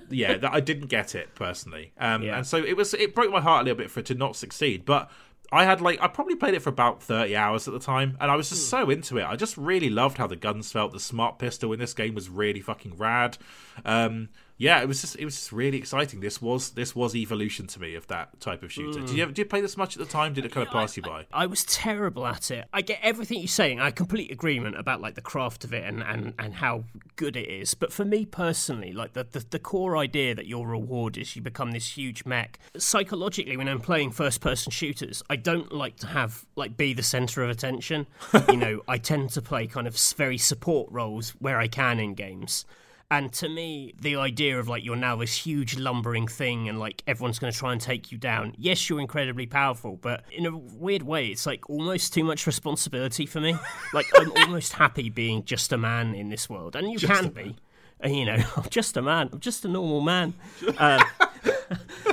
yeah, that, I didn't get it personally. Um, yeah. And so it was, it broke my heart a little bit for it to not succeed, but I had like I probably played it for about 30 hours at the time and I was just so into it. I just really loved how the guns felt. The smart pistol in this game was really fucking rad. Um, yeah, it was just it was just really exciting. This was this was evolution to me of that type of shooter. Mm. Did you ever, did you play this much at the time? Did it kind of pass you by? I, I, was terrible at it. I get everything you're saying. I complete agreement about like the craft of it and, and, and how good it is. But for me personally, like the, the the core idea that your reward is you become this huge mech. Psychologically, when I'm playing first person shooters, I don't like to have like be the center of attention. you know, I tend to play kind of very support roles where I can in games. And to me, the idea of like you're now this huge lumbering thing and like everyone's going to try and take you down. Yes, you're incredibly powerful, but in a weird way, it's like almost too much responsibility for me. like I'm almost happy being just a man in this world, and you just can be. And, you know, I'm just a man. I'm just a normal man. um,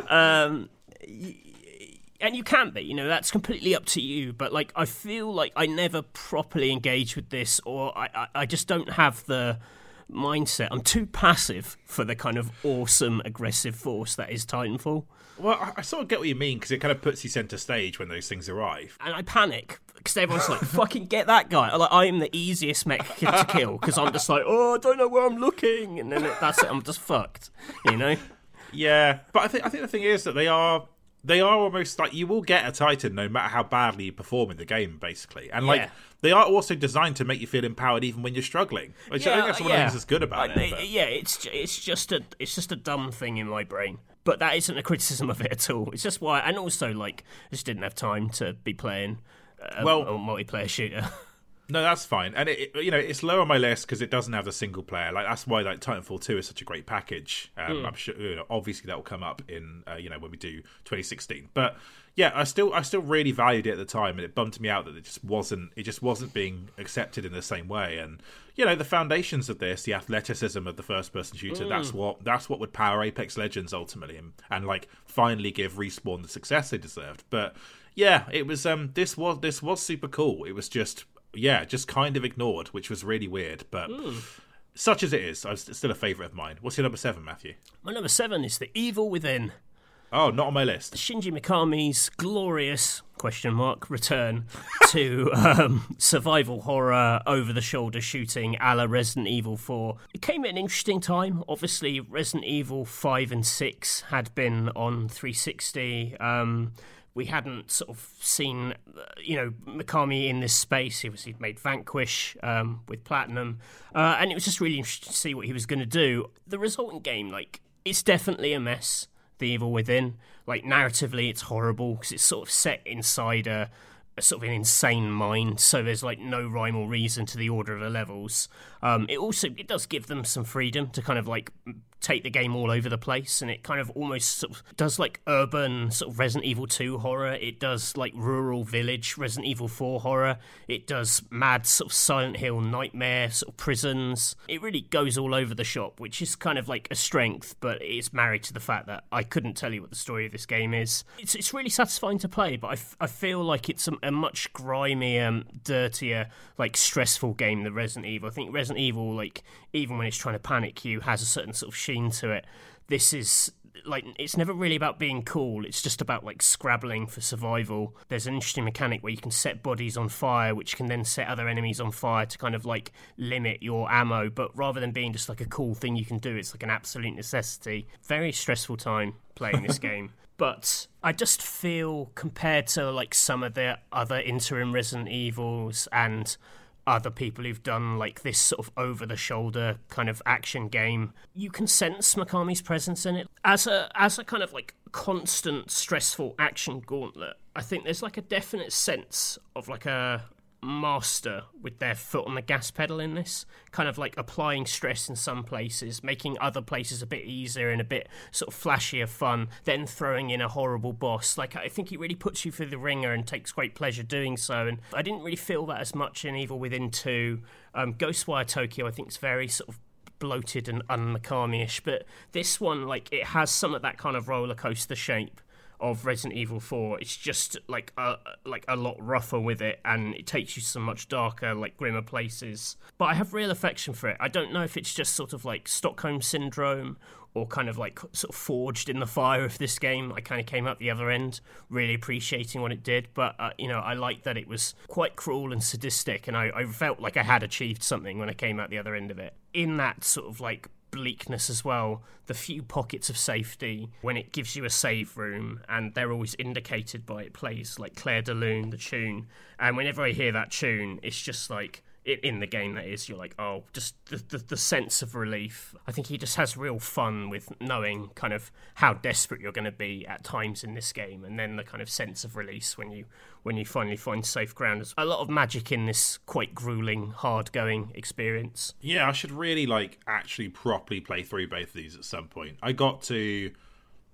um, and you can be, you know, that's completely up to you. But like, I feel like I never properly engage with this, or I, I, I just don't have the mindset. I'm too passive for the kind of awesome, aggressive force that is Titanfall. Well, I, sort of get what you mean because it kind of puts you center stage when those things arrive. And I panic because everyone's like, "Fucking get that guy!" Like I am the easiest mech to kill because I'm just like, "Oh, I don't know where I'm looking," and then it, that's it. I'm just fucked, you know. Yeah, but I think I think the thing is that they are they are almost like you will get a Titan no matter how badly you perform in the game, basically. And like Yeah. They are also designed to make you feel empowered even when you're struggling. Which I think that's one of the things that's good about I- it. but- Yeah, it's it's just a it's just a dumb thing in my brain. But that isn't a criticism of it at all. It's just why, and also like I just didn't have time to be playing a, Well- a multiplayer shooter. No, that's fine, and it, it- you know it's low on my list because it doesn't have the single player. Like that's why like Titanfall two is such a great package. Um, I'm sure you know, obviously that will come up in uh, you know when we do 2016. But yeah, I still I still really valued it at the time, and it bummed me out that it just wasn't it just wasn't being accepted in the same way. And you know the foundations of this, the athleticism of the first person shooter, that's what that's what would power Apex Legends ultimately, and, and like finally give respawn the success they deserved. But yeah, it was um this was this was super cool. It was just yeah, just kind of ignored, which was really weird. But such as it is, it's still a favourite of mine. What's your number seven, Matthew? my number seven is the Evil Within. Oh, not on my list. Shinji Mikami's glorious question mark return to um, survival horror over the shoulder shooting a la Resident Evil 4. It came at an interesting time. Obviously, Resident Evil 5 and 6 had been on 360. Um, we hadn't sort of seen, uh, you know, Mikami in this space. He obviously made Vanquish um, with Platinum, uh, and it was just really interesting to see what he was going to do. The resultant game, like, it's definitely a mess. The Evil Within, like narratively, it's horrible because it's sort of set inside a, a sort of an insane mind. So there's like no rhyme or reason to the order of the levels. Um, it also it does give them some freedom to kind of like take the game all over the place, and it kind of almost sort of does like urban sort of Resident Evil 2 horror. It does like rural village Resident Evil 4 horror. It does mad sort of Silent Hill nightmare sort of prisons. It really goes all over the shop, which is kind of like a strength, but it's married to the fact that I couldn't tell you what the story of this game is. It's it's really satisfying to play, but I, f- I feel like it's a, a much grimier, dirtier, like stressful game than Resident Evil. I think Resident Evil, like even when it's trying to panic you, has a certain sort of sheen to it. This is like it's never really about being cool it's just about like scrabbling for survival. There's an interesting mechanic where you can set bodies on fire which can then set other enemies on fire to kind of like limit your ammo but rather than being just like a cool thing you can do it's like an absolute necessity. Very stressful time playing this game. But I just feel compared to like some of the other interim Resident Evils and other people who've done like this sort of over the shoulder kind of action game you can sense Mikami's presence in it. As a as a kind of like constant stressful action gauntlet I think there's like a definite sense of like a master with their foot on the gas pedal in this kind of like applying stress in some places making other places a bit easier and a bit sort of flashier fun then throwing in a horrible boss. Like i think he really puts you through the wringer and takes great pleasure doing so and i didn't really feel that as much in evil within 2 um, ghostwire tokyo i think is very sort of bloated and un-Mikami-ish but this one like it has some of that kind of roller coaster shape of Resident Evil 4. It's just like a like a lot rougher with it, and it takes you to some much darker, like grimmer places. But I have real affection for it. I don't know if it's just sort of like Stockholm syndrome or kind of like sort of forged in the fire of this game. I kind of came out the other end, really appreciating what it did. But uh, you know, I liked that it was quite cruel and sadistic, and I, I felt like I had achieved something when I came out the other end of it. In that sort of like bleakness as well. The few pockets of safety when it gives you a save room, and they're always indicated by it plays like Clair de Lune, the tune. And whenever I hear that tune, it's just like in, the game that is, you're like, oh, just the, the the sense of relief. I think he just has real fun with knowing kind of how desperate you're going to be at times in this game, and then the kind of sense of release when you when you finally find safe ground. There's a lot of magic in this quite grueling, hard going experience. Yeah, I should really like actually properly play through both of these at some point. I got to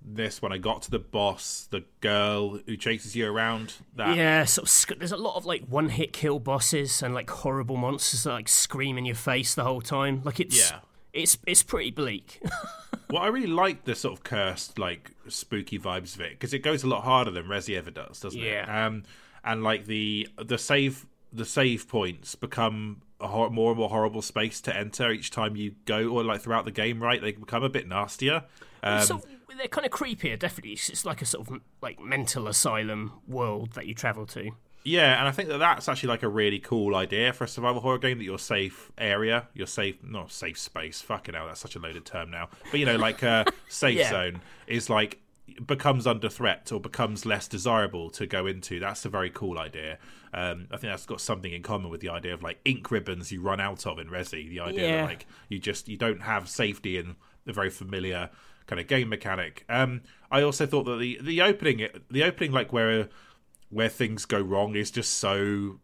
this when I got to the boss, the girl who chases you around. That Yeah, of, sc- there's a lot of like one hit kill bosses and like horrible monsters that like scream in your face the whole time. Like it's Yeah. it's it's pretty bleak. well, I really like the sort of cursed, like spooky vibes of it because it goes a lot harder than Resi ever does, doesn't it? Yeah. Um, and like the the save the save points become a hor- more and more horrible space to enter each time you go, or like throughout the game. Right, they become a bit nastier. Um, so they're kind of creepier, definitely. It's it's like a sort of like mental asylum world that you travel to. Yeah, and I think that that's actually like a really cool idea for a survival horror game that your safe area, your safe, not safe space, fucking hell, that's such a loaded term now. But you know, like a safe Yeah. zone is like becomes under threat or becomes less desirable to go into. That's a very cool idea. Um, I think that's got something in common with the idea of like ink ribbons you run out of in Resi. The idea Yeah. that like you just you don't have safety in the very familiar kind of game mechanic. Um, I also thought that the the opening the opening like where where things go wrong is just so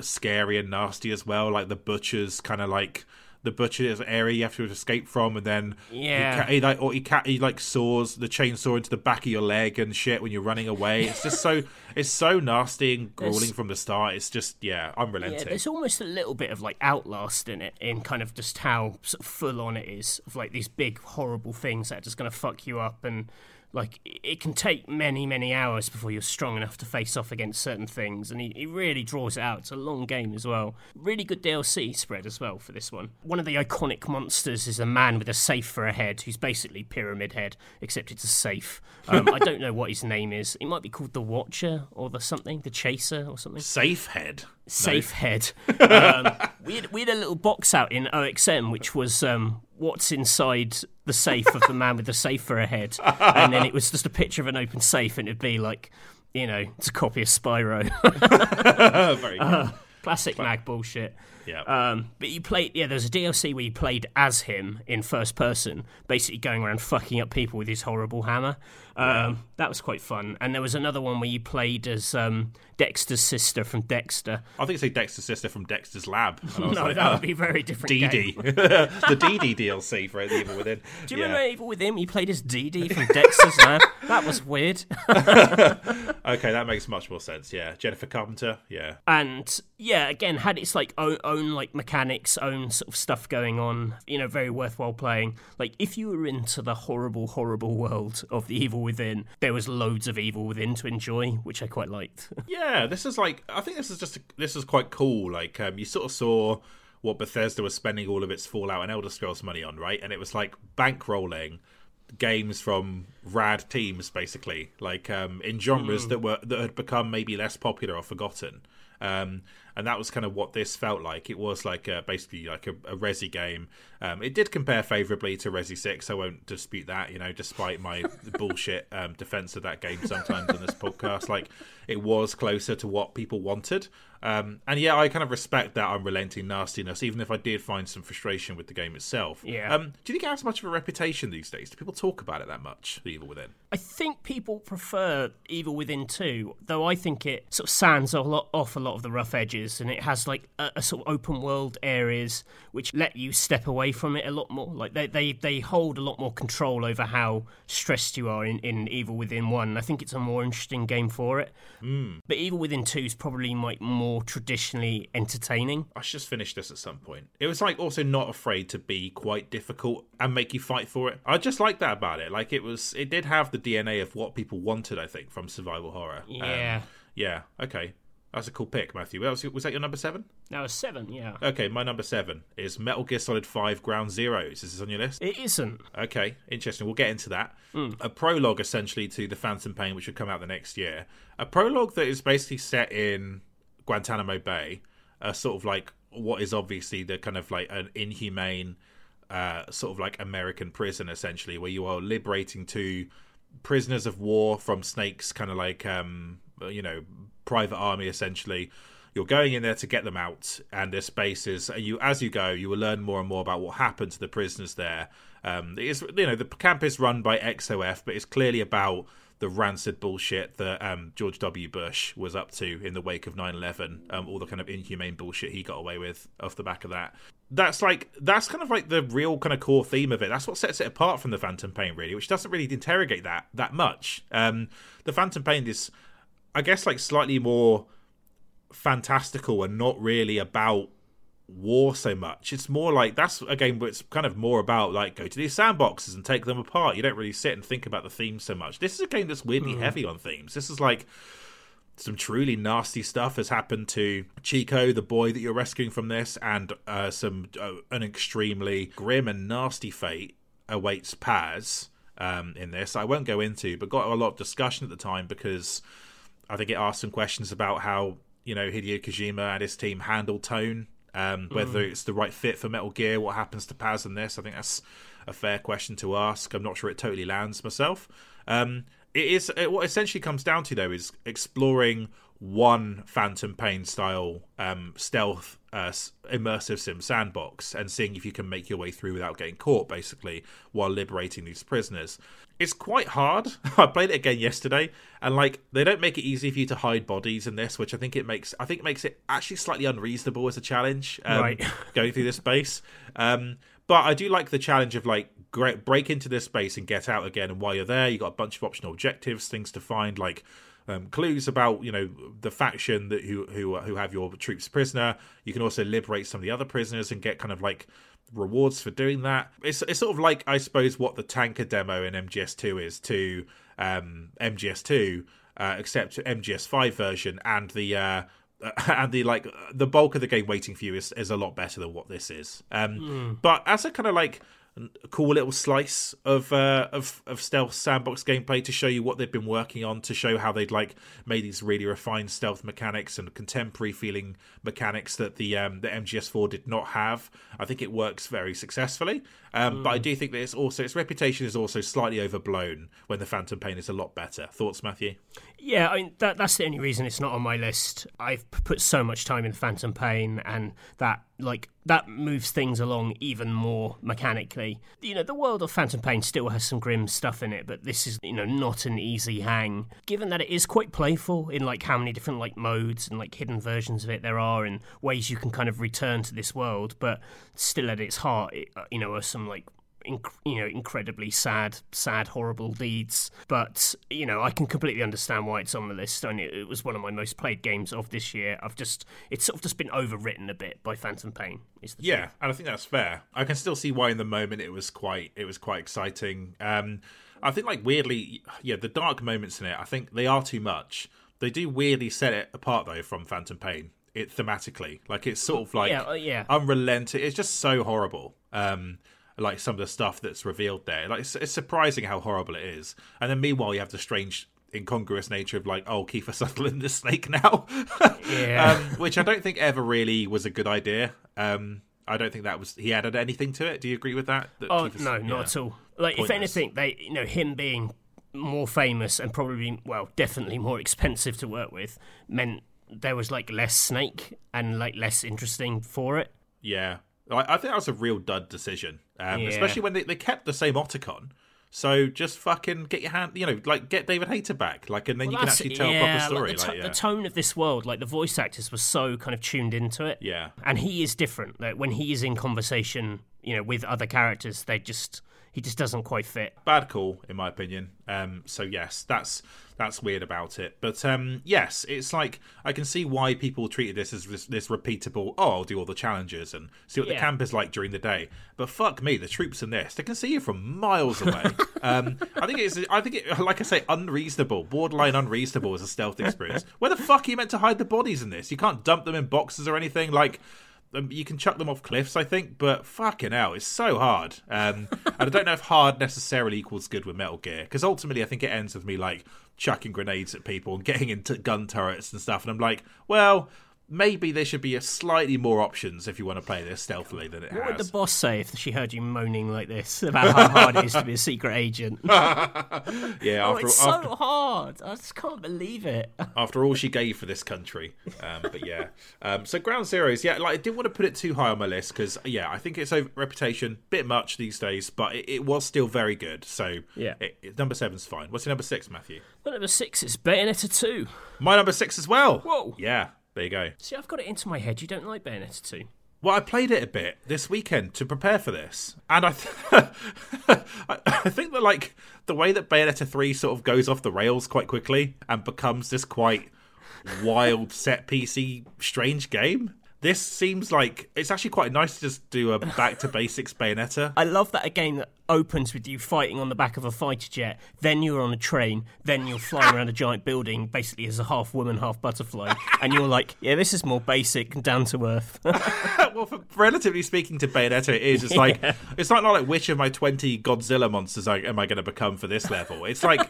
scary and nasty as well. Like the butcher's kind of like the butcher's area you have to escape from, and then Yeah. he, he like or he, he like saws the chainsaw into the back of your leg and shit when you're running away. It's just so it's so nasty and grueling There's- from the start. It's just yeah, unrelenting. Yeah, there's almost a little bit of like Outlast in it, in kind of just how sort of full on it is, of like these big horrible things that are just going to fuck you up, and like it it can take many many hours before you're strong enough to face off against certain things, and he, he really draws it out. It's a long game as well. Really good DLC spread as well for this one. One of the iconic monsters is a man with a safe for a head, who's basically Pyramid Head, except it's a safe. Um, I don't know what his name is. He might be called the Watcher or the something, the Chaser or something Safe head. safe head. um, we, had, we had a little box out in OXM, which was um, what's inside the safe of the man with the safe for a head, and then it was just a picture of an open safe, and it'd be like, you know, it's a copy of Spyro. Very good. Uh, classic mag bullshit. Yeah. Um, but you played, yeah. There's a DLC where you played as him in first person, basically going around fucking up people with his horrible hammer. Um, That was quite fun. And there was another one where you played as um, Dexter's sister from Dexter. I think it's like Dexter's sister from Dexter's lab. And I was No, like, that oh, would be very different. Dee. the Dee Dee DLC for Evil Within. Do you yeah. remember Evil Within? You played as Dee Dee from Dexter's Lab. That was weird. Okay, that makes much more sense. Yeah, Jennifer Carpenter. Yeah, And yeah, again, had its like own, own like mechanics, own sort of stuff going on. You know, very worthwhile playing. Like if you were into the horrible, horrible world of the Evil Within, there was loads of Evil Within to enjoy, which I quite liked. yeah. This is like I think this is just this is quite cool. Like um, you sort of saw what Bethesda was spending all of its Fallout and Elder Scrolls money on, right? And it was like bankrolling games from rad teams, basically, like um, in genres that were that had become maybe less popular or forgotten. Um, and that was kind of what this felt like. It was like a, basically like a, a Resi game. Um, it did compare favourably to Resi Six. I won't dispute that. You know, despite my bullshit um, defence of that game sometimes on this podcast, like it was closer to what people wanted. Um, and yeah, I kind of respect that unrelenting nastiness, even if I did find some frustration with the game itself. Yeah. Um, do you think it has much of a reputation these days? Do people talk about it that much? The Evil Within. I think people prefer Evil Within 2, though I think it sort of sands a lot off a lot of the rough edges and it has like a, a sort of open world areas which let you step away from it a lot more. Like they, they, they hold a lot more control over how stressed you are in, in Evil Within 1. I think it's a more interesting game for it. Mm. But Evil Within 2 is probably like more traditionally entertaining. I should just finish this at some point. It was like also not afraid to be quite difficult and make you fight for it. I just like that about it. Like it was, it did have the DNA of what people wanted. I think from survival horror. Um, Yeah. yeah. Okay. That's a cool pick, Matthew. Was, was that your number seven? Now, a 7, yeah. Okay, my number seven is Metal Gear Solid 5 Ground Zeroes. Is this on your list? It isn't. Okay, interesting. We'll get into that. A prologue, essentially, to The Phantom Pain, which will come out the next year. A prologue that is basically set in Guantanamo Bay, uh, sort of like what is obviously the kind of like an inhumane, uh, sort of like American prison, essentially, where you are liberating two prisoners of war from Snake's kind of like, um, you know, private army, essentially. You're going in there to get them out and their spaces you as you go you will learn more and more about what happened to the prisoners there. Um it's you know the camp is run by xof but it's clearly about the rancid bullshit that um, George W. Bush was up to in the wake of 9/11, um, all the kind of inhumane bullshit he got away with off the back of that. That's like that's kind of like the real kind of core theme of it. That's what sets it apart from the Phantom Pain, really, which doesn't really interrogate that that much. Um, the Phantom Pain is, I guess, like slightly more fantastical and not really about war so much. It's more like that's a game where it's kind of more about like go to these sandboxes and take them apart. You don't really sit and think about the themes so much. This is a game that's weirdly mm. heavy on themes. This is like some truly nasty stuff has happened to Chico, the boy that you're rescuing from this, and uh, some uh, an extremely grim and nasty fate awaits Paz um, in this. I won't go into, but got a lot of discussion at the time because I think it asked some questions about how you know Hideo Kojima and his team handle tone, um, whether mm. it's the right fit for Metal Gear, what happens to Paz in this. I think that's a fair question to ask. I'm not sure it totally lands myself. Um, it is it, what essentially comes down to though is exploring one Phantom Pain style um, stealth uh, immersive sim sandbox and seeing if you can make your way through without getting caught, basically, while liberating these prisoners. It's quite hard. I played it again yesterday, and like they don't make it easy for you to hide bodies in this, which I think it makes. I think it makes it actually slightly unreasonable as a challenge. Um, right. going through this space. Um, but I do like the challenge of like break into this space and get out again. And while you're there, you got a bunch of optional objectives, things to find, like um, clues about you know the faction that who who who have your troops prisoner. You can also liberate some of the other prisoners and get kind of like rewards for doing that. It's it's sort of like I suppose what the tanker demo in MGS2 is to um, MGS2, uh, except MGS5 version and the. Uh, and the like the bulk of the game waiting for you is, is a lot better than what this is um mm. but as a kind of like a cool little slice of uh, of of stealth sandbox gameplay to show you what they've been working on, to show how they'd like made these really refined stealth mechanics and contemporary feeling mechanics that the um, the MGS4 did not have. I think it works very successfully, um, mm. but I hmm. do think that it's also its reputation is also slightly overblown when the Phantom Pain is a lot better. Thoughts, Matthew? Yeah, I mean that that's the only reason it's not on my list. I've put so much time in Phantom Pain, and that like that moves things along even more mechanically. You know, the world of Phantom Pain still has some grim stuff in it, but this is you know not an easy hang. Given that it is quite playful in like how many different like modes and like hidden versions of it there are, and ways you can kind of return to this world, but still at its heart, it, uh, you know, are some like inc- you know incredibly sad, sad, horrible deeds. But you know, I can completely understand why it's on the list. And it, it was one of my most played games of this year. I've just it's sort of just been overwritten a bit by Phantom Pain. yeah, truth. and I think that's fair. I can still see why in the moment it was quite it was quite exciting. Um, I think like weirdly, yeah, the dark moments in it. I think they are too much. They do weirdly set it apart though from Phantom Pain. It thematically, like it's sort of like yeah, uh, yeah. unrelenting. It's just so horrible. Um, like some of the stuff that's revealed there. Like it's, it's surprising how horrible it is. And then meanwhile, you have the strange incongruous nature of like, oh, Kiefer Sutherland is Snake now, yeah. um, which I don't think ever really was a good idea. Um, I don't think that was he added anything to it. Do you agree with that? that oh Kiefer's, no, not yeah, at all. Like pointless. if anything, they you know him being more famous and probably well definitely more expensive to work with meant there was like less Snake and like less interesting for it. Yeah, I, I think that was a real dud decision, um, yeah. especially when they, they kept the same Otacon. So just fucking get your hand, you know, like get David Hayter back, like, and then well, you can actually tell yeah, a proper story. Like the, to- like, yeah. the, tone of this world, like the voice actors were so kind of tuned into it. Yeah, and he is different. Like when he is in conversation, you know, with other characters, they just he just doesn't quite fit. Bad call, in my opinion. Um, so yes, that's that's weird about it. But um, yes, it's like I can see why people treated this as this, this repeatable. Oh, I'll do all the challenges and see what yeah. the camp is like during the day. But fuck me, the troops in this they can see you from miles away. um, I think it's I think it like I say unreasonable, borderline unreasonable as a stealth experience. Where the fuck are you meant to hide the bodies in this? You can't dump them in boxes or anything like you can chuck them off cliffs, I think, but fucking hell, it's so hard. Um, and I don't know if hard necessarily equals good with Metal Gear, because ultimately I think it ends with me like chucking grenades at people and getting into gun turrets and stuff, and I'm like, well, maybe there should be a slightly more options if you want to play this stealthily than it what has. What would the boss say if she heard you moaning like this about how hard it is to be a secret agent? yeah, oh, it's after, so hard. I just can't believe it. after all she gave for this country, um, but yeah. Um, so Ground Zeroes, yeah, like I didn't want to put it too high on my list because yeah, I think it's a reputation bit much these days, but it, it was still very good. So yeah, it, it, number seven's fine. What's your number six, Matthew? My number six is Bayonetta two. My number six as well. Whoa. Yeah, there you go. See, I've got it into my head. You don't like Bayonetta 2. Well, I played it a bit this weekend to prepare for this, and I, th- I think that like the way that Bayonetta three sort of goes off the rails quite quickly and becomes this quite wild set piecey strange game. This seems like it's actually quite nice to just do a back to basics Bayonetta. I love that a game that opens with you fighting on the back of a fighter jet, then you're on a train, then you're flying around a giant building, basically as a half woman, half butterfly, and you're like, yeah, this is more basic and down to earth. well, for, relatively speaking to Bayonetta, it is. It's like yeah. it's not like which of my twenty Godzilla monsters I, am I going to become for this level. It's like,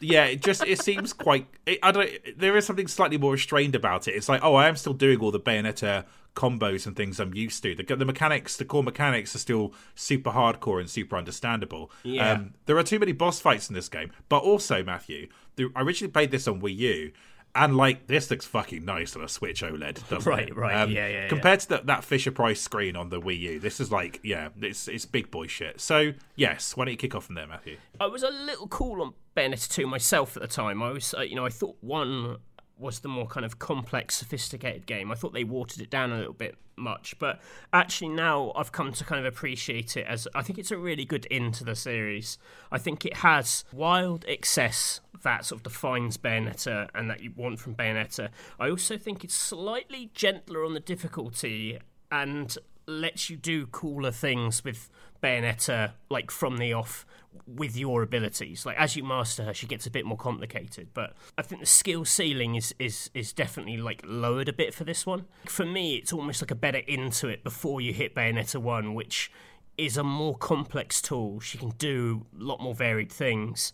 yeah, it just it seems quite. It, I don't. There is something slightly more restrained about it. It's like, oh, I am still doing all the Bayonetta combos and things I'm used to. The, the mechanics, the core mechanics, are still super hardcore and super understandable. Yeah. Um, there are too many boss fights in this game, but also Matthew, the, I originally played this on Wii U. And like this looks fucking nice on a Switch OLED, doesn't right, it? Right, um, yeah, yeah. Compared yeah. to that, that Fisher Price screen on the Wii U, this is like, yeah, it's it's big boy shit. So yes, why don't you kick off from there, Matthew? I was a little cool on Bayonetta 2 myself at the time. I was, uh, you know, I thought one was the more kind of complex, sophisticated game. I thought they watered it down a little bit much, but actually now I've come to kind of appreciate it as I think it's a really good into the series. I think it has wild excess that sort of defines Bayonetta and that you want from Bayonetta. I also think it's slightly gentler on the difficulty and lets you do cooler things with Bayonetta like from the off with your abilities. Like as you master her, she gets a bit more complicated. But I think the skill ceiling is is is definitely like lowered a bit for this one. For me, it's almost like a better into it before you hit Bayonetta one, which is a more complex tool. She can do a lot more varied things,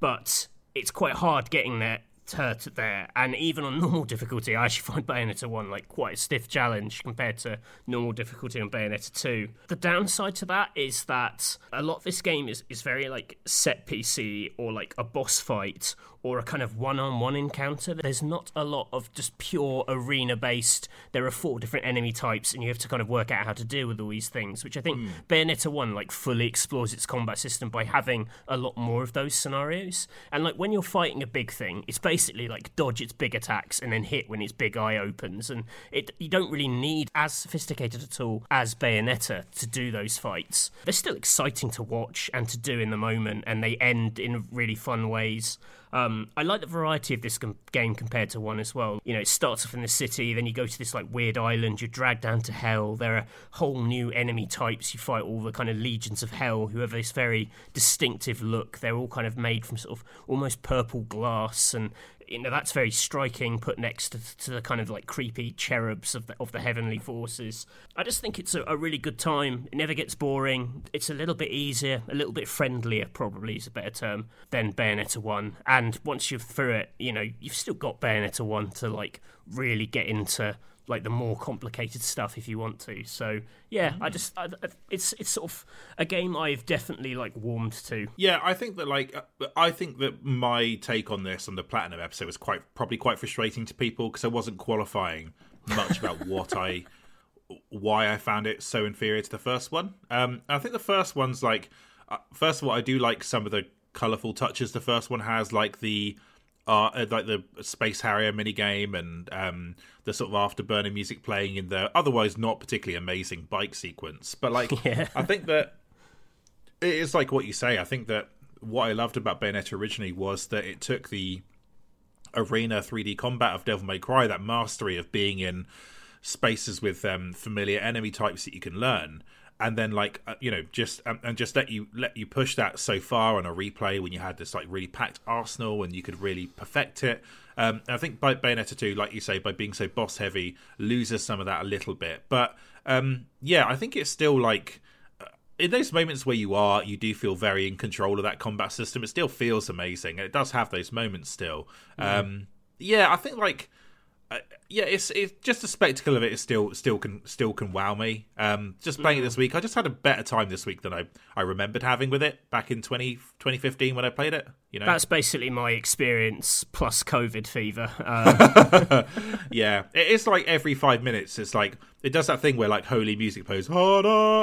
but it's quite hard getting there hurt there. And even on normal difficulty, I actually find Bayonetta 1 like quite a stiff challenge compared to normal difficulty on Bayonetta 2. The downside to that is that a lot of this game is, is very like set piecey or like a boss fight or a kind of one-on-one encounter. There's not a lot of just pure arena-based. There are four different enemy types, and you have to kind of work out how to deal with all these things. Which I think mm. Bayonetta One like fully explores its combat system by having a lot more of those scenarios. And like when you're fighting a big thing, it's basically like dodge its big attacks and then hit when its big eye opens. And it you don't really need as sophisticated a tool as Bayonetta to do those fights. They're still exciting to watch and to do in the moment, and they end in really fun ways. Um, I like the variety of this com- game compared to one as well. You know, it starts off in the city, then you go to this like weird island, you're dragged down to hell. There are whole new enemy types. You fight all the kind of legions of hell who have this very distinctive look. They're all kind of made from sort of almost purple glass, and you know that's very striking put next to, to, the kind of like creepy cherubs of the, of the heavenly forces. I just think it's a, a, really good time. It never gets boring. It's a little bit easier a little bit friendlier probably is a better term than bayonetta 1 and once you're through it you know you've still got bayonetta 1 to like really get into like the more complicated stuff if you want to. So yeah, mm. I just I, it's it's sort of a game I've definitely like warmed to. Yeah, I think that like uh, I think that my take on this on the platinum episode was quite probably quite frustrating to people because I wasn't qualifying much about what I why I found it so inferior to the first one. Um, I think the first one's like uh, first of all I do like some of the colorful touches the first one has like the uh, like the Space Harrier minigame and um, the sort of afterburner music playing in the otherwise not particularly amazing bike sequence. But like, yeah. I think that it is like what you say. I think that what I loved about Bayonetta originally was that it took the arena 3D combat of Devil May Cry, that mastery of being in spaces with um, familiar enemy types that you can learn, and then like uh, you know just um, and just let you let you push that so far on a replay when you had this like really packed arsenal and you could really perfect it. Um, I think by Bayonetta 2 like you say by being so boss heavy loses some of that a little bit. But um, yeah I think it's still like uh, in those moments where you are you do feel very in control of that combat system. It still feels amazing. It does have those moments still. Mm. yeah I think like uh, yeah, it's it's just the spectacle of it is still still can still can wow me. Um, just playing mm. it this week, I just had a better time this week than I, I remembered having with it back in 20, 2015 when I played it. You know, that's basically my experience plus COVID fever. Um... yeah, it is like every five minutes. It's like it does that thing where like holy music plays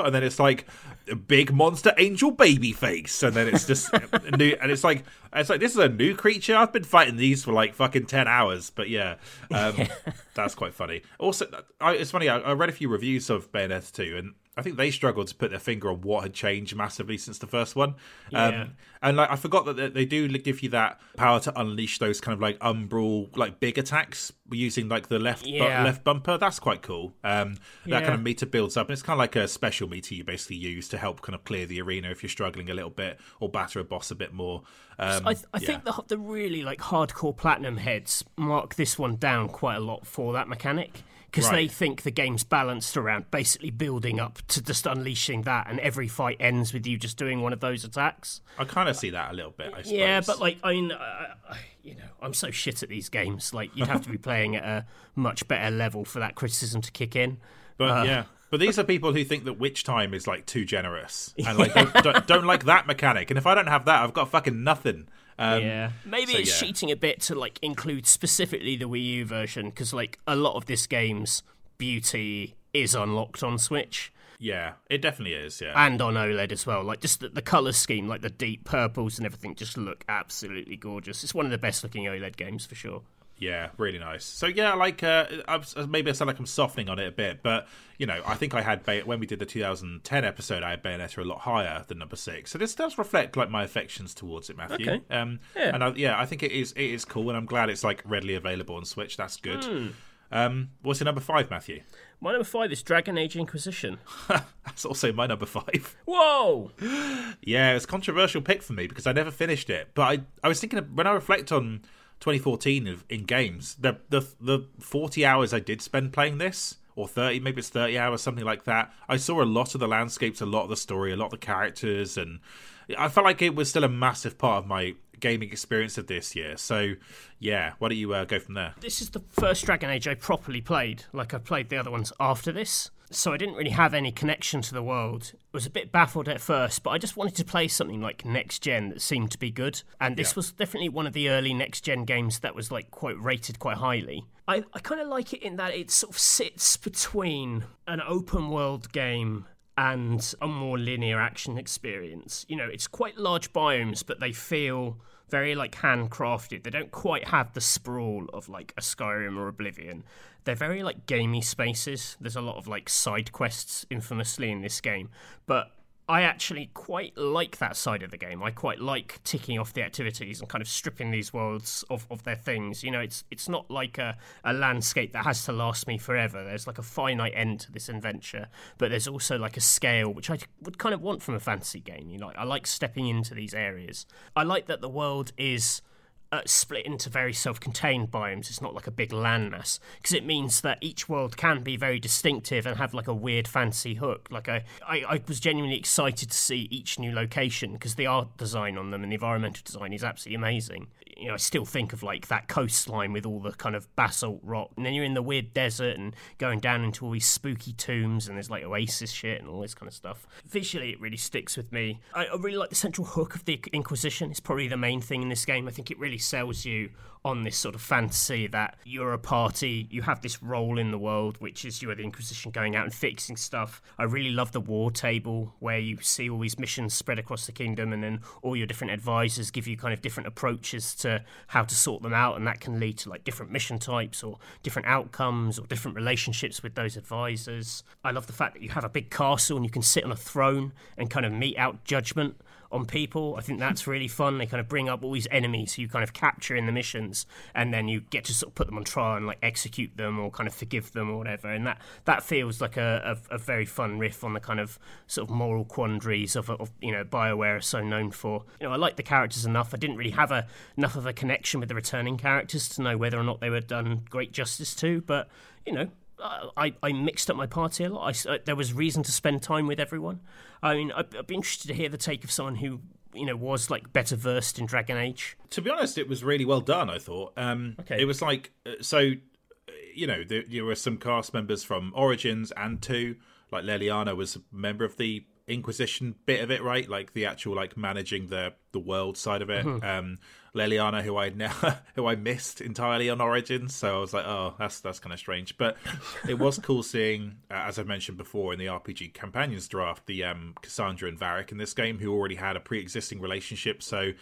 and then it's like a big monster angel baby face, and then it's just new, and it's like it's like this is a new creature. I've been fighting these for like fucking ten hours, but yeah, um, that's quite funny. Also, I, it's funny. I, I read a few reviews of Bayonetta two, and I think they struggled to put their finger on what had changed massively since the first one. Um, and like I forgot that they do give you that power to unleash those kind of like umbral, like big attacks using like the left bu- left bumper. That's quite cool. Um, that Yeah. kind of meter builds up, and it's kind of like a special meter you basically use to help kind of clear the arena if you're struggling a little bit or batter a boss a bit more. Um, I, th- I yeah. think the the really like hardcore platinum heads mark this one down quite a lot for that mechanic because they think the game's balanced around basically building up to just unleashing that, and every fight ends with you just doing one of those attacks. I kind of see that a little bit. I suppose. Yeah, but like I mean, I, I, you know, I'm so shit at these games. Like you'd have to be playing at a much better level for that criticism to kick in. But Uh. yeah, but these are people who think that witch time is like too generous and like don't, don't, don't like that mechanic. And if I don't have that, I've got fucking nothing. Um, yeah, maybe so, it's yeah. cheating a bit to like include specifically the Wii U version because like a lot of this game's beauty is unlocked on Switch yeah, it definitely is. Yeah, and on OLED as well. Like just the, the color scheme, like the deep purples and everything, just look absolutely gorgeous. It's one of the best looking OLED games for sure. Yeah, really nice. So yeah, like uh, I'm, maybe I sound like I'm softening on it a bit, but you know, I think I had Bay- when we did the 2010 episode, I had Bayonetta a lot higher than number six. So this does reflect like my affections towards it, Matthew. Okay. Um, Yeah. and I, yeah, I think it is it is cool, and I'm glad it's like readily available on Switch. That's good. Hmm. Um, what's your number five, Matthew? My number five is Dragon Age Inquisition. That's also my number five. Whoa! Yeah, it's a controversial pick for me because I never finished it. But I, I was thinking of, when I reflect on 2014 in games, the, the the 40 hours I did spend playing this, or 30, maybe it's 30 hours, something like that. I saw a lot of the landscapes, a lot of the story, a lot of the characters, and I felt like it was still a massive part of my gaming experience of this year. So, yeah, why don't you uh, go from there? This is the first Dragon Age I properly played. Like I played the other ones after this. So I didn't really have any connection to the world. I was a bit baffled at first, but I just wanted to play something like next gen that seemed to be good. And this Yeah. was definitely one of the early next gen games that was like quite rated quite highly. I, I kind of like it in that it sort of sits between an open world game and a more linear action experience. You know, it's quite large biomes, but they feel very like handcrafted. They don't quite have the sprawl of like a Skyrim or Oblivion. They're very like gamey spaces. There's a lot of like side quests infamously in this game, but I actually quite like that side of the game. I quite like ticking off the activities and kind of stripping these worlds of, of their things. You know, it's it's not like a, a landscape that has to last me forever. There's like a finite end to this adventure, but there's also like a scale which I would kind of want from a fantasy game. You know, I like stepping into these areas. I like that the world is uh, split into very self-contained biomes. It's not like a big landmass because it means that each world can be very distinctive and have like a weird fancy hook. Like I, I, I was genuinely excited to see each new location because the art design on them and the environmental design is absolutely amazing. You know, I still think of like that coastline with all the kind of basalt rock, and then you're in the weird desert and going down into all these spooky tombs, and there's like oasis shit and all this kind of stuff. Visually, it really sticks with me. I, I really like the central hook of the Inquisition. It's probably the main thing in this game. I think it really sells you on this sort of fantasy that you're a party, you have this role in the world, which is you are the Inquisition going out and fixing stuff. I really love the war table where you see all these missions spread across the kingdom, and then all your different advisors give you kind of different approaches to how to sort them out, and that can lead to like different mission types or different outcomes or different relationships with those advisors. I love the fact that you have a big castle and you can sit on a throne and kind of mete out judgment on people. I think that's really fun. They kind of bring up all these enemies who you kind of capture in the missions, and then you get to sort of put them on trial and like execute them or kind of forgive them or whatever. And that that feels like a, a, a very fun riff on the kind of sort of moral quandaries of, of you know Bioware are so known for. You know, I like the characters enough. I didn't really have a enough of a connection with the returning characters to know whether or not they were done great justice to, but you know, I, I mixed up my party a lot. I s uh there was reason to spend time with everyone. I mean, I'd, I'd be interested to hear the take of someone who you know was like better versed in Dragon Age. To be honest, it was really well done. I thought. Um, Okay. It was like uh, so. uh, You know, there, there were some cast members from Origins and Two. Like Leliana was a member of the Inquisition bit of it, right? Like the actual like managing the the world side of it. Um, Leliana, who I now who I missed entirely on Origins, so I was like, oh, that's that's kind of strange. But it was cool seeing, uh, as I mentioned before in the RPG Companions draft, the um, Cassandra and Varric in this game, who already had a pre-existing relationship. So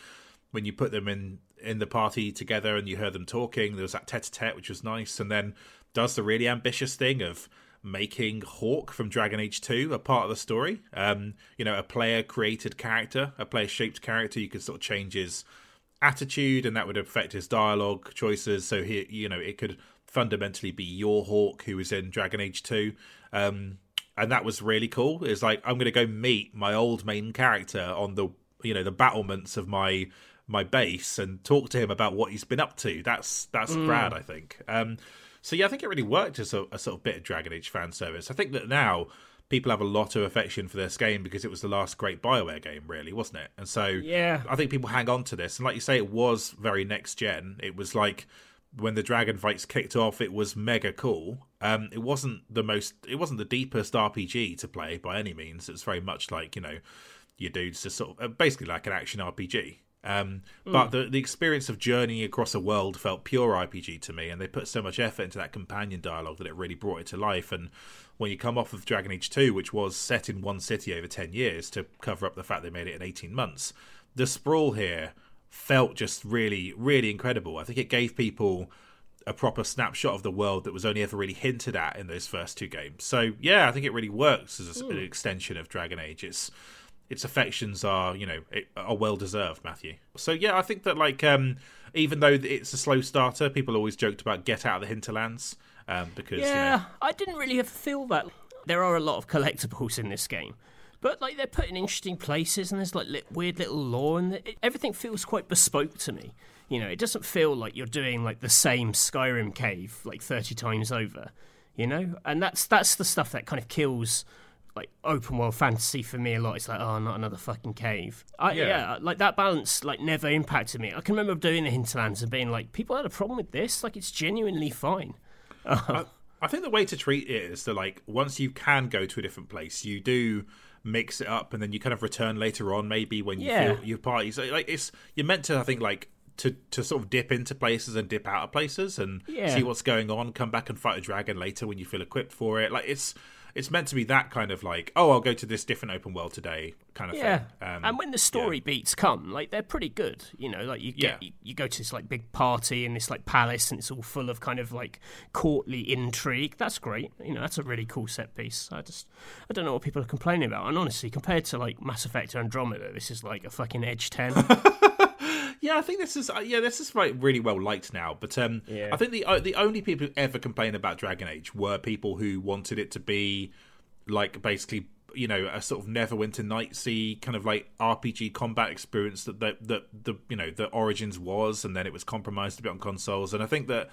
when you put them in in the party together and you heard them talking, there was that tete-a-tete, which was nice, and then does the really ambitious thing of making Hawke from Dragon Age 2 a part of the story. Um, you know, a player created character, a player shaped character. You could sort of change his attitude and that would affect his dialogue choices. So he, you know, it could fundamentally be your Hawke, who was in Dragon Age Two. Um, and that was really cool. It's like I'm going to go meet my old main character on the you know the battlements of my my base and talk to him about what he's been up to. That's that's mm. rad, I think. Um, so yeah, I think it really worked as a, a, sort of bit of Dragon Age fan service. I think that now people have a lot of affection for this game because it was the last great Bioware game, really, wasn't it? And so yeah, I think people hang on to this. And like you say, it was very next gen. It was like when the dragon fights kicked off, it was mega cool. Um, it wasn't the most, it wasn't the deepest RPG to play by any means. It's very much like you know, your dudes just sort of uh, basically like an action RPG. Um, mm. But the the experience of journeying across a world felt pure RPG to me, and they put so much effort into that companion dialogue that it really brought it to life. And when you come off of Dragon Age Two, which was set in one city over ten years to cover up the fact they made it in eighteen months, the sprawl here felt just really, really incredible. I think it gave people a proper snapshot of the world that was only ever really hinted at in those first two games. So yeah, I think it really works as an extension of Dragon Age. It's its affections are you know are well deserved, Matthew. So yeah, I think that like um, even though it's a slow starter, people always joked about get out of the hinterlands um, because yeah, you know, I didn't really feel that. There are a lot of collectibles in this game, but like they're put in interesting places, and there's like li- weird little lore, and it, everything feels quite bespoke to me. You know, it doesn't feel like you're doing like the same Skyrim cave like thirty times over. You know, and that's that's the stuff that kind of kills like open world fantasy for me a lot. It's like, oh, not another fucking cave. I, yeah. yeah. like that balance like never impacted me. I can remember doing the hinterlands and being like, people had a problem with this. Like it's genuinely fine. I, I think the way to treat it is that like once you can go to a different place, you do mix it up, and then you kind of return later on, maybe when you yeah. feel your parties. Like it's you're meant to, I think, like to to sort of dip into places and dip out of places and yeah. see what's going on. Come back and fight a dragon later when you feel equipped for it. Like it's it's meant to be that kind of like, oh, I'll go to this different open world today kind of yeah. thing. Um, and when the story yeah. beats come, like they're pretty good. You know, like you get yeah. you, you, go to this like big party in this like palace, and it's all full of kind of like courtly intrigue. That's great. You know, that's a really cool set piece. I just I don't know what people are complaining about. And honestly, compared to like Mass Effect or Andromeda, this is like a fucking edge ten. yeah, I think this is uh, yeah, this is like really well liked now. But um, yeah. I think the uh, the only people who ever complained about Dragon Age were people who wanted it to be like basically you know a sort of Neverwinter Nightsy kind of like RPG combat experience that that that the you know the Origins was, and then it was compromised a bit on consoles. And I think that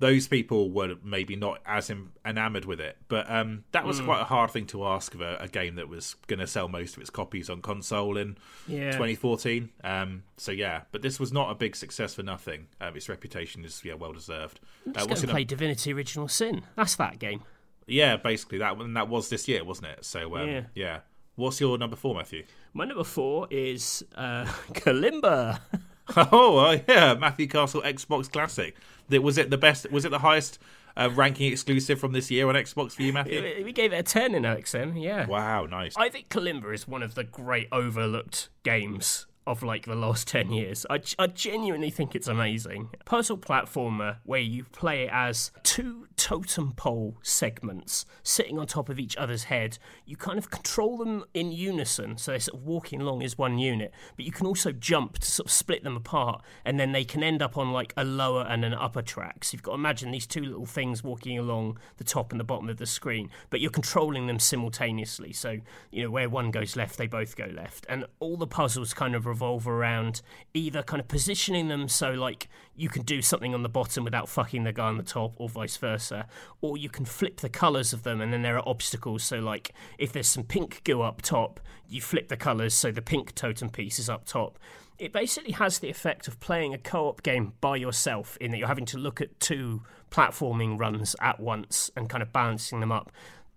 those people were maybe not as enamored with it. But um, that was mm. quite a hard thing to ask of a, a game that was going to sell most of its copies on console in yeah. 2014. Um, so yeah, but this was not a big success for nothing. Um, its reputation is yeah well deserved. Just uh, go play Divinity Original Sin. That's that game. Yeah, basically that. And that was this year, wasn't it? So um, yeah. yeah. What's your number four, Matthew? My number four is uh, Kalimba. oh yeah, Matthew Castle Xbox Classic. That was it the best? Was it the highest uh, ranking exclusive from this year on Xbox for you, Matthew? We gave it a ten in OXM. Yeah. Wow, nice. I think Kalimba is one of the great overlooked games of like the last 10 years. I, I genuinely think it's amazing. Puzzle platformer where you play as two totem pole segments sitting on top of each other's head. You kind of control them in unison, so they're sort of walking along as one unit, but you can also jump to sort of split them apart, and then they can end up on like a lower and an upper track. So you've got to imagine these two little things walking along the top and the bottom of the screen, but you're controlling them simultaneously. So, you know, where one goes left, they both go left. And all the puzzles kind of revolve around either kind of positioning them so like you can do something on the bottom without fucking the guy on the top or vice versa or you can flip the colors of them and then there are obstacles. So like if there's some pink goo up top you flip the colors so the pink totem piece is up top. It basically has the effect of playing a co-op game by yourself in that you're having to look at two platforming runs at once and kind of balancing them up.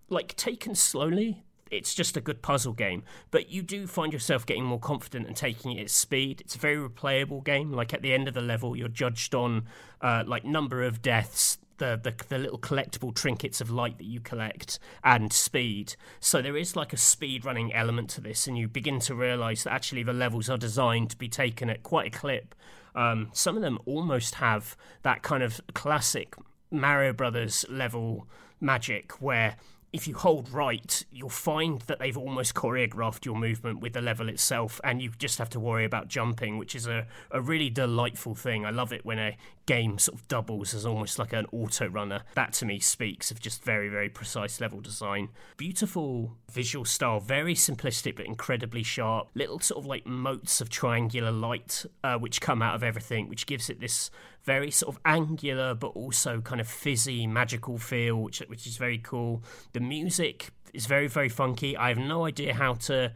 Like taken slowly it's just a good puzzle game. But you do find yourself getting more confident and taking it at speed. It's a very replayable game. Like at the end of the level, you're judged on uh, like number of deaths, the, the, the little collectible trinkets of light that you collect and speed. So there is like a speed running element to this, and you begin to realise that actually the levels are designed to be taken at quite a clip. Um, some of them almost have that kind of classic Mario Brothers level magic where if you hold right, you'll find that they've almost choreographed your movement with the level itself, and you just have to worry about jumping, which is a, a really delightful thing. I love it when a game sort of doubles as almost like an auto runner. That to me speaks of just very, very precise level design. Beautiful visual style, very simplistic but incredibly sharp. Little sort of like motes of triangular light uh, which come out of everything, which gives it this very sort of angular but also kind of fizzy, magical feel, which which is very cool. The music is very very funky. I have no idea how to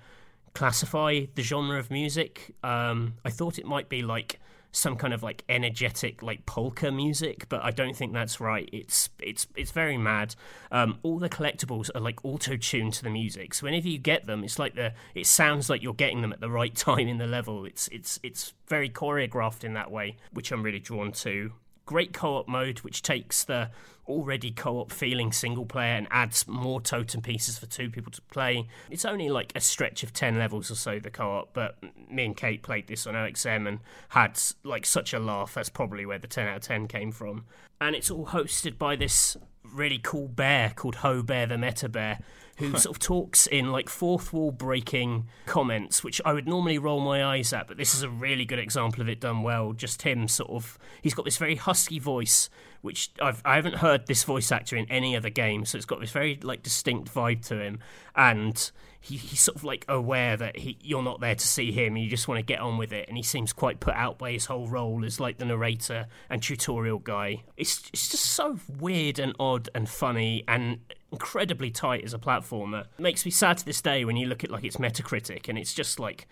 classify the genre of music. Um, I thought it might be like some kind of like energetic like polka music, but I don't think that's right. It's it's it's very mad. Um, all the collectibles are like auto tuned to the music, so whenever you get them, it's like the it sounds like you're getting them at the right time in the level. It's it's it's very choreographed in that way, which I'm really drawn to. Great co-op mode, which takes the already co-op feeling single player and adds more totem pieces for two people to play. It's only like a stretch of 10 levels or so the co-op, but me and Kate played this on OXM and had like such a laugh. That's probably where the 10 out of 10 came from. And it's all hosted by this really cool bear called Ho Bear the Meta Bear who sort of talks in like fourth wall breaking comments, which I would normally roll my eyes at, but this is a really good example of it done well. Just him sort of, he's got this very husky voice, which I've, I haven't heard this voice actor in any other game, so it's got this very like distinct vibe to him, and he, he's sort of like aware that he, you're not there to see him, and you just want to get on with it, and he seems quite put out by his whole role as like the narrator and tutorial guy. It's it's just so weird and odd and funny and incredibly tight as a platformer. It makes me sad to this day when you look at like its Metacritic and it's just like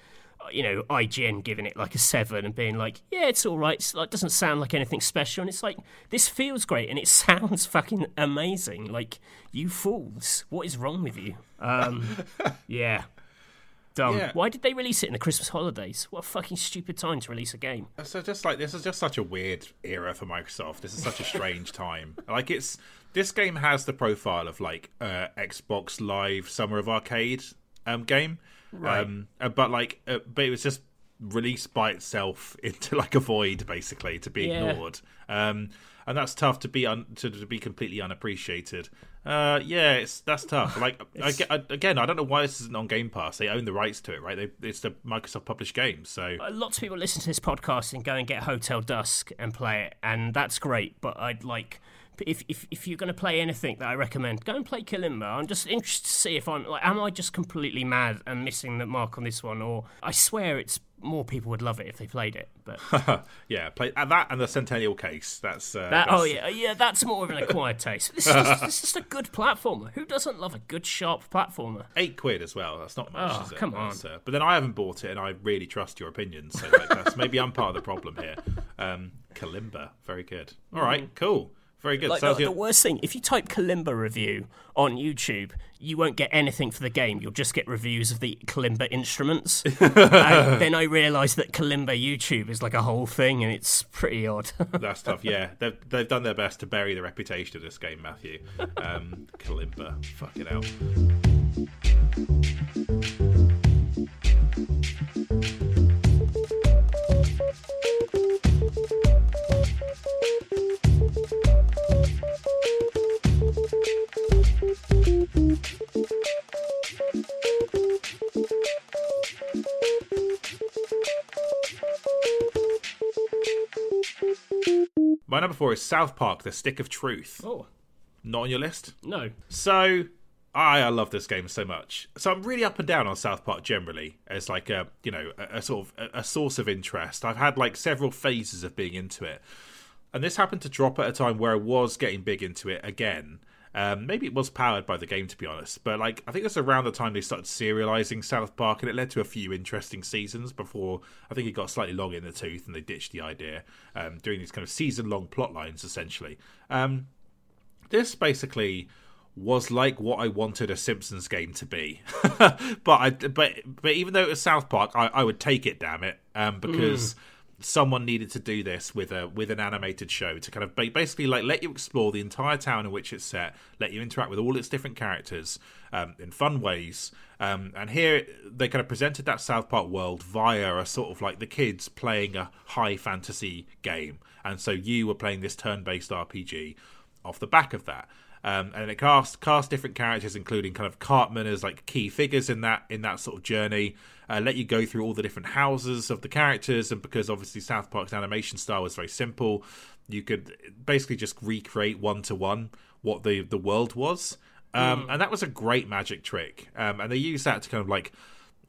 you know IGN giving it like a seven and being like, yeah, it's all right. It's like doesn't sound like anything special, and it's like this feels great and it sounds fucking amazing. Like you fools, what is wrong with you? Um, yeah. Dumb. Yeah. Why did they release it in the Christmas holidays? What a fucking stupid time to release a game. So just like this is just such a weird era for Microsoft. This is such a strange time. Like it's this game has the profile of like uh, Xbox Live Summer of Arcade um, game, Right. um, uh, but like uh, but it was just released by itself into like a void basically to be Yeah. ignored. Um, and that's tough to be un- to, to be completely unappreciated. Uh, yeah, it's that's tough. Like I, I- again, I don't know why this isn't on Game Pass. They own the rights to it, right? They, it's the Microsoft published game, so Uh, Lots of people listen to this podcast and go and get Hotel Dusk and play it, and that's great. But I'd like if if, if you're going to play anything that I recommend, go and play Kalimba. I'm just interested to see if I'm like, am I just completely mad and missing the mark on this one, or I swear it's more people would love it if they played it. But yeah, play and that and the Centennial Case. That's uh, that, that's- oh yeah, yeah, that's more of an acquired taste. This is just, this is just a good platformer. Who doesn't love a good sharp platformer? eight quid as well. That's not much. Oh, is it? come on. Uh, but then I haven't bought it, and I really trust your opinion. So like, that's maybe I'm part of the problem here. Um, Kalimba, very good. All right, cool, very good. Like so the, the worst thing, if you type Kalimba review on YouTube, you won't get anything for the game. You'll just get reviews of the Kalimba instruments. and then I realised that Kalimba YouTube is like a whole thing, and it's pretty odd. that's tough. Yeah, they've they've done their best to bury the reputation of this game, Matthew. Um, Kalimba, fuck it My number four is South Park: The Stick of Truth. oh Not on your list. no, So I, I love this game so much. So I'm really up and down on South Park generally as like a you know a, a sort of a, a source of interest. I've had like several phases of being into it, and this happened to drop at a time where I was getting big into it again. Um, maybe it was powered by the game, to be honest. But like, I think that's around the time they started serializing South Park, and it led to a few interesting seasons before I think it got slightly long in the tooth, and they ditched the idea, um, doing these kind of season-long plot lines essentially. Um, this basically was like what I wanted a Simpsons game to be. but I but but even though it was South Park, I, I would take it. Damn it, um, because someone needed to do this with a with an animated show to kind of basically like let you explore the entire town in which it's set, let you interact with all its different characters um, in fun ways. Um, and here they kind of presented that South Park world via a sort of like the kids playing a high fantasy game, and so you were playing this turn based RPG off the back of that. Um, and it cast cast different characters, including kind of Cartman as like key figures in that in that sort of journey. Uh, let you go through all the different houses of the characters, and because obviously South Park's animation style was very simple, you could basically just recreate one to one what the the world was. Um, mm. And that was a great magic trick. Um, and they used that to kind of like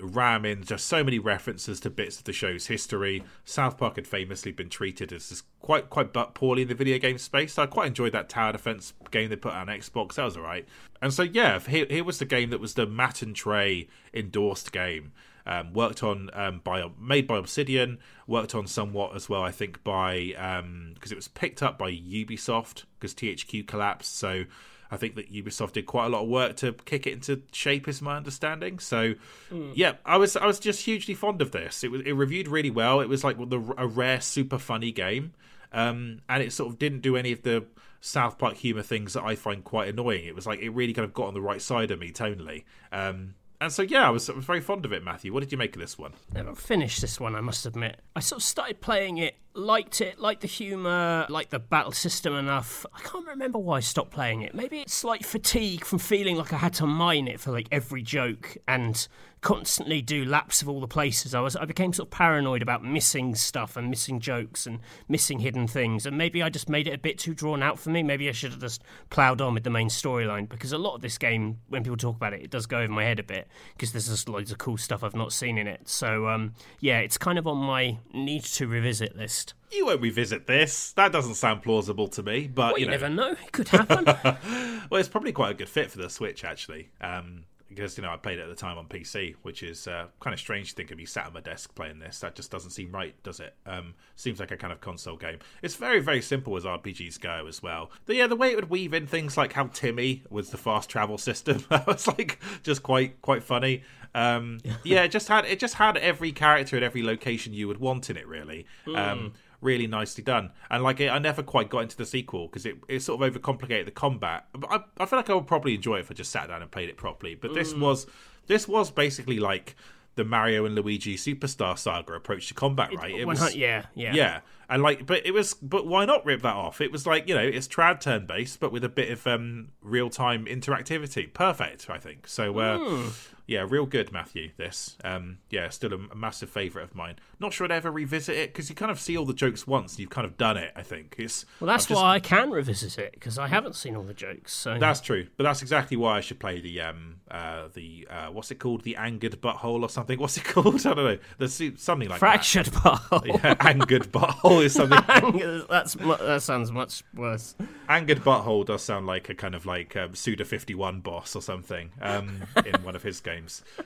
ram in just so many references to bits of the show's history. South Park had famously been treated as quite quite but poorly in the video game space. So I quite enjoyed that tower defense game they put on Xbox. That was alright. And so yeah, here, here was the game that was the Matt and Trey endorsed game. Um, worked on um, by made by Obsidian, worked on somewhat as well, I think by because um, it was picked up by Ubisoft because THQ collapsed. So I think that Ubisoft did quite a lot of work to kick it into shape, is my understanding. So, mm. yeah, I was I was just hugely fond of this. It was it reviewed really well. It was like the, a rare, super funny game, um, and it sort of didn't do any of the South Park humor things that I find quite annoying. It was like it really kind of got on the right side of me tonally. Um, and so yeah, I was, I was very fond of it, Matthew. What did you make of this one? Never finished this one, I must admit. I sort of started playing it liked it, liked the humour, liked the battle system enough. I can't remember why I stopped playing it. Maybe it's like fatigue from feeling like I had to mine it for like every joke and constantly do laps of all the places. I was I became sort of paranoid about missing stuff and missing jokes and missing hidden things. And maybe I just made it a bit too drawn out for me. Maybe I should have just ploughed on with the main storyline because a lot of this game, when people talk about it, it does go over my head a bit because there's just loads of cool stuff I've not seen in it. So um, yeah, it's kind of on my need to revisit list. You won't revisit this. That doesn't sound plausible to me, but well, you, you know. never know. It could happen. well, it's probably quite a good fit for the Switch, actually. Um, because you know I played it at the time on PC, which is uh, kind of strange to think of me sat at my desk playing this. That just doesn't seem right, does it? Um, seems like a kind of console game. It's very very simple as RPGs go as well. But yeah, the way it would weave in things like how Timmy was the fast travel system, was like just quite quite funny. Um, yeah, it just had it just had every character at every location you would want in it, really. Mm. Um, really nicely done. And like, I never quite got into the sequel because it, it sort of overcomplicated the combat. But I, I feel like I would probably enjoy it if I just sat down and played it properly. But this mm. was this was basically like the Mario and Luigi Superstar Saga approach to combat, right? It was yeah, yeah, yeah, and like, but it was, but why not rip that off? It was like you know, it's trad turn based, but with a bit of um, real time interactivity. Perfect, I think. So uh, mm yeah, real good, Matthew. This, um, yeah, still a, a massive favourite of mine. Not sure I'd ever revisit it because you kind of see all the jokes once and you've kind of done it. I think it's well, that's just... why I can revisit it because I haven't seen all the jokes. So that's true, but that's exactly why I should play the um, uh, the uh, what's it called, the angered butthole or something. What's it called? I don't know. There's something like fractured that. butthole. Yeah, angered butthole is something. that's that sounds much worse. Angered butthole does sound like a kind of like um, Suda fifty one boss or something um, in one of his games.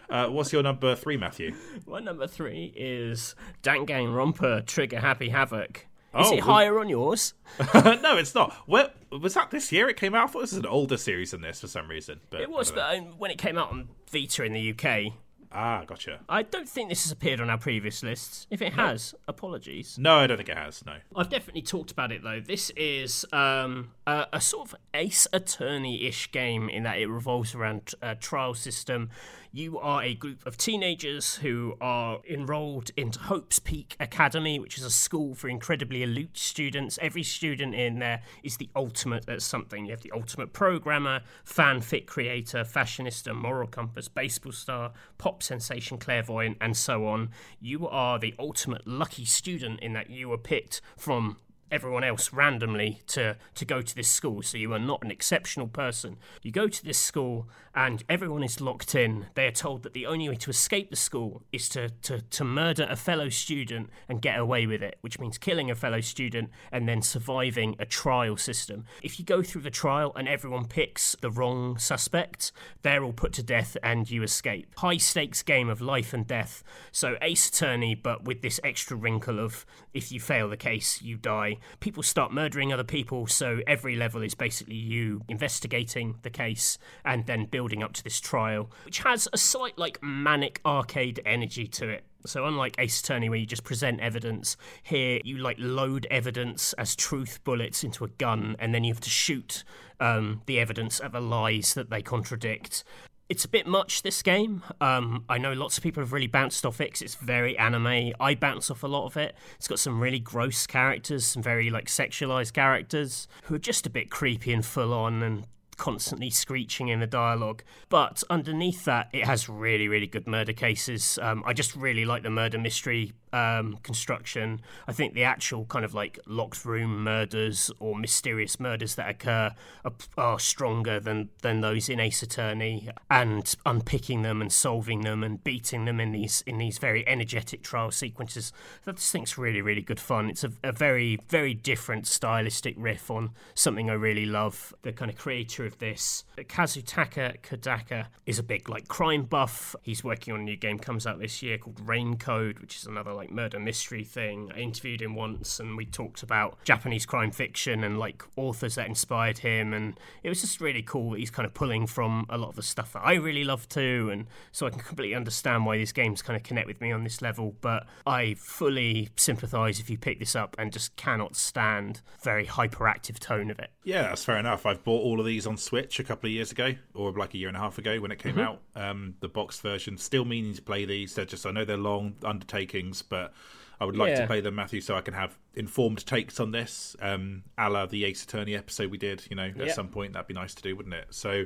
Uh, what's your number three, Matthew? My number three is Danganronpa Trigger Happy Havoc. Is oh, it higher on yours? no, it's not. Well, was that this year it came out? I thought this was an older series than this for some reason. But it was, but um, when it came out on Vita in the UK, Ah, gotcha. I don't think this has appeared on our previous lists. If it has, apologies. No, I don't think it has. No. I've definitely talked about it though. This is um, a, a, sort of Ace Attorney ish game in that it revolves around a trial system you are a group of teenagers who are enrolled into Hope's Peak Academy, which is a school for incredibly elite students. Every student in there is the ultimate at something. You have the ultimate programmer, fanfic creator, fashionista, moral compass, baseball star, pop sensation, clairvoyant, and so on. You are the ultimate lucky student in that you were picked from everyone else randomly to to go to this school so you are not an exceptional person you go to this school and everyone is locked in. They are told that the only way to escape the school is to to, to murder a fellow student and get away with it which means killing a fellow student and then surviving a trial system. If you go through the trial and everyone picks the wrong suspect they're all put to death and you escape. High stakes game of life and death. So ace attorney but with this extra wrinkle of if you fail the case you die. People start murdering other people. So every level is basically you investigating the case and then building up to this trial, which has a slight like manic arcade energy to it. So unlike Ace Attorney, where you just present evidence, here you like load evidence as truth bullets into a gun, and then you have to shoot um, the evidence of the lies that they contradict it's a bit much this game. Um, I know lots of people have really bounced off it it's very anime. I bounce off a lot of it. It's got some really gross characters, some very like sexualized characters who are just a bit creepy and full on and constantly screeching in the dialogue. But underneath that, it has really, really good murder cases. Um, I just really like the murder mystery um, construction. I think the actual kind of like locked room murders or mysterious murders that occur are, are, stronger than, than those in Ace Attorney, and unpicking them and solving them and beating them in these in these very energetic trial sequences. That just think's really really good fun. It's a, a very very different stylistic riff on something I really love. The kind of creator of this, Kazutaka Kodaka, is a big like crime buff. He's working on a new game comes out this year called Rain Code, which is another like murder mystery thing. I interviewed him once and we talked about Japanese crime fiction and like authors that inspired him and it was just really cool that he's kind of pulling from a lot of the stuff that I really love too and so I can completely understand why these games kind of connect with me on this level but I fully sympathize if you pick this up and just cannot stand very hyperactive tone of it. Yeah, that's fair enough. I've bought all of these on Switch a couple of years ago or like a year and a half ago when it came mm-hmm. out. Um, the box version still meaning to play these. They're just I know they're long undertakings but I would like yeah. to play them, Matthew, so I can have informed takes on this, um, a la the Ace Attorney episode we did. You know, at yep. some point that'd be nice to do, wouldn't it? So,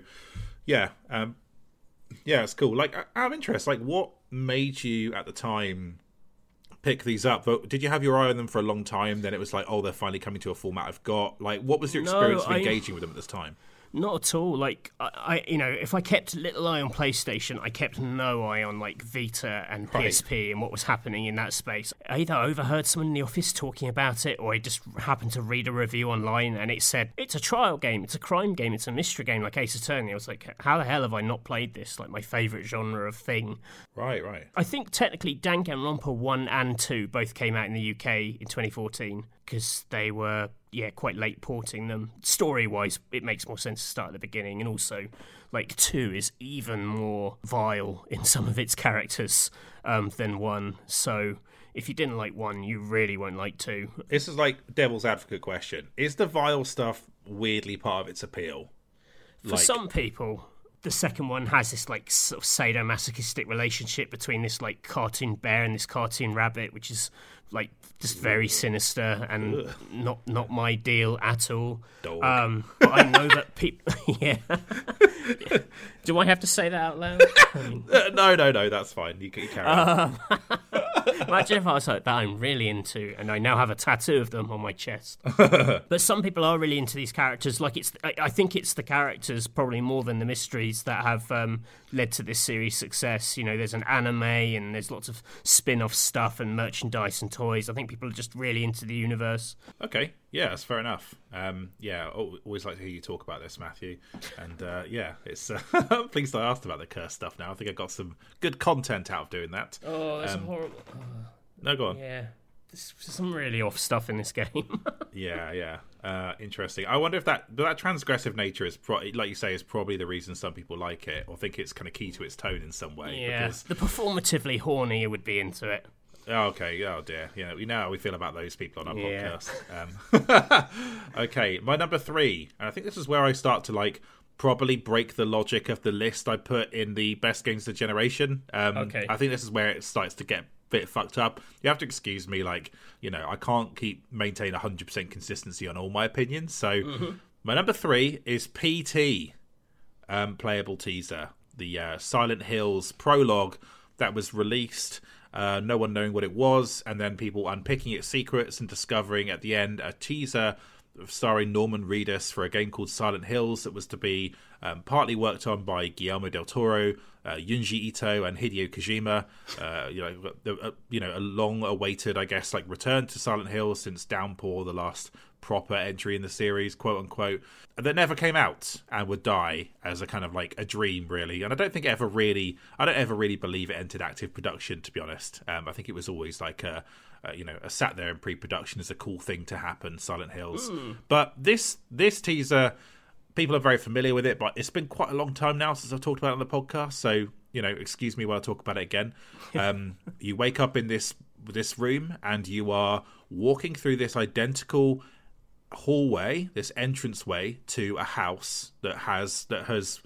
yeah, um, yeah, it's cool. Like, out of interest, like, what made you at the time pick these up? But Did you have your eye on them for a long time? Then it was like, oh, they're finally coming to a format I've got. Like, what was your experience no, of engaging I... with them at this time? Not at all. Like I, I, you know, if I kept little eye on PlayStation, I kept no eye on like Vita and PSP right. and what was happening in that space. I either overheard someone in the office talking about it, or I just happened to read a review online and it said it's a trial game, it's a crime game, it's a mystery game like Ace Attorney. I was like, how the hell have I not played this? Like my favorite genre of thing. Right, right. I think technically Danganronpa one and two both came out in the UK in 2014 because they were yeah quite late porting them. Story wise, it makes more sense to start at the beginning, and also like two is even more vile in some of its characters um, than one. So if you didn't like one, you really won't like two. This is like devil's advocate question: Is the vile stuff weirdly part of its appeal? For like... some people, the second one has this like sort of sadomasochistic relationship between this like cartoon bear and this cartoon rabbit, which is like just very sinister and Ugh. not not my deal at all. Um, but I know that people. yeah. Do I have to say that out loud? I mean... uh, no, no, no. That's fine. You can carry on. Um, Imagine if I was like that I'm really into, and I now have a tattoo of them on my chest. but some people are really into these characters. Like it's, I, I, think it's the characters probably more than the mysteries that have um, led to this series' success. You know, there's an anime and there's lots of spin-off stuff and merchandise and toys. I think people are just really into the universe. Okay, yeah, that's fair enough. Um, yeah, always like to hear you talk about this, Matthew. And uh, yeah, it's uh, I'm pleased I asked about the curse stuff. Now I think I got some good content out of doing that. Oh, it's um, horrible. no, go on. Yeah, there's some really off stuff in this game. yeah, yeah, uh, interesting. I wonder if that that transgressive nature is, pro- like you say, is probably the reason some people like it or think it's kind of key to its tone in some way. Yeah, because... the performatively horny would be into it. Oh, okay. Oh dear. Yeah, we know how we feel about those people on our yeah. podcast. Um, okay, my number three, and I think this is where I start to like probably break the logic of the list I put in the best games of the generation. Um, okay. I think this is where it starts to get a bit fucked up. You have to excuse me, like you know, I can't keep maintain hundred percent consistency on all my opinions. So mm-hmm. my number three is PT, um, playable teaser, the uh, Silent Hills prologue that was released uh, no one knowing what it was, and then people unpicking its secrets and discovering at the end a teaser starring Norman Reedus for a game called Silent Hills that was to be um, partly worked on by Guillermo del Toro, uh, Ito, and Hideo Kojima. Uh, you know, the, uh, you know, a long-awaited, I guess, like return to Silent Hills since Downpour, the last proper entry in the series, quote unquote, that never came out and would die as a kind of like a dream, really. And I don't think it ever really, I don't ever really believe it entered active production, to be honest. Um, I think it was always like a, you know, a sat there in pre-production as a cool thing to happen, Silent Hills. Mm. But this this teaser, people are very familiar with it, but it's been quite a long time now since I've talked about it on the podcast, so you know, excuse me while I talk about it again. Um, you wake up in this this room and you are walking through this identical hallway, this entranceway to a house that has that has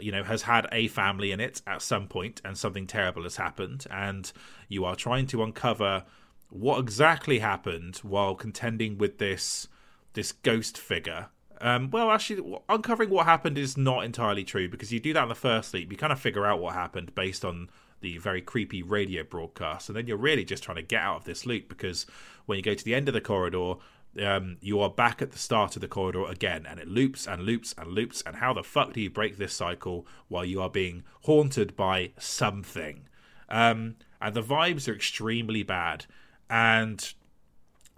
you know has had a family in it at some point and something terrible has happened and you are trying to uncover what exactly happened while contending with this this ghost figure Um, well, actually, uncovering what happened is not entirely true because you do that in the first leap. You kind of figure out what happened based on the very creepy radio broadcast, and then you're really just trying to get out of this loop because when you go to the end of the corridor, um, you are back at the start of the corridor again, and it loops and loops and loops. And how the fuck do you break this cycle while you are being haunted by something? Um, and the vibes are extremely bad, and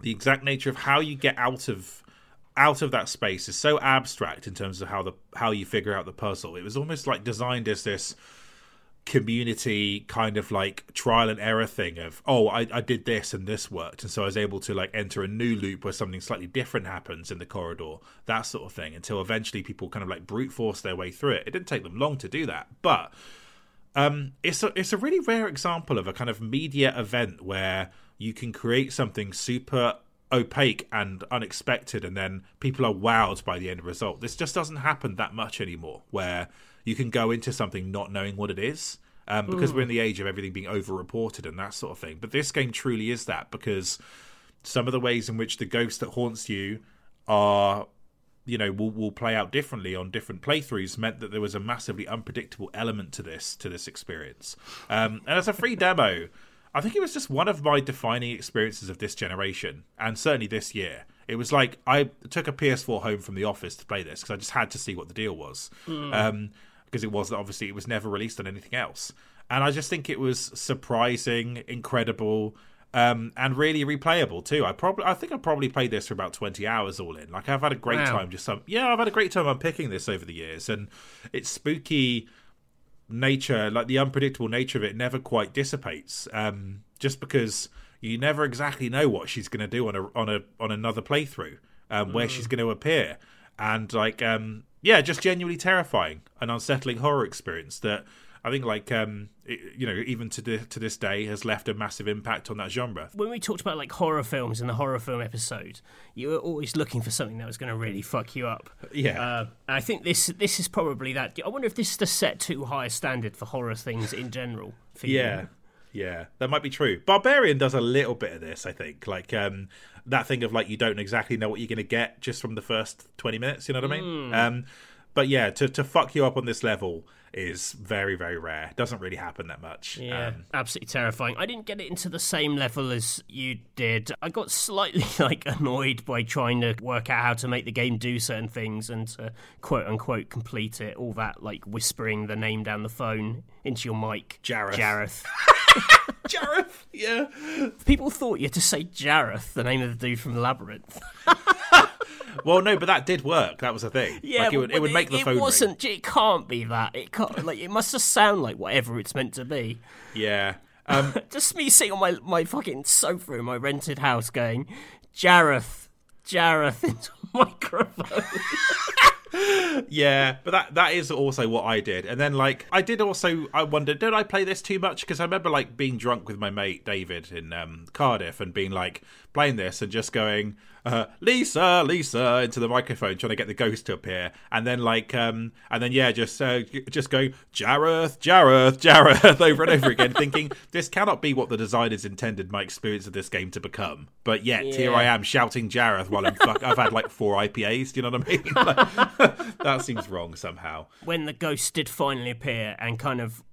the exact nature of how you get out of out of that space is so abstract in terms of how the how you figure out the puzzle. It was almost like designed as this community kind of like trial and error thing of oh I, I did this and this worked and so I was able to like enter a new loop where something slightly different happens in the corridor that sort of thing until eventually people kind of like brute force their way through it. It didn't take them long to do that but um it's a it's a really rare example of a kind of media event where you can create something super opaque and unexpected and then people are wowed by the end result. This just doesn't happen that much anymore where you can go into something not knowing what it is um, because we're in the age of everything being over-reported and that sort of thing. But this game truly is that because some of the ways in which the ghost that haunts you are you know will will play out differently on different playthroughs meant that there was a massively unpredictable element to this to this experience. Um, and as a free demo i think it was just one of my defining experiences of this generation and certainly this year. It was like i took a ps4 home from the office to play this because i just had to see what the deal was. Um, because it was obviously it was never released on anything else. And I just think it was surprising, incredible, um, and really replayable too. I probably I think I probably played this for about twenty hours all in. Like I've had a great Wow. time just some yeah, I've had a great time unpicking this over the years and its spooky nature, like the unpredictable nature of it never quite dissipates. Um, just because you never exactly know what she's gonna do on a on a on another playthrough, um, where she's gonna appear. And like um yeah, just genuinely terrifying, an unsettling horror experience that I think, like, um, you know, even to the, to this day, has left a massive impact on that genre. when we talked about like horror films in the horror film episode, you were always looking for something that was going to really fuck you up. Yeah, Uh, I think this this is probably that. I wonder if this is the set too high a standard for horror things in general. For you. Yeah, that might be true. Barbarian does a little bit of this, I think, like um, that thing of like you don't exactly know what you're going to get just from the first twenty minutes. You know what I mean? Um, but yeah, to to fuck you up on this level is very very rare. Doesn't really happen that much. Yeah, Um, absolutely terrifying. I didn't get it into the same level as you did. I got slightly like annoyed by trying to work out how to make the game do certain things and to quote unquote complete it. All that like whispering the name down the phone into your mic. Jareth. Jareth. Jareth, yeah. People thought you had to say Jareth, the name of the dude from the labyrinth. Well, no, but that did work. That was a thing. Yeah, like it would, it would make the phone It wasn't. It can't be that. It can't. Like it must just sound like whatever it's meant to be. Yeah. Um, Just me sitting on my my fucking sofa in my rented house, going Jareth, Jareth into a microphone. Yeah, but that that is also what I did. And then like I did also I wondered did I play this too much because I remember like being drunk with my mate David in um, Cardiff and being like playing this and just going uh, Lisa Lisa into the microphone trying to get the ghost to appear and then like um and then yeah just uh, just going Jareth Jareth Jareth over and over again thinking this cannot be what the designers intended my experience of this game to become. But yet here I am shouting Jareth while I'm fuck I've had like four IPAs, do you know what I mean? Like, that seems wrong somehow. when the ghost did finally appear and kind of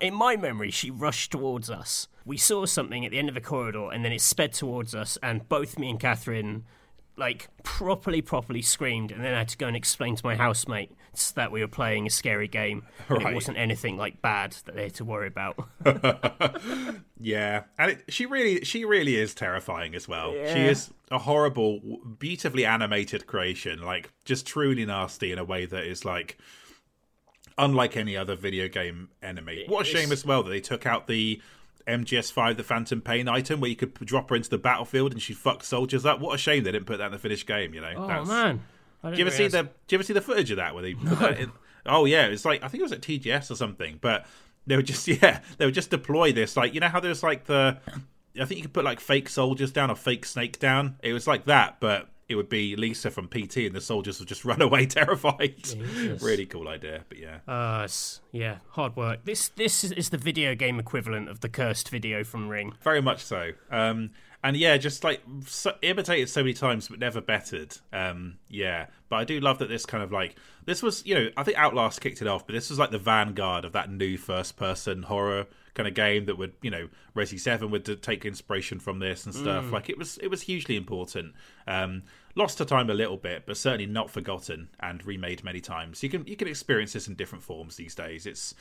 in my memory she rushed towards us we saw something at the end of the corridor and then it sped towards us and both me and catherine like properly properly screamed and then i had to go and explain to my housemates that we were playing a scary game and Right. it wasn't anything like bad that they had to worry about Yeah, and it, she really, she really is terrifying as well. She is a horrible, beautifully animated creation, like just truly nasty in a way that is like unlike any other video game enemy. What a shame as well that they took out the MGS5, the Phantom Pain item, where you could drop her into the battlefield and she fucked soldiers up. What a shame they didn't put that in the finished game. You know? oh That's- man Do you ever see the? Do you ever see the footage of that where they put that in? Oh yeah, it's like I think it was at TGS or something, but they would just yeah they would just deploy this like you know how there's like the I think you could put like fake soldiers down or fake snake down. It was like that, but it would be Lisa from PT and the soldiers would just run away terrified. really cool idea, but yeah. uh, yeah hard work this this is- the video game equivalent of the cursed video from ring Very much so. Um, and yeah, just like so, imitated so many times but never bettered. Um, yeah, but I do love that this kind of like this was you know I think Outlast kicked it off, but this was like the vanguard of that new first person horror kind of game that would you know Resi Seven would take inspiration from this and stuff. Mm. Like it was it was hugely important. Um, lost to time a little bit, but certainly not forgotten and remade many times. You can you can experience this in different forms these days. It's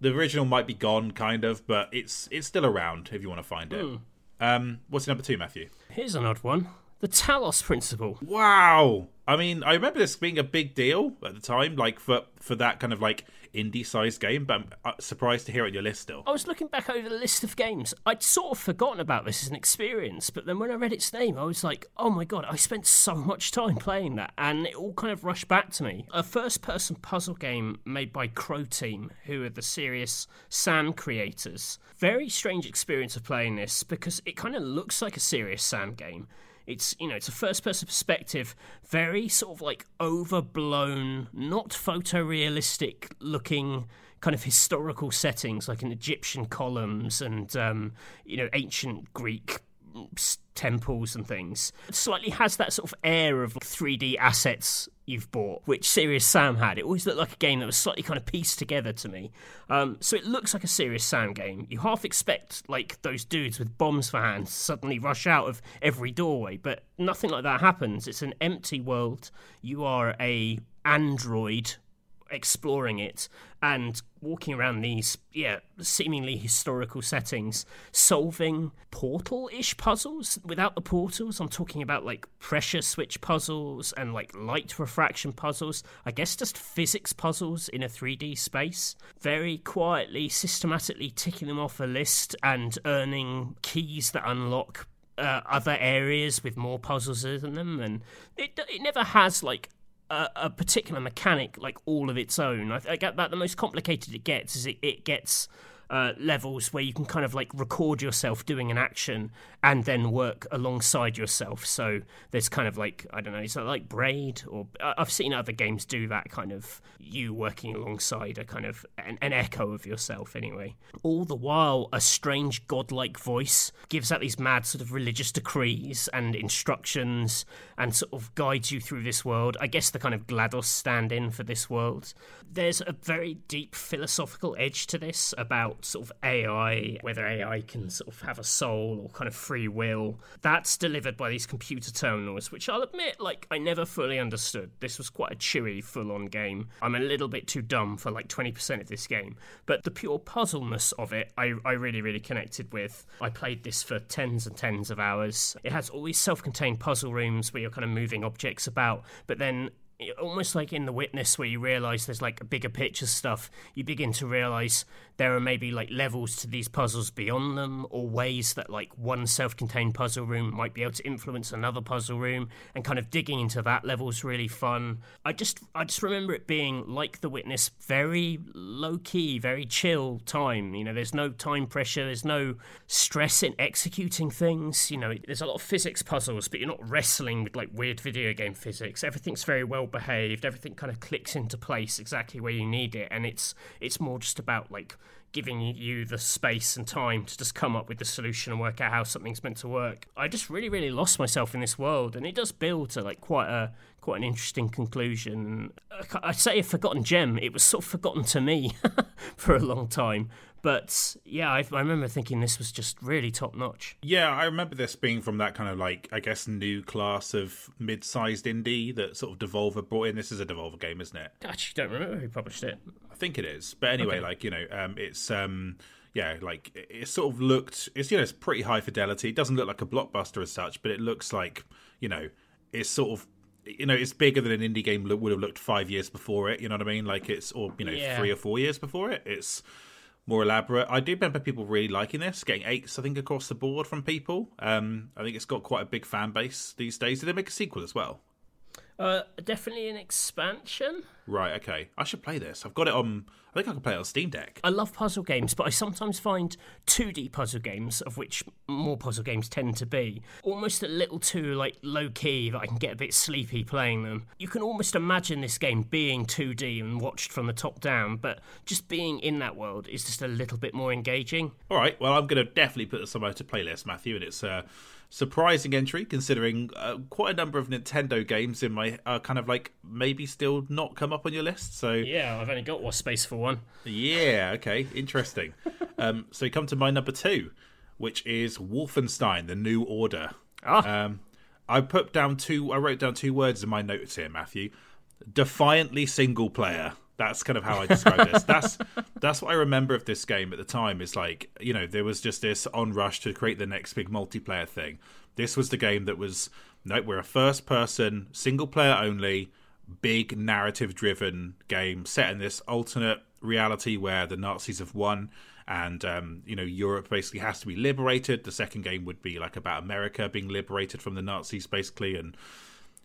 the original might be gone, kind of, but it's it's still around if you want to find it. Mm. Um, what's number two, Matthew? Here's an odd one. The Talos Principle. Wow. I mean, I remember this being a big deal at the time, like for for that kind of like indie sized game, but I'm uh, surprised to hear it on your list still. I was looking back over the list of games. I'd sort of forgotten about this as an experience, but then when I read its name, I was like, oh my god, I spent so much time playing that, and it all kind of rushed back to me. A first person puzzle game made by Croteam, who are the Serious Sam creators. Very strange experience of playing this because it kind of looks like a Serious Sam game it's you know it's a first person perspective, very sort of like overblown, not photorealistic looking kind of historical settings like in Egyptian columns and um, you know ancient Greek temples and things. It slightly has that sort of air of 3D assets you've bought, which Serious Sam had. It always looked like a game that was slightly kind of pieced together to me. Um, so it looks like a Serious Sam game. You half expect like those dudes with bombs for hands suddenly rush out of every doorway, but nothing like that happens. It's an empty world. You are a android exploring it and walking around these, yeah, seemingly historical settings, solving portal ish puzzles without the portals. I'm talking about like pressure switch puzzles and like light refraction puzzles. I guess just physics puzzles in a 3D space. Very quietly, systematically ticking them off a list and earning keys that unlock uh, other areas with more puzzles in them, and it it never has like a, particular mechanic like all of its own. I, get that the most complicated it gets is it, it gets uh, levels where you can kind of like record yourself doing an action and then work alongside yourself. So there's kind of like I don't know, is that like Braid or I've seen other games do that kind of you working alongside a kind of an, an echo of yourself anyway. All the while, a strange godlike voice gives out these mad sort of religious decrees and instructions and sort of guides you through this world. I guess the kind of GLaDOS stand-in for this world. There's a very deep philosophical edge to this about sort of AI, whether AI can sort of have a soul or kind of free will. That's delivered by these computer terminals, which I'll admit, like, I never fully understood. This was quite a chewy, full on game. I'm a little bit too dumb for like 20% of this game, but the pure puzzleness of it, I, I really, really connected with. I played this for tens and tens of hours. It has all these self contained puzzle rooms where you're kind of moving objects about, but then almost like in the witness where you realize there's like a bigger picture stuff you begin to realize there are maybe like levels to these puzzles beyond them or ways that like one self-contained puzzle room might be able to influence another puzzle room and kind of digging into that level is really fun. I just i just remember it being like the witness very low key very chill time you know there's no time pressure there's no stress in executing things you know there's a lot of physics puzzles but you're not wrestling with like weird video game physics. Everything's very well behaved everything kind of clicks into place exactly where you need it and it's it's more just about like giving you the space and time to just come up with the solution and work out how something's meant to work. I just really, really lost myself in this world, and it does build to like quite a quite an interesting conclusion. I'd say a forgotten gem. It was sort of forgotten to me for a long time. But yeah, I, I, remember thinking this was just really top notch. Yeah, I remember this being from that kind of like, I guess, new class of mid sized indie that sort of Devolver brought in. This is a Devolver game, isn't it? I actually don't remember who published it. I think it is. But anyway, okay. like, you know, um, it's. Um, yeah, like it sort of looked. It's you know it's pretty high fidelity. It doesn't look like a blockbuster as such, but it looks like you know it's sort of you know it's bigger than an indie game would have looked five years before it. You know what I mean? Like it's or you know yeah. three or four years before it. It's more elaborate. I do remember people really liking this, getting eights, I think, across the board from people. Um, I think it's got quite a big fan base these days. Did they make a sequel as well? Uh, definitely an expansion. Right. Okay. I should play this. I've got it on. I think I can play it on Steam Deck. I love puzzle games, but I sometimes find 2D puzzle games, of which more puzzle games tend to be, almost a little too like low key that I can get a bit sleepy playing them. You can almost imagine this game being 2D and watched from the top down, but just being in that world is just a little bit more engaging. All right. Well, I'm going to definitely put this on my to playlist, Matthew, and it's uh, surprising entry considering uh, quite a number of Nintendo games in my uh, kind of like maybe still not come up on your list. So yeah, I've only got one space for one. Yeah, okay, interesting. um, so you come to my number two, which is Wolfenstein: The New Order. Ah. Um, I put down two. I wrote down two words in my notes here, Matthew. Defiantly single player. That's kind of how I describe this. That's that's what I remember of this game at the time. Is like you know there was just this onrush to create the next big multiplayer thing. This was the game that was no, we're a first person, single player only, big narrative driven game set in this alternate reality where the Nazis have won and um, you know Europe basically has to be liberated. The second game would be like about America being liberated from the Nazis, basically, and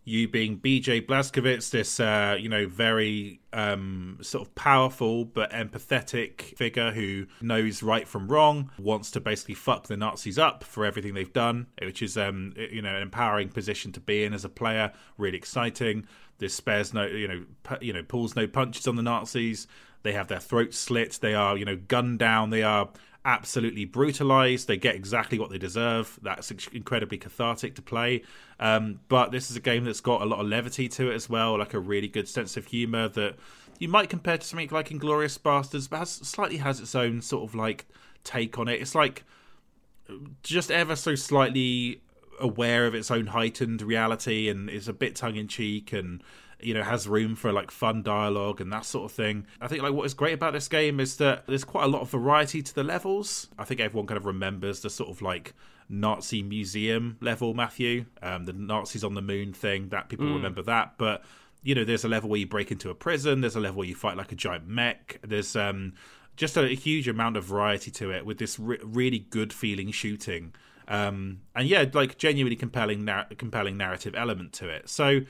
you being BJ Blazkowicz, this uh, you know very um, sort of powerful but empathetic figure who knows right from wrong, wants to basically fuck the Nazis up for everything they've done, which is um, you know an empowering position to be in as a player. Really exciting. This spares no you know pu- you know pulls no punches on the Nazis. They have their throats slit. They are you know gunned down. They are absolutely brutalized. They get exactly what they deserve. That's incredibly cathartic to play. Um, but this is a game that's got a lot of levity to it as well, like a really good sense of humor that you might compare to something like Inglourious Basterds, but has, slightly has its own sort of like take on it. It's like just ever so slightly aware of its own heightened reality and is a bit tongue in cheek and you know has room for like fun dialogue and that sort of thing. I think like what is great about this game is that there's quite a lot of variety to the levels. I think everyone kind of remembers the sort of like nazi museum level matthew. Um, the nazis on the moon thing that people mm. remember that. But you know there's a level where you break into a prison. There's a level where you fight like a giant mech. There's um just a, a huge amount of variety to it with this re- really good feeling shooting. Um, and yeah, like genuinely compelling, compelling narrative element to it. So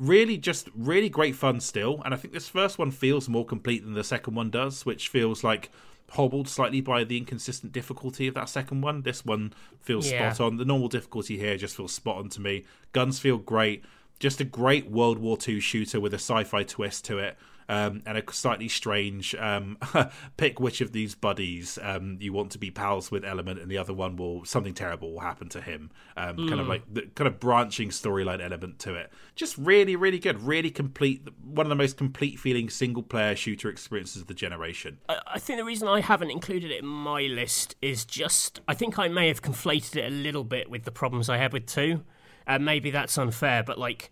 really just really great fun still and i think this first one feels more complete than the second one does which feels like hobbled slightly by the inconsistent difficulty of that second one. This one feels yeah. spot on. The normal difficulty here just feels spot on to me. Guns feel great. Just a great world war ii shooter with a sci-fi twist to it um, and a slightly strange um, pick which of these buddies um, you want to be pals with element, and the other one will something terrible will happen to him. Mm. Kind of hmm. like the kind of branching storyline element to it. Just really, really good, really complete. One of the most complete feeling single player shooter experiences of the generation. I, I think the reason I haven't included it in my list is just I think I may have conflated it a little bit with the problems I had with two. And maybe that's unfair, but like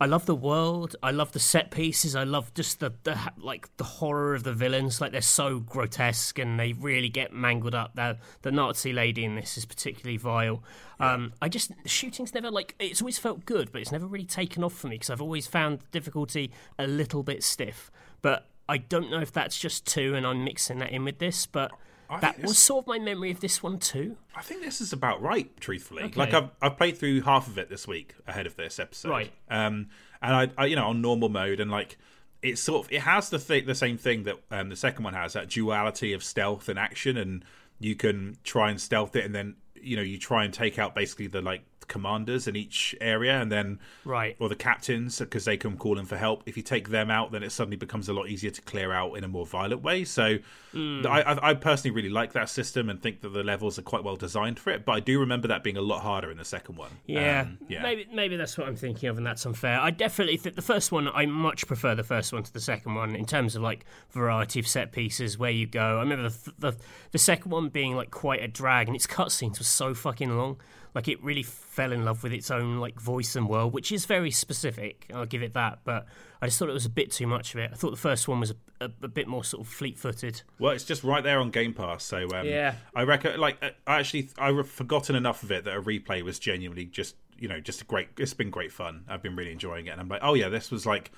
I love the world. I love the set pieces. I love just the, the like the horror of the villains. Like they're so grotesque and they really get mangled up. The the Nazi lady in this is particularly vile. Um, I just the shooting's never like it's always felt good, but it's never really taken off for me because I've always found difficulty a little bit stiff. But I don't know if that's just two, and I'm mixing that in with this, but. I that was sort of my memory of this one too. I think this is about right, truthfully. Okay. Like I've I've played through half of it this week ahead of this episode, right? Um, and I, I you know on normal mode and like it's sort of it has the th- the same thing that um, the second one has that duality of stealth and action, and you can try and stealth it, and then you know you try and take out basically the like commanders in each area, and then right or the captains because they can call in for help. If you take them out, then it suddenly becomes a lot easier to clear out in a more violent way. So mm. I, I, personally really like that system and think that the levels are quite well designed for it. But I do remember that being a lot harder in the second one. Yeah, um, yeah. Maybe maybe that's what I'm thinking of, and that's unfair. I definitely think the first one. I much prefer the first one to the second one in terms of like variety of set pieces where you go. I remember the the, the second one being like quite a drag, and its cutscenes were so fucking long. Like it really fell in love with its own like voice and world, which is very specific. I'll give it that, but I just thought it was a bit too much of it. I thought the first one was a, a, a bit more sort of fleet-footed. Well, it's just right there on Game Pass, so um, yeah. I reckon. Like, I actually, I've forgotten enough of it that a replay was genuinely just, you know, just a great. It's been great fun. I've been really enjoying it, and I'm like, oh yeah, this was like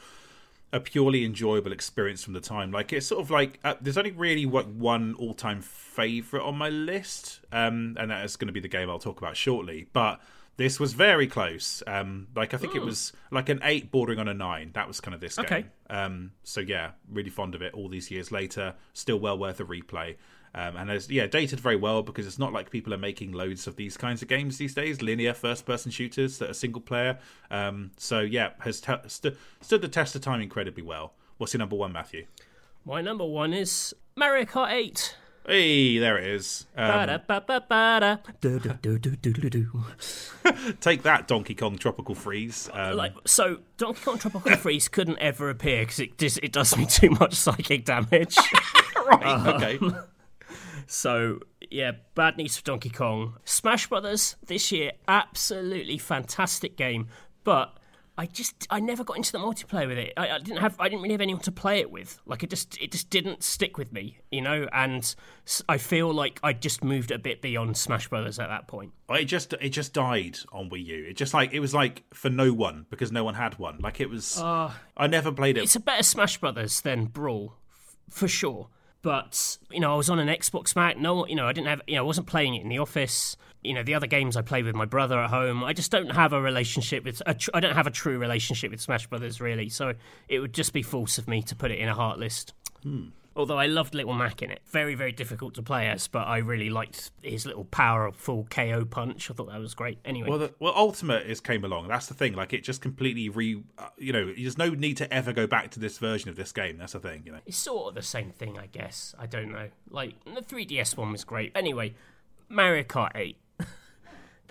a purely enjoyable experience from the time. Like it's sort of like uh, there's only really what one all time favorite on my list, um, and that is going to be the game I'll talk about shortly. But This was very close. Um, like I think it was like an eight, bordering on a nine. That was kind of this game. Um, so yeah, really fond of it. All these years later, still well worth a replay. Um, and as yeah, dated very well because it's not like people are making loads of these kinds of games these days. Linear first-person shooters that are single player. Um, so yeah, has t- st- stood the test of time incredibly well. What's your number one, Matthew? My number one is Mario Kart 8. Hey, there it is. Um, take that, Donkey Kong Tropical Freeze. Um, Like so, Donkey Kong Tropical Freeze couldn't ever appear because it does it does me too much psychic damage. right, okay. So yeah, bad news for Donkey Kong. Smash Brothers this year, absolutely fantastic game, but I just I never got into the multiplayer with it. I, I didn't have I didn't really have anyone to play it with. Like it just it just didn't stick with me, you know. And I feel like I just moved a bit beyond Smash Brothers at that point. it just it just died on Wii U. It just like it was like for no one because no one had one. Like it was. Ah. I never played it. It's a better Smash Brothers than Brawl, f- for sure. But you know, I was on an Xbox mag. No, you know, I didn't have. You know, I wasn't playing it in the office. You know, the other games I played with my brother at home. I just don't have a relationship with. A tr- I don't have a true relationship with Smash Brothers really. So it would just be false of me to put it in a heart list. Hmm. Although I loved Little Mac in it. Very, very difficult to play as, but I really liked his little powerful KO punch. I thought that was great. Anyway, Well, the, well, Ultimate is came along. That's the thing. Like it just completely re. Uh, you know, there's no need to ever go back to this version of this game. That's the thing. You know. It's sort of the same thing, I guess. I don't know. Like the 3DS one was great. Anyway, Mario Kart 8.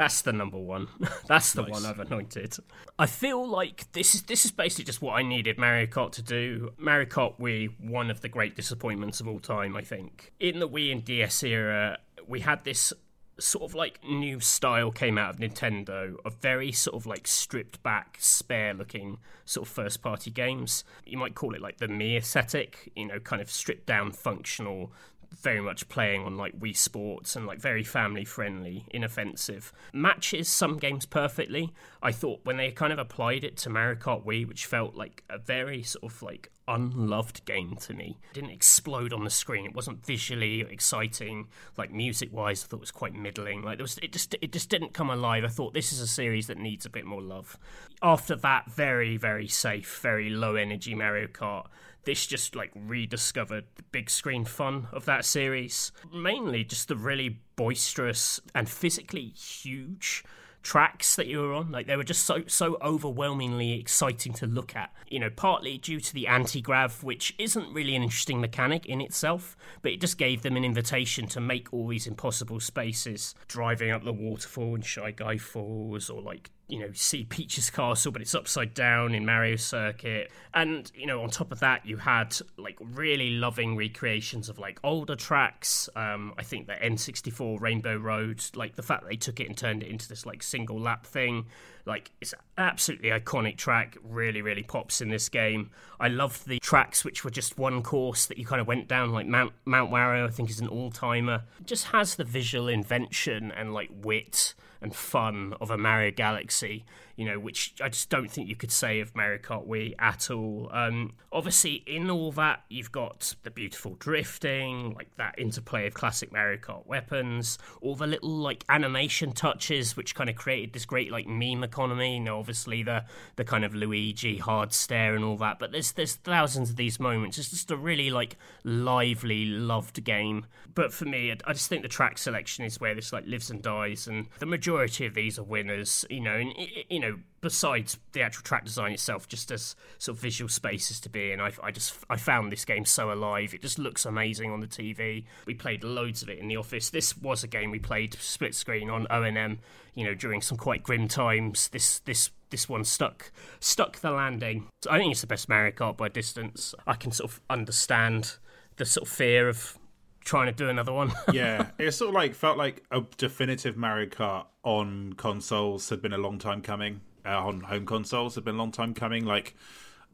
That's the number one. That's the one I've anointed. I feel like this is this is basically just what I needed Mario Kart to do. Mario Kart Wii, one of the great disappointments of all time, I think. In the Wii and DS era, we had this sort of like new style came out of Nintendo of very sort of like stripped back, spare looking sort of first party games. You might call it like the Mii aesthetic, you know, kind of stripped down functional very much playing on like Wii Sports and like very family friendly, inoffensive. Matches some games perfectly. I thought when they kind of applied it to Mario Kart Wii, which felt like a very sort of like unloved game to me. It didn't explode on the screen. It wasn't visually exciting. Like music wise, I thought it was quite middling. Like there was, it just it just didn't come alive. I thought this is a series that needs a bit more love. After that, very very safe, very low energy Mario Kart this just like rediscovered the big screen fun of that series. Mainly just the really boisterous and physically huge tracks that you were on. Like they were just so so overwhelmingly exciting to look at. You know, partly due to the anti-grav, which isn't really an interesting mechanic in itself, but it just gave them an invitation to make all these impossible spaces. Driving up the waterfall in Shy Guy Falls or like you know, see Peach's castle, but it's upside down in Mario Circuit. And, you know, on top of that, you had like really loving recreations of like older tracks. Um, I think the N64 Rainbow Road, like the fact they took it and turned it into this like single lap thing. Like, it's absolutely iconic track, really, really pops in this game. I love the tracks which were just one course that you kind of went down, like Mount, Mount Wario, I think is an all timer. Just has the visual invention and like wit and fun of a Mario Galaxy, you know, which I just don't think you could say of Mario Kart Wii at all. Um, obviously, in all that, you've got the beautiful drifting, like that interplay of classic Mario Kart weapons, all the little like animation touches, which kind of created this great like meme economy. You know, obviously the the kind of Luigi hard stare and all that, but there's there's thousands of these moments. It's just a really like lively, loved game. But for me, I- just think the track selection is where this like lives and dies, and the majority of these are winners. You know, and you know, besides the actual track design itself, just as sort of visual spaces to be in, I, I just I found this game so alive. It just looks amazing on the TV. We played loads of it in the office. This was a game we played split screen on ONM. You know, during some quite grim times. This this this one stuck stuck the landing. I think it's the best Mario Kart by distance. I can sort of understand the sort of fear of trying to do another one. yeah, it sort of like felt like a definitive Mario Kart on consoles had been a long time coming. Uh, on home consoles had been a long time coming. Like,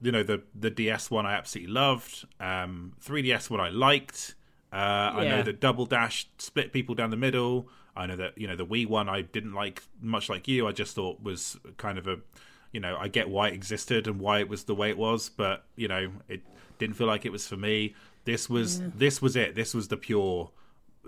you know, the the DS one I absolutely loved. Um, 3DS one I liked. Uh, I know that Double Dash split people down the middle. I know that you know the Wii one I didn't like much like you. I just thought was kind of a, you know, I get why it existed and why it was the way it was, but you know, it didn't feel like it was for me. This was this was it. This was the pure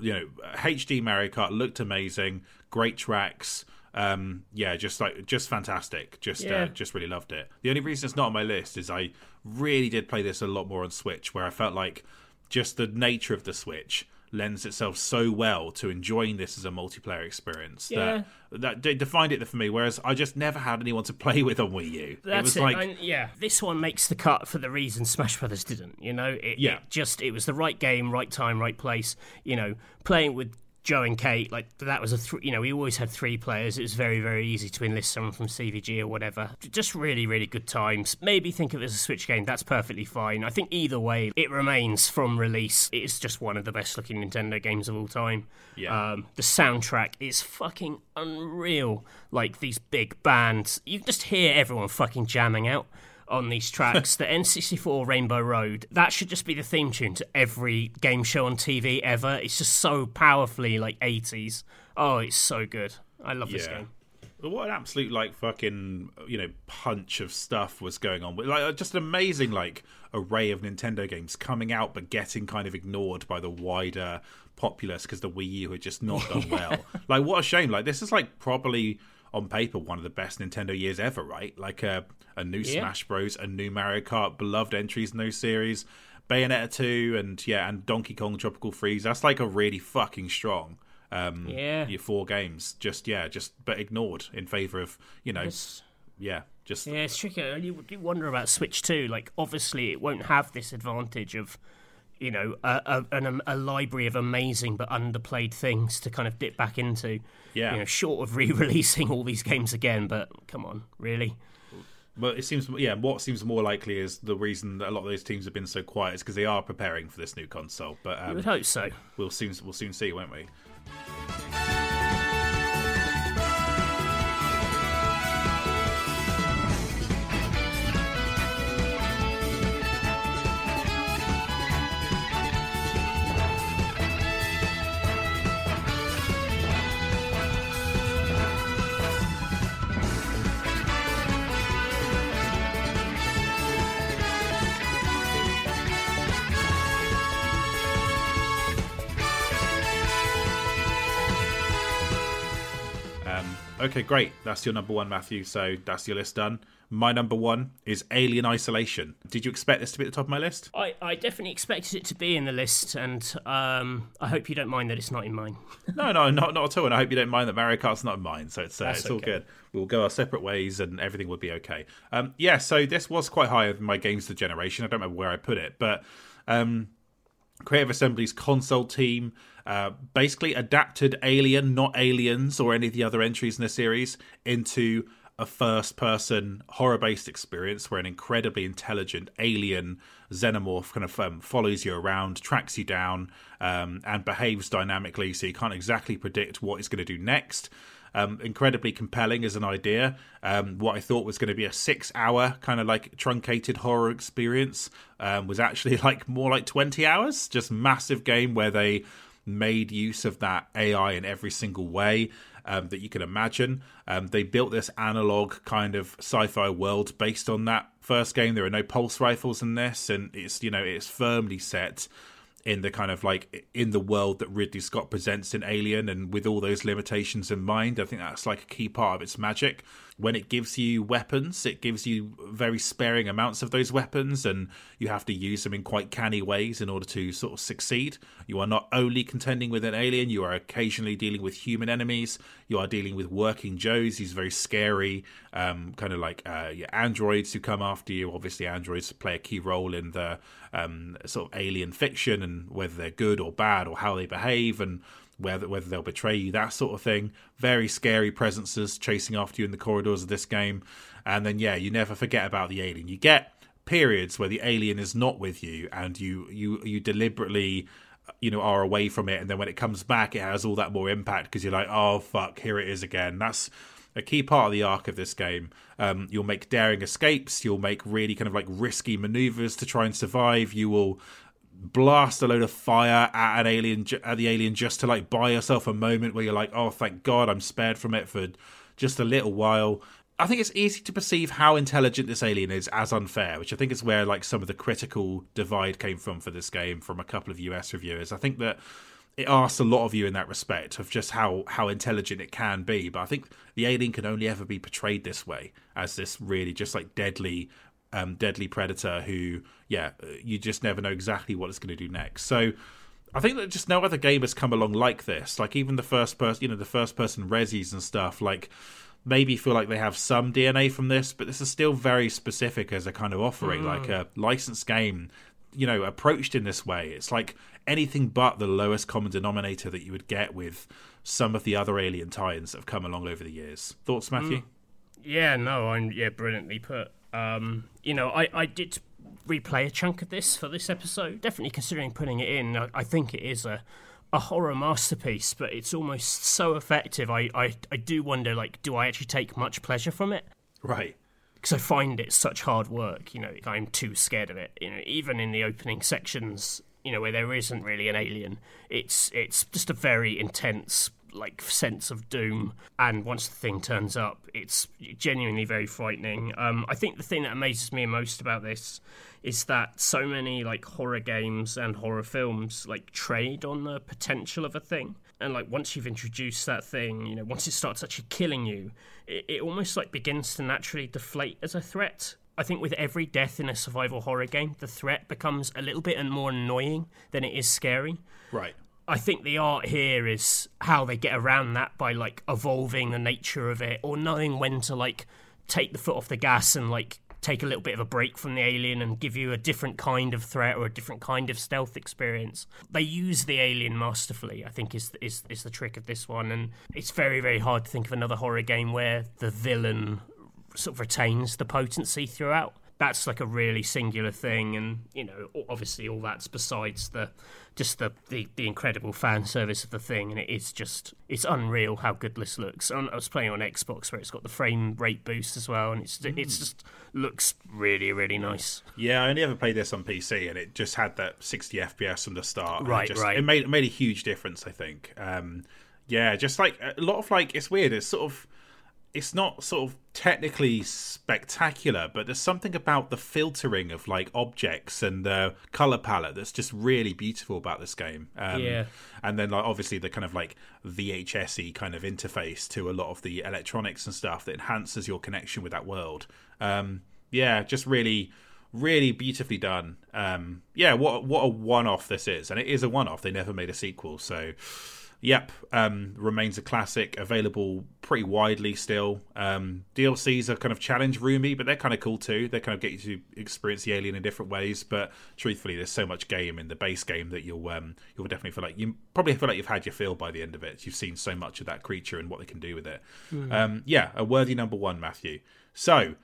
you know, HD Mario Kart looked amazing, great tracks, Um, yeah, just like just fantastic. Just uh, just really loved it. The only reason it's not on my list is I really did play this a lot more on Switch, where I felt like just the nature of the Switch lends itself so well to enjoying this as a multiplayer experience Yeah. that that defined it for me. Whereas I just never had anyone to play with on Wii U. That's it was it. like and yeah, this one makes the cut for the reason Smash Brothers didn't. You know, it, Yeah. it just it was the right game, right time, right place. You know, playing with Joe and Kate, like that was a th- you know we always had three players. It was very very easy to enlist someone from CVG or whatever. Just really really good times. Maybe think of it as a Switch game. That's perfectly fine. I think either way, it remains from release. It's just one of the best looking Nintendo games of all time. Yeah. Um, the soundtrack is fucking unreal. Like these big bands, you just hear everyone fucking jamming out on these tracks. the N64 Rainbow Road, that should just be the theme tune to every game show on TV ever. It's just so powerfully like 80s. Oh, it's so good. I love this game. what an absolute like fucking you know punch of stuff was going on with like uh, just an amazing like array of Nintendo games coming out but getting kind of ignored by the wider populace because the Wii U had just not done well. like what a shame! Like this is like probably on paper one of the best Nintendo years ever, right? Like a a new Yeah. Smash Bros, a new Mario Kart, beloved entries in those series. Bayonetta 2 and yeah, and Donkey Kong Tropical Freeze. That's like a really fucking strong um Yeah. your four games just yeah just but ignored in favor of you know It's- yeah just Yeah, it's tricky. And You do wonder about Switch too. Like, obviously, it won't have this advantage of, you know, a, a, a library of amazing but underplayed things to kind of dip back into. Yeah. You know, short of re-releasing all these games again, but come on, really? But it seems yeah what seems more likely is the reason that a lot of those teams have been so quiet is because they are preparing for this new console but um, would hope so. we'll soon we'll soon see won't we okay, great. That's your number one, Matthew. So that's your list done. My number one is Alien Isolation. Did you expect this to be at the top of my list? I, I definitely expected it to be in the list, and um, I hope you don't mind that it's not in mine. No, no, not not at all. And I hope you don't mind that Mario Kart's not mine. So it's uh, it's all good. We'll go our separate ways, and everything will be okay. Um, yeah. So this was quite high in my games of the generation. I don't remember where I put it, but um, Creative Assembly's console team uh, basically adapted Alien, not Aliens or any of the other entries in the series, into a first person horror based experience where an incredibly intelligent alien xenomorph kind of um, follows you around, tracks you down, um, and behaves dynamically so you can't exactly predict what it's going to do next. Um, incredibly compelling as an idea. Um, what I thought was going to be a six hour kind of like truncated horror experience um, was actually like more like 20 hours. Just massive game where they made use of that AI in every single way um, that you can imagine. Um, they built this analog kind of sci-fi world based on that first game. There are no pulse rifles in this, and it's you know it's firmly set in the kind of like in the world that Ridley Scott presents in Alien, and with all those limitations in mind, I think that's like a key part of its magic. When it gives you weapons, it gives you very sparing amounts of those weapons, and you have to use them in quite canny ways in order to sort of succeed. You are not only contending with an alien, you are occasionally dealing with human enemies. You are dealing with working Joes, these very scary, um, kind of like uh, yeah, androids who come after you. Obviously, androids play a key role in the um, sort of alien fiction and whether they're good or bad or how they behave and whether whether they'll betray you, that sort of thing. Very scary presences chasing after you in the corridors of this game, and then yeah, you never forget about the alien. You get periods where the alien is not with you, and you you you deliberately you know are away from it, and then when it comes back, it has all that more impact because you're like, oh fuck, here it is again. That's a key part of the arc of this game. Um, you'll make daring escapes. You'll make really kind of like risky maneuvers to try and survive. You will blast a load of fire at an alien at the alien just to like buy yourself a moment where you're like, oh, thank God, I'm spared from it for just a little while. I think it's easy to perceive how intelligent this alien is as unfair, which I think is where like some of the critical divide came from for this game from a couple of US reviewers. I think that it asks a lot of you in that respect of just how how intelligent it can be. But I think the alien can only ever be portrayed this way as this really just like deadly, um, deadly predator who, yeah, you just never know exactly what it's going to do next. So. I think that just no other game has come along like this. Like even the first person, you know, the first person resis and stuff. Like maybe feel like they have some DNA from this, but this is still very specific as a kind of offering, mm. like a licensed game. You know, approached in this way, it's like anything but the lowest common denominator that you would get with some of the other alien tie-ins that have come along over the years. Thoughts, Matthew? Mm. Yeah, no, I'm yeah, brilliantly put. Um, you know, I I did replay a chunk of this for this episode. Definitely considering putting it in. I, I think it is a a horror masterpiece, but it's almost so effective. I, I, I do wonder, like, do I actually take much pleasure from it? Right. Because I find it such hard work. You know, I'm too scared of it. You know, even in the opening sections, you know, where there isn't really an alien, it's it's just a very intense like sense of doom. And once the thing turns up, it's genuinely very frightening. Um, I think the thing that amazes me most about this is that so many like horror games and horror films like trade on the potential of a thing. And like once you've introduced that thing, you know, once it starts actually killing you, it, it almost like begins to naturally deflate as a threat. I think with every death in a survival horror game, the threat becomes a little bit more annoying than it is scary. Right. I think the art here is how they get around that by like evolving the nature of it or knowing when to like take the foot off the gas and like take a little bit of a break from the alien and give you a different kind of threat or a different kind of stealth experience. They use the alien masterfully, I think is is is the trick of this one and it's very very hard to think of another horror game where the villain sort of retains the potency throughout. That's like a really singular thing and you know obviously all that's besides the just the, the, the incredible fan service of the thing and it is just it's unreal how good this looks. I was playing on xbox where it's got the frame rate boost as well and it's mm. it's just looks really really nice. Yeah i only ever played this on pc and it just had that 60 fps from the start right just, right. it made it made a huge difference i think. Um yeah just like a lot of like it's weird it's sort of it's not sort of technically spectacular, but there's something about the filtering of like objects and the color palette that's just really beautiful about this game. Um, yeah, and then like obviously the kind of like VHSy kind of interface to a lot of the electronics and stuff that enhances your connection with that world. Um, yeah, just really, really beautifully done. Um, yeah, what what a one off this is, and it is a one off. They never made a sequel, so Yep, um, remains a classic, available pretty widely still. Um, DLCs are kind of challenge roomy, but they're kind of cool too. They kind of get you to experience the alien in different ways. But truthfully, there's so much game in the base game that you'll um, you'll definitely feel like you probably feel like you've had your fill by the end of it. You've seen so much of that creature and what they can do with it. Mm. yeah, a worthy number one, Matthew. So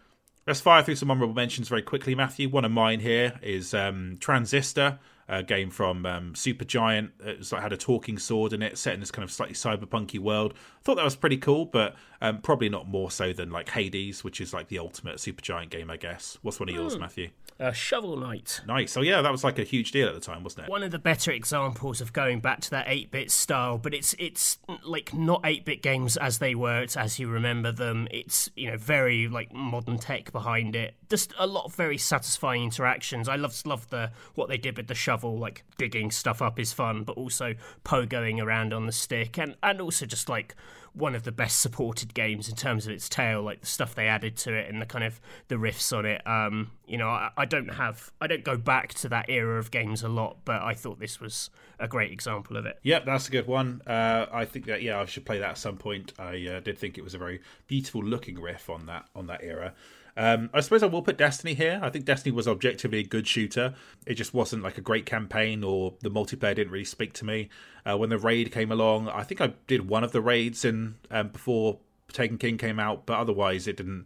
let's fire through some honorable mentions very quickly, Matthew. One of mine here is um, Transistor a game from um, Supergiant. It like, had a talking sword in it, set in this kind of slightly cyberpunky world. I thought that was pretty cool, but um, probably not more so than like Hades, which is like the ultimate Supergiant game, I guess. What's one of yours, mm. Matthew? Uh, Shovel Knight. Nice. Oh yeah, that was like a huge deal at the time, wasn't it? One of the better examples of going back to that 8-bit style, but it's it's like not 8-bit games as they were. It's as you remember them. It's you know very like modern tech behind it. Just a lot of very satisfying interactions. I love love the what they did with the shovel, like digging stuff up is fun, but also pogoing around on the stick, and and also just like one of the best supported games in terms of its tale, like the stuff they added to it and the kind of the riffs on it. Um, you know, I, I, don't have, I don't go back to that era of games a lot, but I thought this was a great example of it. Yep, that's a good one. Uh, I think that yeah, I should play that at some point. I uh, did think it was a very beautiful looking riff on that on that era. Um, I suppose I will put Destiny here. I think Destiny was objectively a good shooter. It just wasn't like a great campaign, or the multiplayer didn't really speak to me. Uh, when the raid came along, I think I did one of the raids in um, before Taken King came out, but otherwise it didn't.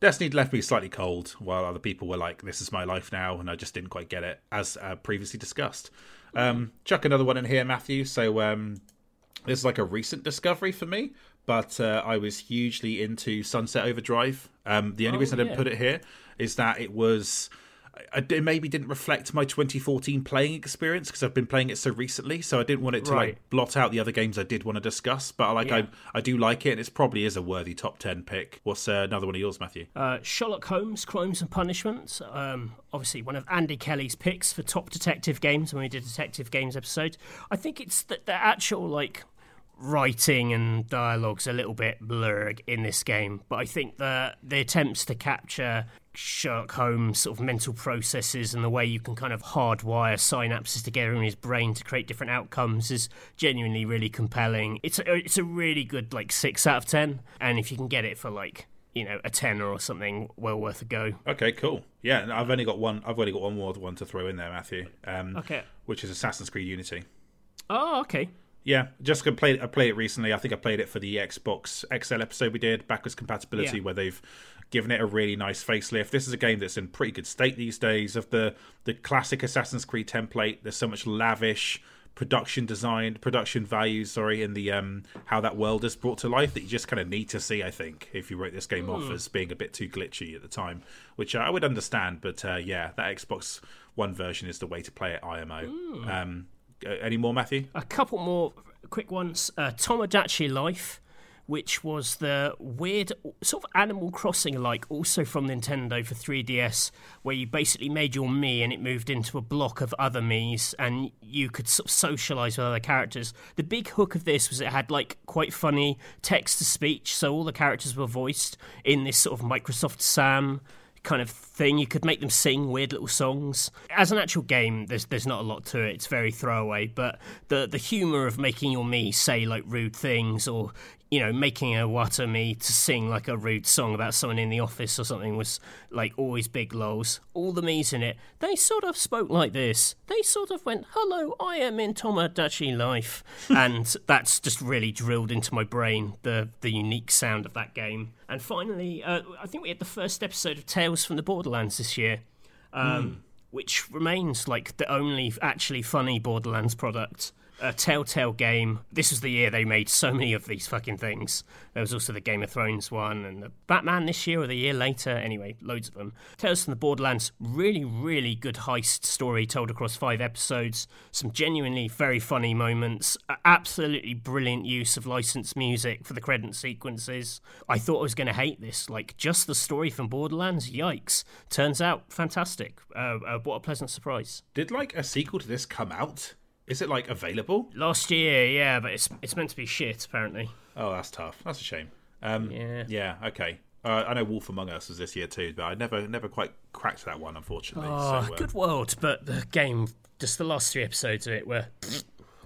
Destiny left me slightly cold, while other people were like, "This is my life now," and I just didn't quite get it, as uh, previously discussed. Um, chuck another one in here, Matthew. So um, this is like a recent discovery for me but uh, I was hugely into Sunset Overdrive. Um, the only oh, reason I didn't put it here is that it was it maybe didn't reflect my 2014 playing experience because I've been playing it so recently. So I didn't want it to Right. like blot out the other games I did want to discuss. But like Yeah. I, I do like it. and It probably is a worthy top 10 pick. What's uh, another one of yours, Matthew? Uh, Sherlock Holmes: Crimes and Punishments. Um, obviously, one of Andy Kelly's picks for top detective games when we did detective games episode. I think it's the, the actual like writing and dialogue's a little bit blurred in this game, but I think the the attempts to capture Sherlock Holmes' sort of mental processes and the way you can kind of hardwire synapses together in his brain to create different outcomes is genuinely really compelling. It's a, it's a really good like six out of ten, and if you can get it for like you know a tenner or something, well worth a go. Okay, cool. Yeah, I've only got one. I've only got one more one to throw in there, Matthew. Um, Okay. Which is Assassin's Creed Unity. Oh, okay. Yeah, just gonna play. I played it recently. I think I played it for the Xbox XL episode we did, backwards compatibility, Yeah. where they've given it a really nice facelift. This is a game that's in pretty good state these days. Of the the classic Assassin's Creed template, there's so much lavish production design, production values. Sorry, in the um how that world is brought to life that you just kind of need to see. I think if you wrote this game off as being a bit too glitchy at the time, which I would understand, but uh, yeah, that Xbox One version is the way to play it. IMO. Um, uh, any more, Matthew? A couple more quick ones. Uh, Tomodachi Life, which was the weird sort of Animal Crossing like, also from Nintendo for 3DS, where you basically made your Mii and it moved into a block of other Mii's and you could sort of socialize with other characters. The big hook of this was it had like quite funny text to speech, so all the characters were voiced in this sort of Microsoft Sam kind of thing. You could make them sing weird little songs. As an actual game, there's there's not a lot to it. It's very throwaway, but the the humor of making your Mii say like rude things or you know making a wata Mii to sing like a rude song about someone in the office or something was like always big lols. All the Mii's in it, they sort of spoke like this. They sort of went, "Hello, I am in Tomodachi life," and that's just really drilled into my brain the the unique sound of that game. And finally, uh, I think we had the first episode of Tales from the Borderlands this year, um, which remains like the only actually funny Borderlands product. A Telltale game. This was the year they made so many of these fucking things. There was also the Game of Thrones one and the Batman this year or the year later. Anyway, loads of them. Tales from the Borderlands. Really, really good heist story told across five episodes. Some genuinely very funny moments. Absolutely brilliant use of licensed music for the credit sequences. I thought I was going to hate this. Like, just the story from Borderlands? Yikes. Turns out fantastic. Uh, uh, what a pleasant surprise. Did like a sequel to this come out? Is it like available? Last year, yeah, but it's it's meant to be shit apparently. Oh, that's tough. That's a shame. Um, Yeah. Yeah. Okay. Uh, I know Wolf Among Us was this year too, but I never, never quite cracked that one, unfortunately. Oh, so, uh, good world, but the game, just the last three episodes of it were,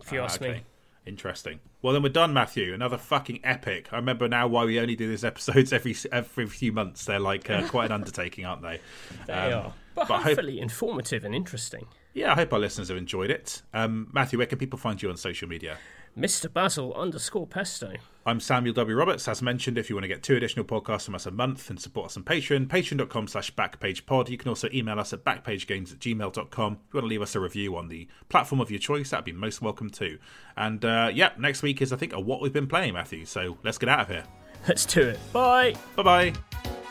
if you ah, ask okay. me. Interesting. Well, then we're done, Matthew. Another fucking epic. I remember now why we only do these episodes every every few months. They're like uh, quite an undertaking, aren't they? They Um, are, but, but I hope- hopefully informative and interesting. Yeah, I hope our listeners have enjoyed it. Um, Matthew, where can people find you on social media? Mr. Basil underscore Pesto. I'm Samuel W. Roberts. As mentioned, if you want to get two additional podcasts from us a month and support us on Patreon, patreon.com slash backpagepod. You can also email us at backpagegames at gmail.com. If you want to leave us a review on the platform of your choice, that'd be most welcome too. And uh, yeah, next week is, I think, a what we've been playing, Matthew. So let's get out of here. Let's do it. Bye. Bye bye.